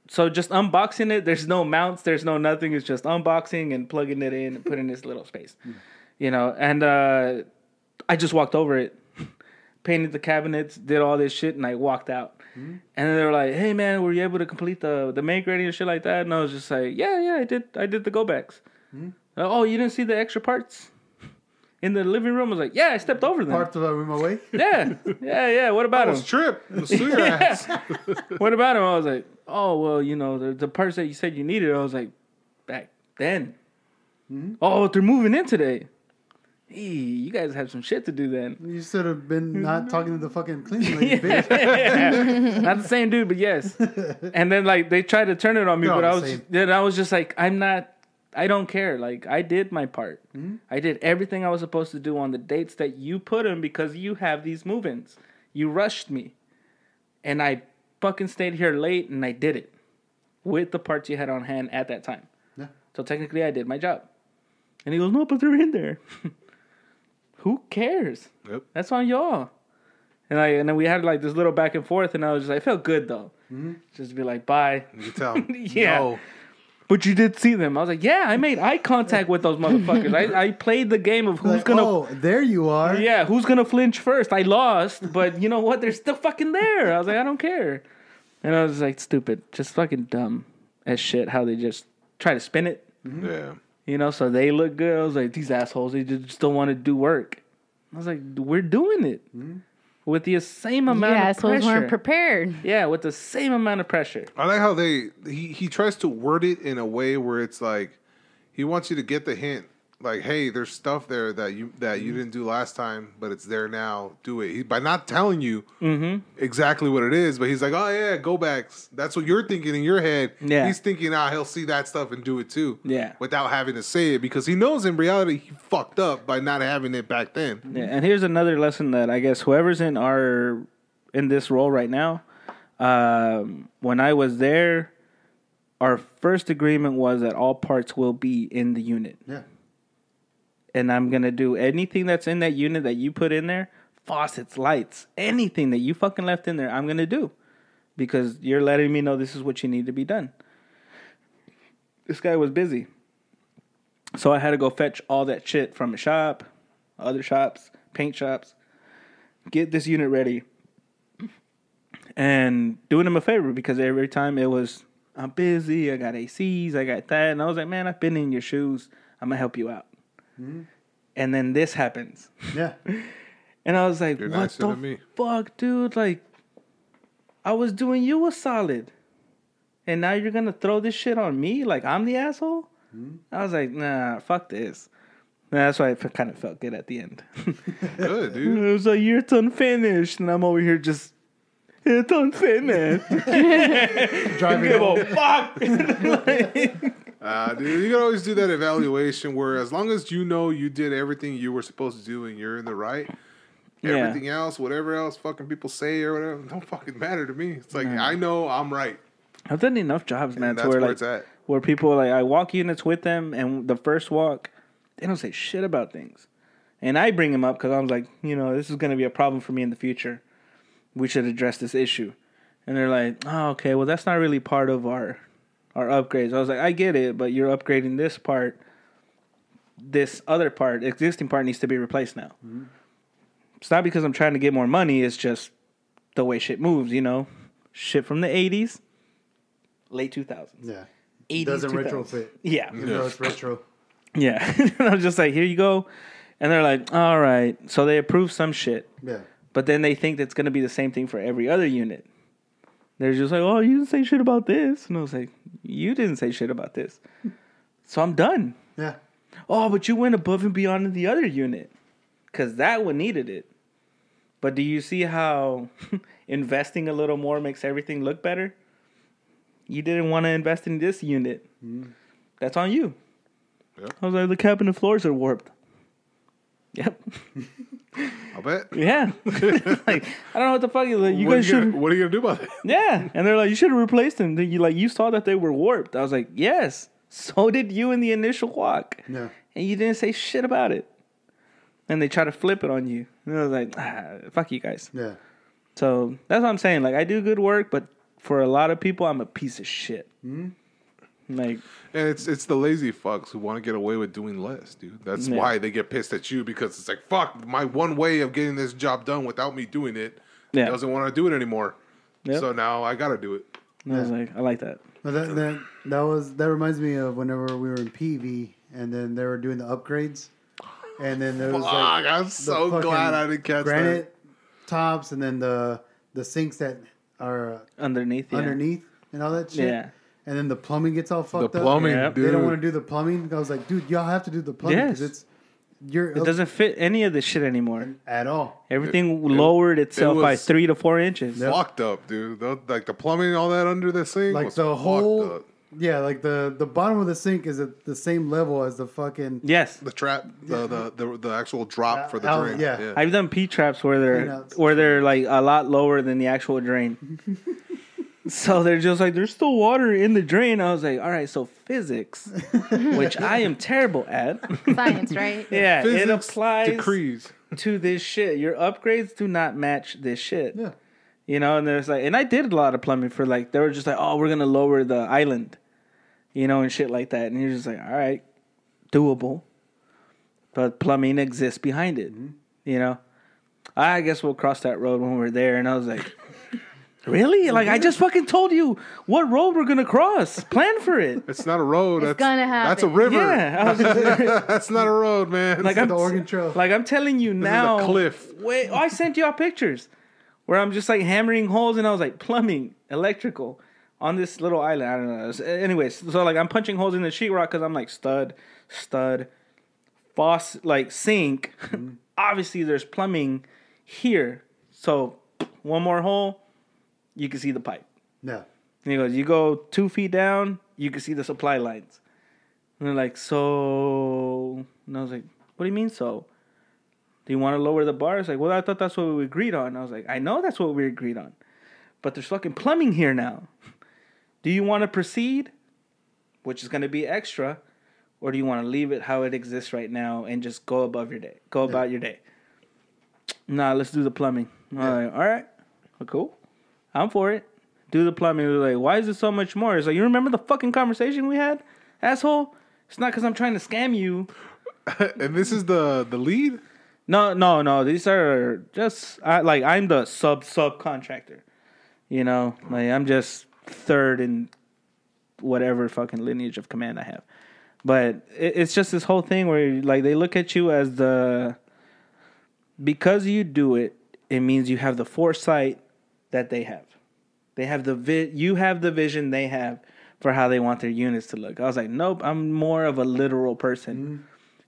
so just unboxing it, there's no mounts, there's no nothing. It's just unboxing and plugging it in and putting this little space, mm. you know. And uh, I just walked over it, painted the cabinets, did all this shit, and I walked out. Mm. And then they were like, "Hey man, were you able to complete the the make ready and shit like that?" And I was just like, "Yeah, yeah, I did. I did the go backs." Mm. Oh, you didn't see the extra parts in the living room? I was like, "Yeah, I stepped over them." Parts of the room away. Yeah, yeah, yeah. What about them? was trip. Sue your ass. What about him? I was like, "Oh, well, you know, the the parts that you said you needed." I was like, "Back then." Oh, they're moving in today. Hey, you guys have some shit to do then. You should have been not talking to the fucking cleaning lady, bitch. not the same dude, but yes. And then like they tried to turn it on me, They're but I was same. then I was just like, I'm not. I don't care. Like I did my part. Mm-hmm. I did everything I was supposed to do on the dates that you put in because you have these move-ins. You rushed me, and I fucking stayed here late, and I did it with the parts you had on hand at that time. Yeah. So technically, I did my job. And he goes, "No, but they're in there." Who cares? Yep. That's on y'all. And I and then we had like this little back and forth, and I was just like, I felt good though, mm-hmm. just to be like, bye. You can tell. Yeah. No. But you did see them. I was like, yeah, I made eye contact with those motherfuckers. I, I played the game of who's Like, gonna, oh, there you are. yeah, who's gonna flinch first. I lost, but you know what? They're still fucking there. I was like, I don't care. And I was like, stupid, just fucking dumb as shit. How they just try to spin it, mm-hmm. Yeah. you know, so they look good. I was like, these assholes, they just don't want to do work. I was like, we're doing it mm-hmm. With the same amount Yeah, of assholes pressure. weren't prepared. yeah, with the same amount of pressure. I like how they he he tries to word it in a way where it's like he wants you to get the hint. Like, hey, there's stuff there that you that you didn't do last time, but it's there now. Do it he, by not telling you Mm-hmm. exactly what it is. But he's like, oh yeah, go backs. That's what you're thinking in your head. Yeah. he's thinking, ah, he'll see that stuff and do it too. Yeah. without having to say it because he knows in reality he fucked up by not having it back then. Yeah, and here's another lesson that I guess whoever's in our in this role right now, um, when I was there, our first agreement was that all parts will be in the unit. Yeah. And I'm gonna do anything that's in that unit that you put in there, faucets, lights, anything that you fucking left in there, I'm gonna do. Because you're letting me know this is what you need to be done. This guy was busy. So I had to go fetch all that shit from a shop, other shops, paint shops, get this unit ready. And doing him a favor because every time it was, I'm busy, I got ACs, I got that. And I was like, man, I've been in your shoes. I'm to help you out. Mm-hmm. And then this happens. Yeah. And I was like, You're what the me. fuck, dude? Like, I was doing you a solid. And now you're going to throw this shit on me? Like, I'm the asshole? Mm-hmm. I was like, nah, fuck this. And that's why I kind of felt good at the end. Good, dude. it was like, you're unfinished. And I'm over here just, it's unfinished. Driving Give home. a fuck. Uh, dude, you can always do that evaluation where, as long as you know you did everything you were supposed to do and you're in the right, Yeah. everything else, whatever else fucking people say or whatever, don't fucking matter to me. It's like I know I'm right. I've done enough jobs, man, And to where, where like, it's at. where people like I walk units with them, and the first walk, they don't say shit about things, and I bring them up because I was like, you know, this is going to be a problem for me in the future. We should address this issue, and they're like, oh, okay, well, that's not really part of our our upgrades. I was like, I get it, but you're upgrading this part. This other part, existing part, needs to be replaced now. Mm-hmm. It's not because I'm trying to get more money. It's just the way shit moves, you know. Shit from the '80s, late 2000s. Yeah. 80s, Doesn't 2000s. retrofit. Yeah. Even though it's retro. Yeah. and I was just like, here you go. And they're like, all right. So they approve some shit. Yeah. But then they think that's going to be the same thing for every other unit. They're just like, oh, you didn't say shit about this. And I was like, you didn't say shit about this. So I'm done. Yeah. Oh, but you went above and beyond in the other unit. Because that one needed it. But do you see how investing a little more makes everything look better? You didn't want to invest in this unit. Mm. That's on you. I was like, the cabinet floors are warped. Yep. I bet. Yeah. like, I don't know what the fuck. Like, you what, guys should. what are you gonna do about it? Yeah. And they're like, you should have replaced them. Then You like, you saw that they were warped. I was like, yes. So did you in the initial walk. Yeah. And you didn't say shit about it. And they try to flip it on you. And I was like, ah, fuck you guys. Yeah. So that's what I'm saying. Like, I do good work, but for a lot of people, I'm a piece of shit. Like, And it's it's the lazy fucks who want to get away with doing less, dude. That's Yeah. why they get pissed at you because it's like, fuck, my one way of getting this job done without me doing it Yeah. doesn't want to do it anymore. Yep. So now I gotta do it. I was like, I like that. But that, that that was that reminds me of whenever we were in PV and then they were doing the upgrades, and then there was Fuck, like I'm so glad I didn't catch granite tops and then the the sinks that are Underneath, yeah. underneath and all that shit. Yeah. And then the plumbing gets all fucked up. The plumbing, Yep. They don't dude. want to do the plumbing. I was like, dude, y'all have to do the plumbing because Yes. it's you're It doesn't fit any of this shit anymore. at all. Everything lowered itself by was- three to four inches. Yep. Fucked up, dude. The- like the plumbing, all that under the sink, Like was the fucked whole, up. yeah, like the the bottom of the sink is at the same level as the fucking Yes. the trap, the, the the the actual drop for the Out- drain. yeah. I've done P traps where they're Cleanouts. where they're like a lot lower than the actual drain. so they're just like there's still water in the drain. I was like, all right, so physics, which I am terrible at. Science, right? yeah, it applies decrees. to this shit. Your upgrades do not match this shit. yeah. You know, and there's like, and I did a lot of plumbing for like, they were just like, oh, we're gonna lower the island, you know, and shit like that. And you're just like, all right, doable. But plumbing exists behind it, mm-hmm. you know. I guess we'll cross that road when we're there. And I was like, really? Like, I just fucking told you what road we're gonna cross. Plan for it. It's not a road. It's that's gonna happen. That's a river. Yeah, just, that's not a road, man. like Like I'm the Oregon Trail. Like I'm telling you is a now, cliff. Wait, oh, I sent you all pictures where I'm just like hammering holes, and I was like plumbing, electrical on this little island. I don't know. So, uh, Anyways, so like I'm punching holes in the sheetrock because I'm like stud, stud, boss, like sink. Mm-hmm. Obviously, there's plumbing here, so one more hole, you can see the pipe. No. And he goes, You go two feet down, you can see the supply lines. And they're like, So. And I was like, What do you mean, so? Do you want to lower the bar? It's like, Well, I thought that's what we agreed on. I was like, I know that's what we agreed on. But there's fucking plumbing here now. Do you want to proceed which is going to be extra, or do you want to leave it how it exists right now and just go above your day, go about your day? Nah, let's do the plumbing. All right, all right, Well, cool. I'm for it. Do the plumbing. Like, why is it so much more? It's like, you remember the fucking conversation we had, asshole? It's not because I'm trying to scam you. and this is the the lead. No, no, no. These are just I, like I'm the sub subcontractor. You know, like I'm just third in whatever fucking lineage of command I have. But it, it's just this whole thing where like they look at you as the because you do it, it means you have the foresight that they have. They have the vi- you have the vision they have for how they want their units to look. I was like, nope, I'm more of a literal person. Mm-hmm.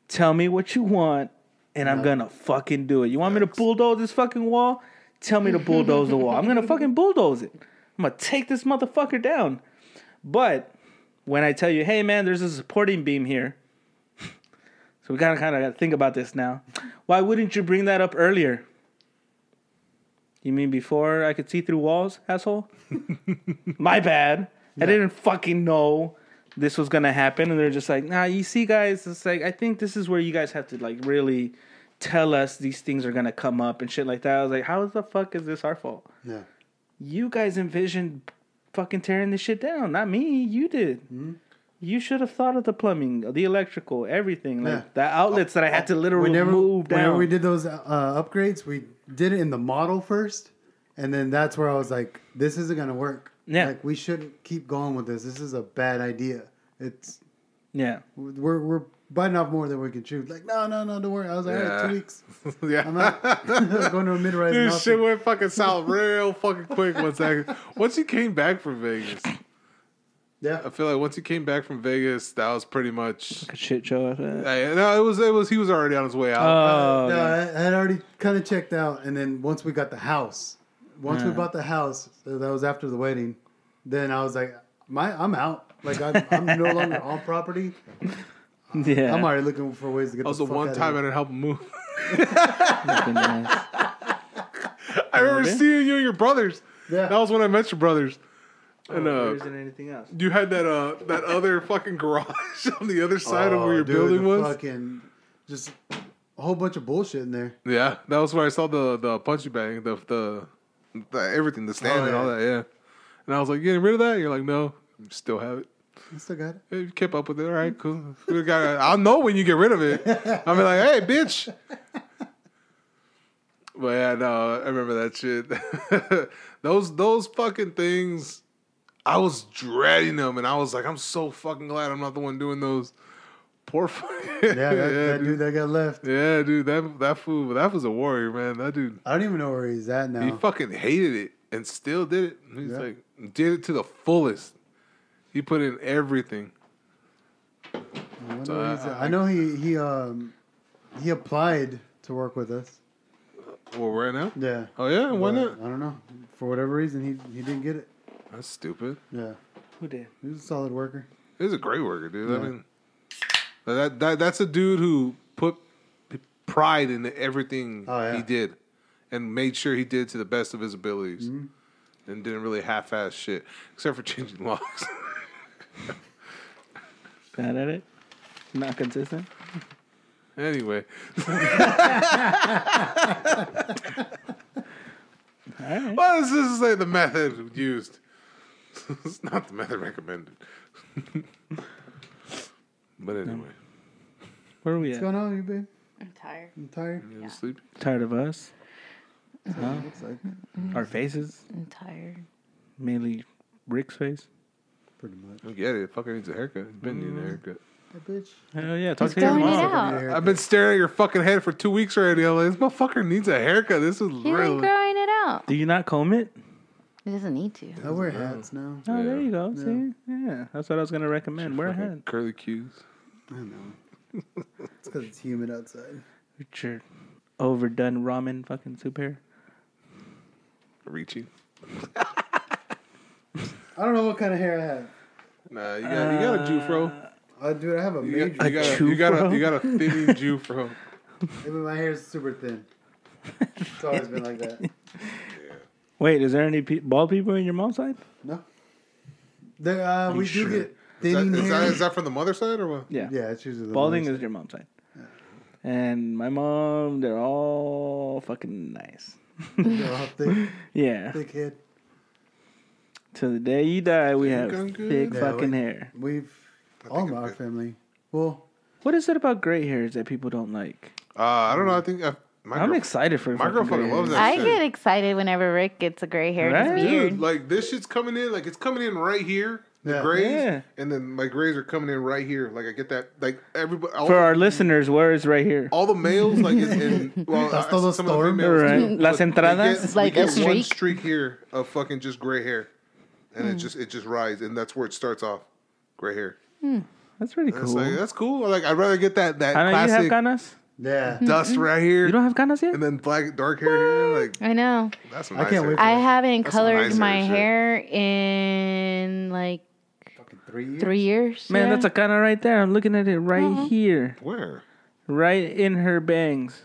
Tell me what you want, and I'm gonna fucking do it. You want me to bulldoze this fucking wall? Tell me to bulldoze the wall. I'm gonna fucking bulldoze it. I'm gonna take this motherfucker down. But when I tell you, hey man, there's a supporting beam here, so we gotta kind of think about this now. Why wouldn't you bring that up earlier? You mean before I could see through walls, asshole? My bad. I didn't fucking know this was gonna happen, and they're just like, nah. You see, guys, it's like I think this is where you guys have to like really tell us these things are gonna come up and shit like that. I was like, how the fuck is this our fault? Yeah. You guys envisioned fucking tearing this shit down, not me. You did. You should have thought of the plumbing, the electrical, everything, like Yeah. the outlets that I had to literally Whenever, move down. whenever we did those uh, upgrades, we did it in the model first, and then that's where I was like, "This isn't gonna work. Yeah. like we shouldn't keep going with this. This is a bad idea. It's yeah, we're we're biting off more than we can chew. Like, no, no, no, don't worry. I was like, all right, two weeks. yeah. I'm out. going to a mid-rise. Dude, shit went fucking south real fucking quick one second. Once he came back from Vegas, yeah, I feel like once he came back from Vegas, that was pretty much a shit show after that. Hey, no, it was it was he was already on his way out. Oh, uh, no, I, I had already kind of checked out, and then once we got the house, once we bought the house, that was after the wedding. Then I was like, "My, I'm out. Like I'm, I'm no longer on property. Yeah. I'm already looking for ways to get." That was the the fuck one out of time I here. didn't help him move. Nice. I remember seeing you and your brothers. Yeah. That was when I met your brothers. And Oh, there uh, isn't anything else. you had that uh that other fucking garage on the other side of Oh, where your dude, building was. Fucking, just a whole bunch of bullshit in there. Yeah, that was where I saw the the punchy bag, the the, the everything, the stand Oh, and all that. Yeah, and I was like, getting rid of that. You're like, no, you still have it. I still got it. Hey, you kept up with it. All right, cool. We got- I'll know when you get rid of it. I'll be like, hey, bitch. But yeah, no, I remember that shit. those those fucking things. I was dreading them, and I was like, I'm so fucking glad I'm not the one doing those. Poor fucking Yeah, that, that dude that got left. Yeah, dude, that that fool, that was a warrior, man. That dude, I don't even know where he's at now. he fucking hated it and still did it. He's Yeah. like, did it to the fullest. He put in everything. I, So I- I know he he um he applied to work with us. Well, right now, Yeah. Oh yeah, why But not? I don't know. For whatever reason, he he didn't get it. That's stupid. Yeah. Who did? He was a solid worker. He's a great worker, dude. I mean, that that that's a dude who put pride in everything Oh, yeah. he did, and made sure he did to the best of his abilities, Mm-hmm. and didn't really half-ass shit, except for changing locks. Bad at it. Not consistent. anyway, Alright. well, this is say the method used. it's not the method recommended. but anyway, Where are we What's at? going on, you babe? I'm tired. I'm tired? you yeah. sleep. Tired of us? Huh? Looks like Our faces? I'm tired. Mainly Rick's face. pretty much. I get it. The fucker needs a haircut. He's been needing a mm-hmm. haircut. Hey, bitch. Hell yeah. Talk He's to your growing it mom. out. I've been staring at your fucking head for two weeks already. I'm like, this motherfucker needs a haircut. This is He's been real. growing it out. Do you not comb it? He doesn't need to. I wear hats now. Oh, there Yeah. you go. See? Yeah. That's what I was going to recommend. Wear a hat. Curly cues. I know. It's because it's humid outside. With your overdone ramen fucking soup hair. Reaching. I don't know what kind of hair I have. Nah, you got you got a uh, Jewfro. I dude, I have a You major. got, you got a you got a you got a thinning Jewfro. Maybe my hair is super thin. It's always been like that. Wait, is there any pe- bald people in your mom's side? No. There, uh, we sure? do get Is that, thinning is, hair. that, is that from the mother side or what? Yeah. yeah, it's usually the Balding mother's is your mom's side. And my mom, they're all fucking nice. side. They're all thick, Yeah. thick head. Till the day you die, we have I'm thick Yeah, fucking we- hair. We've all think of our family. Well, What is it about gray hairs that people don't like? Uh, I don't know. I think I, my I'm girl- excited for My fucking girl fucking loves hairs. that I shit. get excited whenever Rick gets a gray hair Right? beard. Dude, like this shit's coming in, like it's coming in right here, the Yeah. grays, Yeah. and then my grays are coming in right here. Like I get that, like everybody, all, For our listeners, where is right here? all the males, like in, in well, That's I- todo some of the storm. females, Right. too, Las entradas? get- It's like a get one streak. streak here of fucking just gray hair, and it hmm. just it just rides, and that's where it starts off, gray hair. Hmm. That's pretty It's cool. like that's cool. Like I'd rather get that that I know you have classic canas. Yeah. Mm-hmm. dust mm-hmm. right here, You don't have canas yet? and then black dark hair here. Like I know. that's some I nice can't hair. wait for I haven't That's some colored nice my hair hair in like Fucking three years. three years. Man, yeah. that's a cana right there. I'm looking at it right mm-hmm. here. Where? Right in her bangs.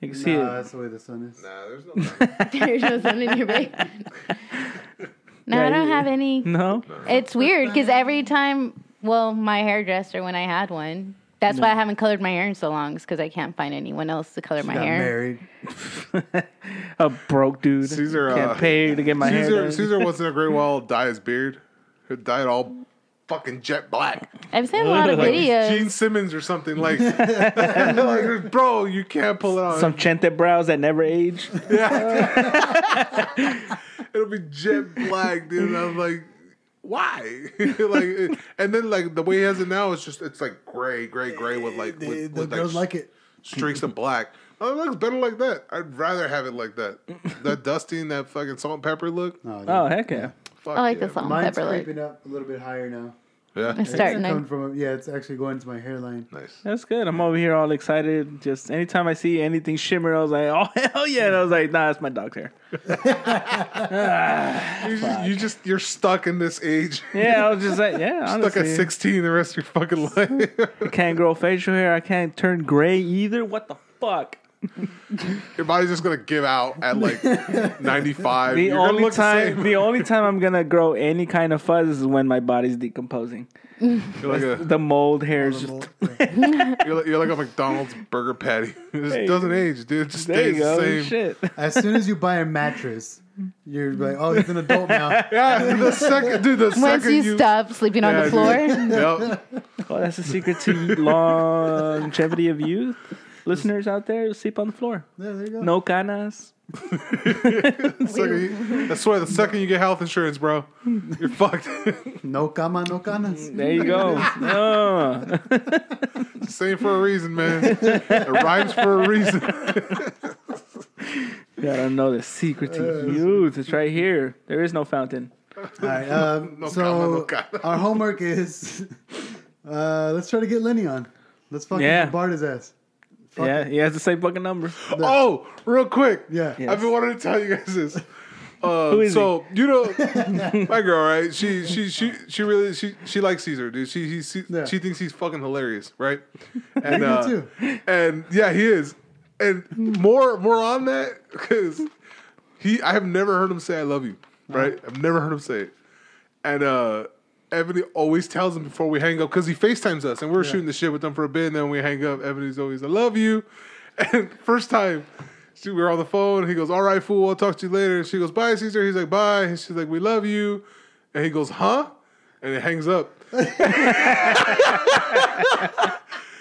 You can see Nah, it. that's the way the sun is. Nah, there's no. There's no sun in your bag. No, Yeah, I don't you- have any. No? It's weird because every time, well, my hairdresser when I had one, that's why I haven't colored my hair in so long, is because I can't find anyone else to color She my got hair. married. a broke dude. Caesar, Can't uh, pay to get my hair Caesar, done. Caesar once in a great while dye his beard. He'd dye it all fucking jet black. I've seen a lot of Like videos. Gene Simmons or something. Like, like, bro, you can't pull it out. Some chente brows that never age. Yeah. It'll be jet black, dude. And I'm like, why? like, and then like the way he has it now, it's just it's like gray, gray, gray with like with, the with girls like like it. streaks of black. Oh, it looks better like that. I'd rather have it like that. that dusty and that fucking salt and pepper look. Oh, Oh, oh heck yeah. Fuck I like yeah, the salt and pepper look. creeping up a little bit higher now. Yeah, It's It's starting coming to. from yeah, it's actually going to my hairline. nice. That's good. I'm over here all excited. Just anytime I see anything shimmer, I was like, oh, hell yeah. And I was like, nah, that's my dog's hair. You just, you just you're stuck in this age. Yeah, I was just like, yeah, honestly. stuck at 16 the rest of your fucking life. I can't grow facial hair. I can't turn gray either. What the fuck? Your body's just gonna give out at like 95. The You're only look the time, the, only time I'm gonna grow any kind of fuzz is when my body's decomposing. Like, a, The mold hair is just Mold- you're, like, you're like a McDonald's burger patty. It just Hey. doesn't age, dude. It just stays the same. Shit. As soon as you buy a mattress, you're like, oh, he's an adult now. Yeah, the second, dude. The Once second you, you stop sleeping on the floor, dude. Yep. Well, that's the secret to longevity of youth. Listeners out there, sleep on the floor. Yeah, there you go. No canas. The second you- I swear, the second you get health insurance, bro, you're fucked. No cama, no canas. There you go. Oh. Same for a reason, man. It rhymes for a reason. Gotta know the secret Uh, to youth. It's right here. There is no fountain. All right. Um, No so cama, no cama. our homework is uh, let's try to get Lenny on. Let's fucking Yeah. bombard his ass. Fuck yeah, it. he has the same fucking number. Oh, real quick. Yeah. Yes. I've been wanting to tell you guys this. Uh, Who is so you know my girl, right? She she she she really she she likes Caesar, dude. She he, she, Yeah. she thinks he's fucking hilarious, right? And do uh, too. and yeah, he is. And more more on that because he I have never heard him say I love you, right? I've never heard him say it. And uh Ebony always tells him before we hang up because he FaceTimes us and we're shooting the shit with them for a bit and then we hang up. Ebony's always, I love you. And first time she, we were on the phone and he goes, All right, fool, I'll talk to you later. And she goes, Bye, Caesar. He's like, Bye. And she's like, We love you. And he goes, Huh? And it hangs up.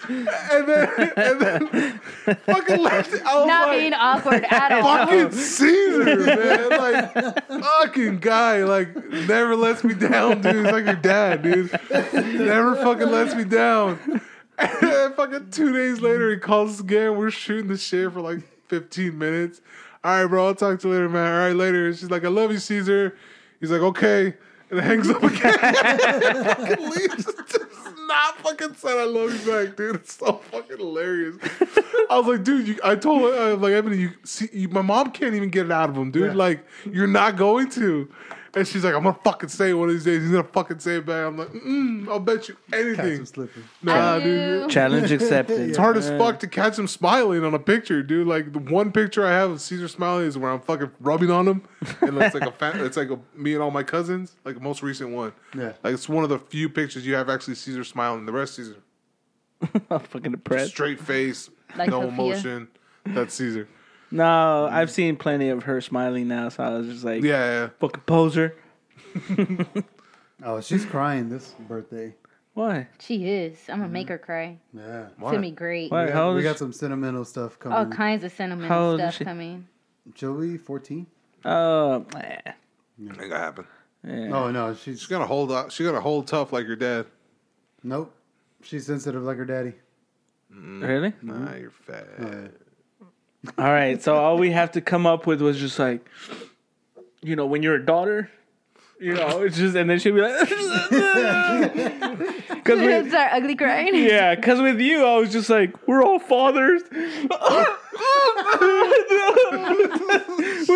and then, and then fucking left. I was not like, being awkward at all. fucking Caesar, man. Like, fucking guy. Like, never lets me down, dude. It's like your dad, dude. Never fucking lets me down. And then fucking two days later, he calls us again. We're shooting the shit for like 15 minutes. All right, bro. I'll talk to you later, man. All right, later. She's like, I love you, Caesar. He's like, okay. And it hangs up again. fucking leaves. Not fucking said I love you back, dude. It's so fucking hilarious. I was like, dude, you, I told her, I was like, Ebony, you see, you, my mom can't even get it out of him, dude. Yeah. Like, you're not going to. And she's like, I'm gonna fucking say it one of these days. He's gonna fucking say it back. I'm like, mm, I'll bet you anything. Nah, dude. Challenge accepted. It's hard as fuck to catch him smiling on a picture, dude. Like the one picture I have of Caesar smiling is where I'm fucking rubbing on him, and it's like a fa- it's like a, me and all my cousins. Like the most recent one. Yeah. Like it's one of the few pictures you have actually Caesar smiling. The rest Caesar I'm fucking depressed. straight face, Like no Sophia? emotion. That's Caesar. No, I've seen plenty of her smiling now, so I was just like, Yeah, yeah. fucking poser. Oh, she's crying this birthday. Why? She is. I'm gonna make her cry. Yeah. It's gonna be great. Why? We How got, old we is got she? some sentimental stuff coming. All kinds of How sentimental old is stuff she? coming. Joey, 14? Uh, eh, Ain't gonna happen. yeah. Oh, no. She's. She's gonna hold up. She's gonna hold tough like your dad. Nope. She's sensitive like her daddy. Really? Nah, you're fat. All right. So all we have to come up with was just like, you know, when you're a daughter, you know, it's just, and then she'll be like, because It's our ugly crying. yeah, because with you, I was just like, we're all fathers. we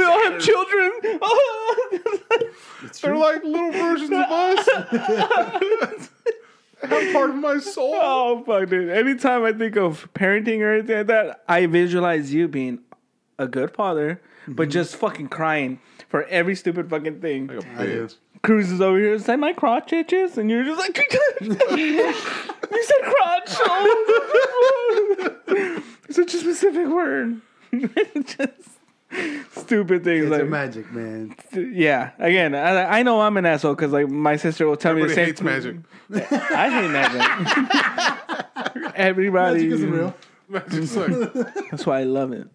all have children. They're like little versions of us. Have part of my soul. Oh fuck, dude! Anytime I think of parenting or anything like that, I visualize you being a good father, but mm-hmm. just fucking crying for every stupid fucking thing. Like a I bitch. Cruz is over here. It's like my crotch itches, and you're just like, you said crotch. Oh. Such a specific word. just stupid things It's like a magic, man. yeah. Again, I, I know I'm an asshole because like my sister will tell Everybody me the same. hates same. magic. I hate magic. Everybody. Magic isn't real. Magic sucks. That's why I love it.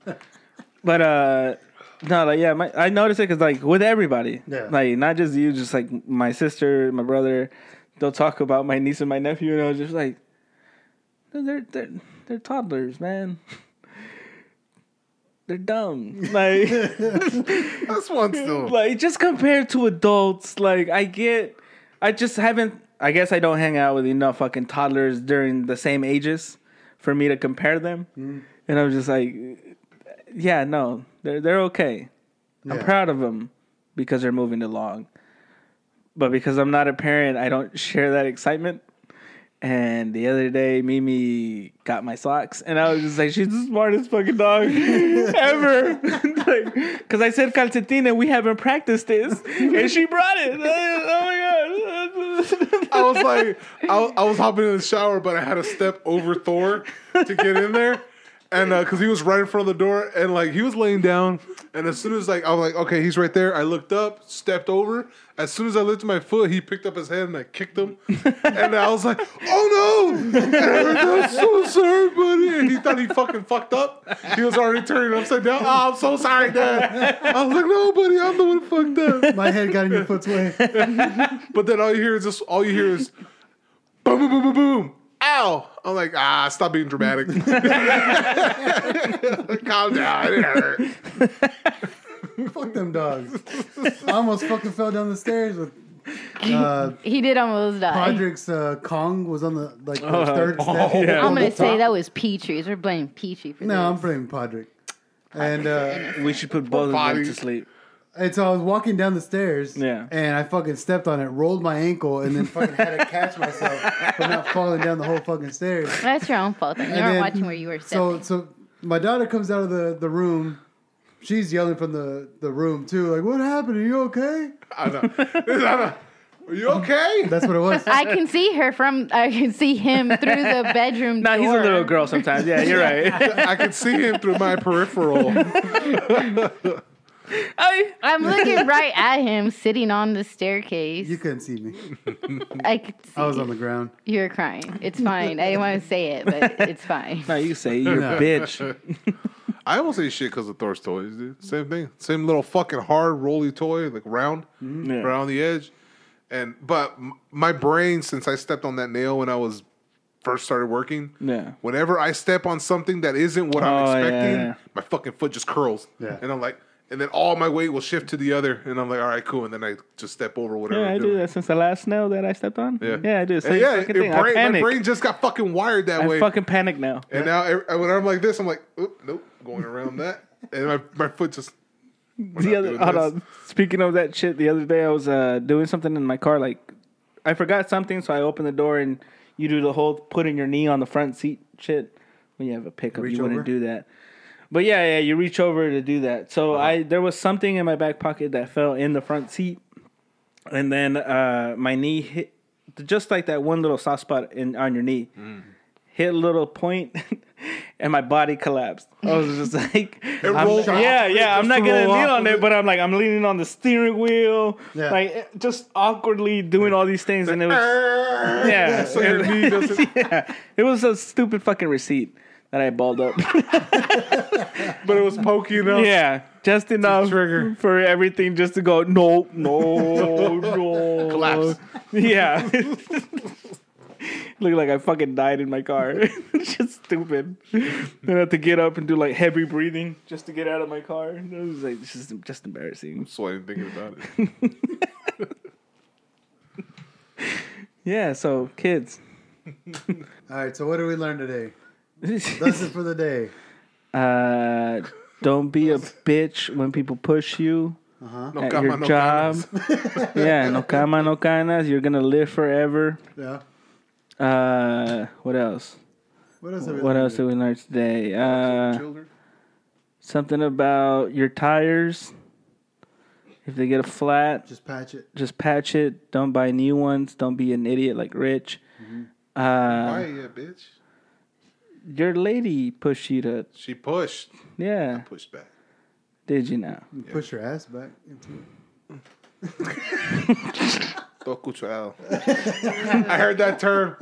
But uh no, like yeah, my, I noticed it because like with everybody, Yeah. like not just you, just like my sister, my brother, they'll talk about my niece and my nephew, and I was just like, they're they're they're toddlers, man. They're dumb. Like That's one still. like just compared to adults, like I get, I just haven't. I guess I don't hang out with enough fucking toddlers during the same ages for me to compare them. Mm. And I'm just like, yeah, no, they're they're okay. I'm proud of them because they're moving along. But because I'm not a parent, I don't share that excitement. And the other day, Mimi got my socks, and I was just like, "She's the smartest fucking dog ever." Because I said calcetín, and we haven't practiced this, and she brought it. Oh my god! I was like, I, I was hopping in the shower, but I had to step over Thor to get in there. And uh, because he was right in front of the door, and like he was laying down, and as soon as like I was like, okay, he's right there. I looked up, stepped over. As soon as I lifted my foot, he picked up his hand and I kicked him. and I was like, oh no! And I was like, I'm so sorry, buddy. And he thought he fucking fucked up. He was already turning upside down. Oh, I'm so sorry, Dad. I was like, no, buddy, I'm the one fucked up. My head got in your foot's way. But then all you hear is just All you hear is boom, boom, boom, boom, boom. Ow! I'm like, ah, stop being dramatic. Calm down. It hurt. Fuck them dogs. I almost fucking fell down the stairs with. Uh, He did almost die. Podrick's uh, Kong was on the like the Oh, third step. yeah. I'm gonna say that was Peaches. We're blaming Peachy for No, I'm this. blaming Podrick. And uh, we should put both of them bodies. to sleep. And so I was walking down the stairs. Yeah. And I fucking stepped on it, rolled my ankle, and then fucking had to catch myself from not falling down the whole fucking stairs. That's your own fault. Then. You And weren't then- watching where you were So stepping. so my daughter comes out of the, the room. She's yelling from the, the room too, like, "What happened? Are you okay?" I know. I know. Are you okay? That's what it was. I can see her from. I can see him through the bedroom Nah, door. he's a little girl sometimes. Yeah, you're right. I can see him through my peripheral. I, I'm looking right at him, sitting on the staircase. You couldn't see me. I could see I was on the ground. You're crying. It's fine. I didn't want to say it, but it's fine. no, you say you're a bitch. I almost say shit because of Thor's toys, dude. Same thing. Same little fucking hard, rolly toy, like round, mm-hmm. Yeah. around the edge. And but m- my brain, since I stepped on that nail when I was first started working, Yeah. whenever I step on something that isn't what Oh, I'm yeah, expecting, yeah. my fucking foot just curls. Yeah. And I'm like, and then all my weight will shift to the other, and I'm like, all right, cool. And then I just step over whatever. Yeah, I do that since the last snail that I stepped on. Yeah, yeah, I do. Same yeah, fucking your thing. I brain, my brain just got fucking wired that I way. fucking panic now. And now, every- when I'm like this, I'm like, nope, going around that, and my, my foot just the other hold this. on. Speaking of that shit, the other day I was uh, doing something in my car. Like I forgot something, so I opened the door and you do the whole putting your knee on the front seat shit. When you have a pickup, Reach you wouldn't do that. But yeah, yeah, you reach over to do that. So uh-huh. I there was something in my back pocket that fell in the front seat, and then uh, my knee hit just like that one little soft spot in on your knee. Mm. Hit a little point, and my body collapsed. I was just like, I'm- rolled yeah, yeah. I'm not gonna roll kneel off on of it, it. but I'm like, I'm leaning on the steering wheel, Yeah. like eh, just awkwardly doing all these things, and it was yeah, So your knee yeah. It was a stupid fucking receipt that I balled up. but it was pokey enough. yeah, just enough trigger. for everything just to go no, no, no. Collapse. Yeah. Look like I fucking died in my car. it's just stupid. Then I had to get up and do like heavy breathing just to get out of my car. It was like it's just just embarrassing. Sweating thinking about it. Yeah, so kids. All right. So what did we learn today? Lesson for the day. Uh, don't be a bitch when people push you Uh-huh. No at cama, your no job. canas. yeah, no cama, no canas. You're gonna live forever. Yeah. Uh, what else? What else? Have What else did we learn today? Uh, Children. something about your tires. If they get a flat, Just patch it. just patch it. Don't buy new ones. Don't be an idiot like Rich. Why, Uh, yeah, bitch? Your lady pushed you to. She pushed. Yeah, Pushed back. did you now? You Push your ass back into it. Todo cucharado. I heard that term,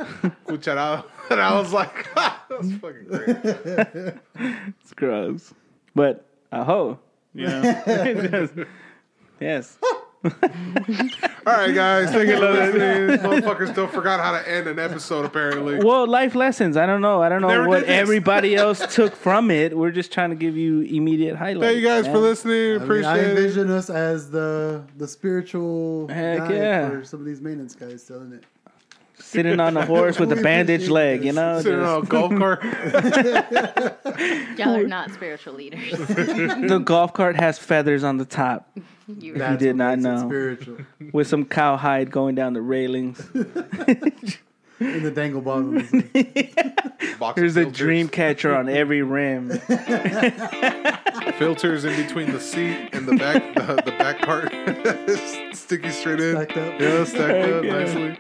cucharado, and I was like, ah, that's fucking great. It's gross, but aho, you know. yes. All right, guys, thank you for listening. This motherfucker still forgot how to end an episode, apparently. Well, life lessons. I don't know. I don't know Never what everybody else took from it. We're just trying to give you immediate highlights. Thank you guys for listening. I, mean, Appreciate I it. envision us as the the spiritual Heck guide yeah. for some of these maintenance guys selling it. Sitting on a horse with a bandaged leg, you know. Sitting on a golf cart. Y'all are not spiritual leaders. the golf cart has feathers on the top You That's did not know. Spiritual with some cowhide going down the railings. in the dangle bottom. Box There's of a filters. dream catcher on every rim. Filters in between the seat and the back, the, the back part, sticky straight in. Stacked up. Yeah, stacked up Yeah. nicely.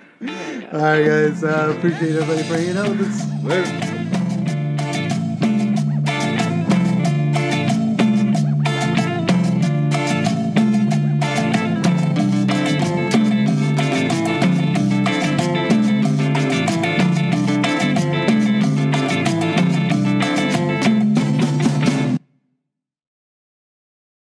All right, guys. Uh, appreciate everybody for hanging out with us. Later.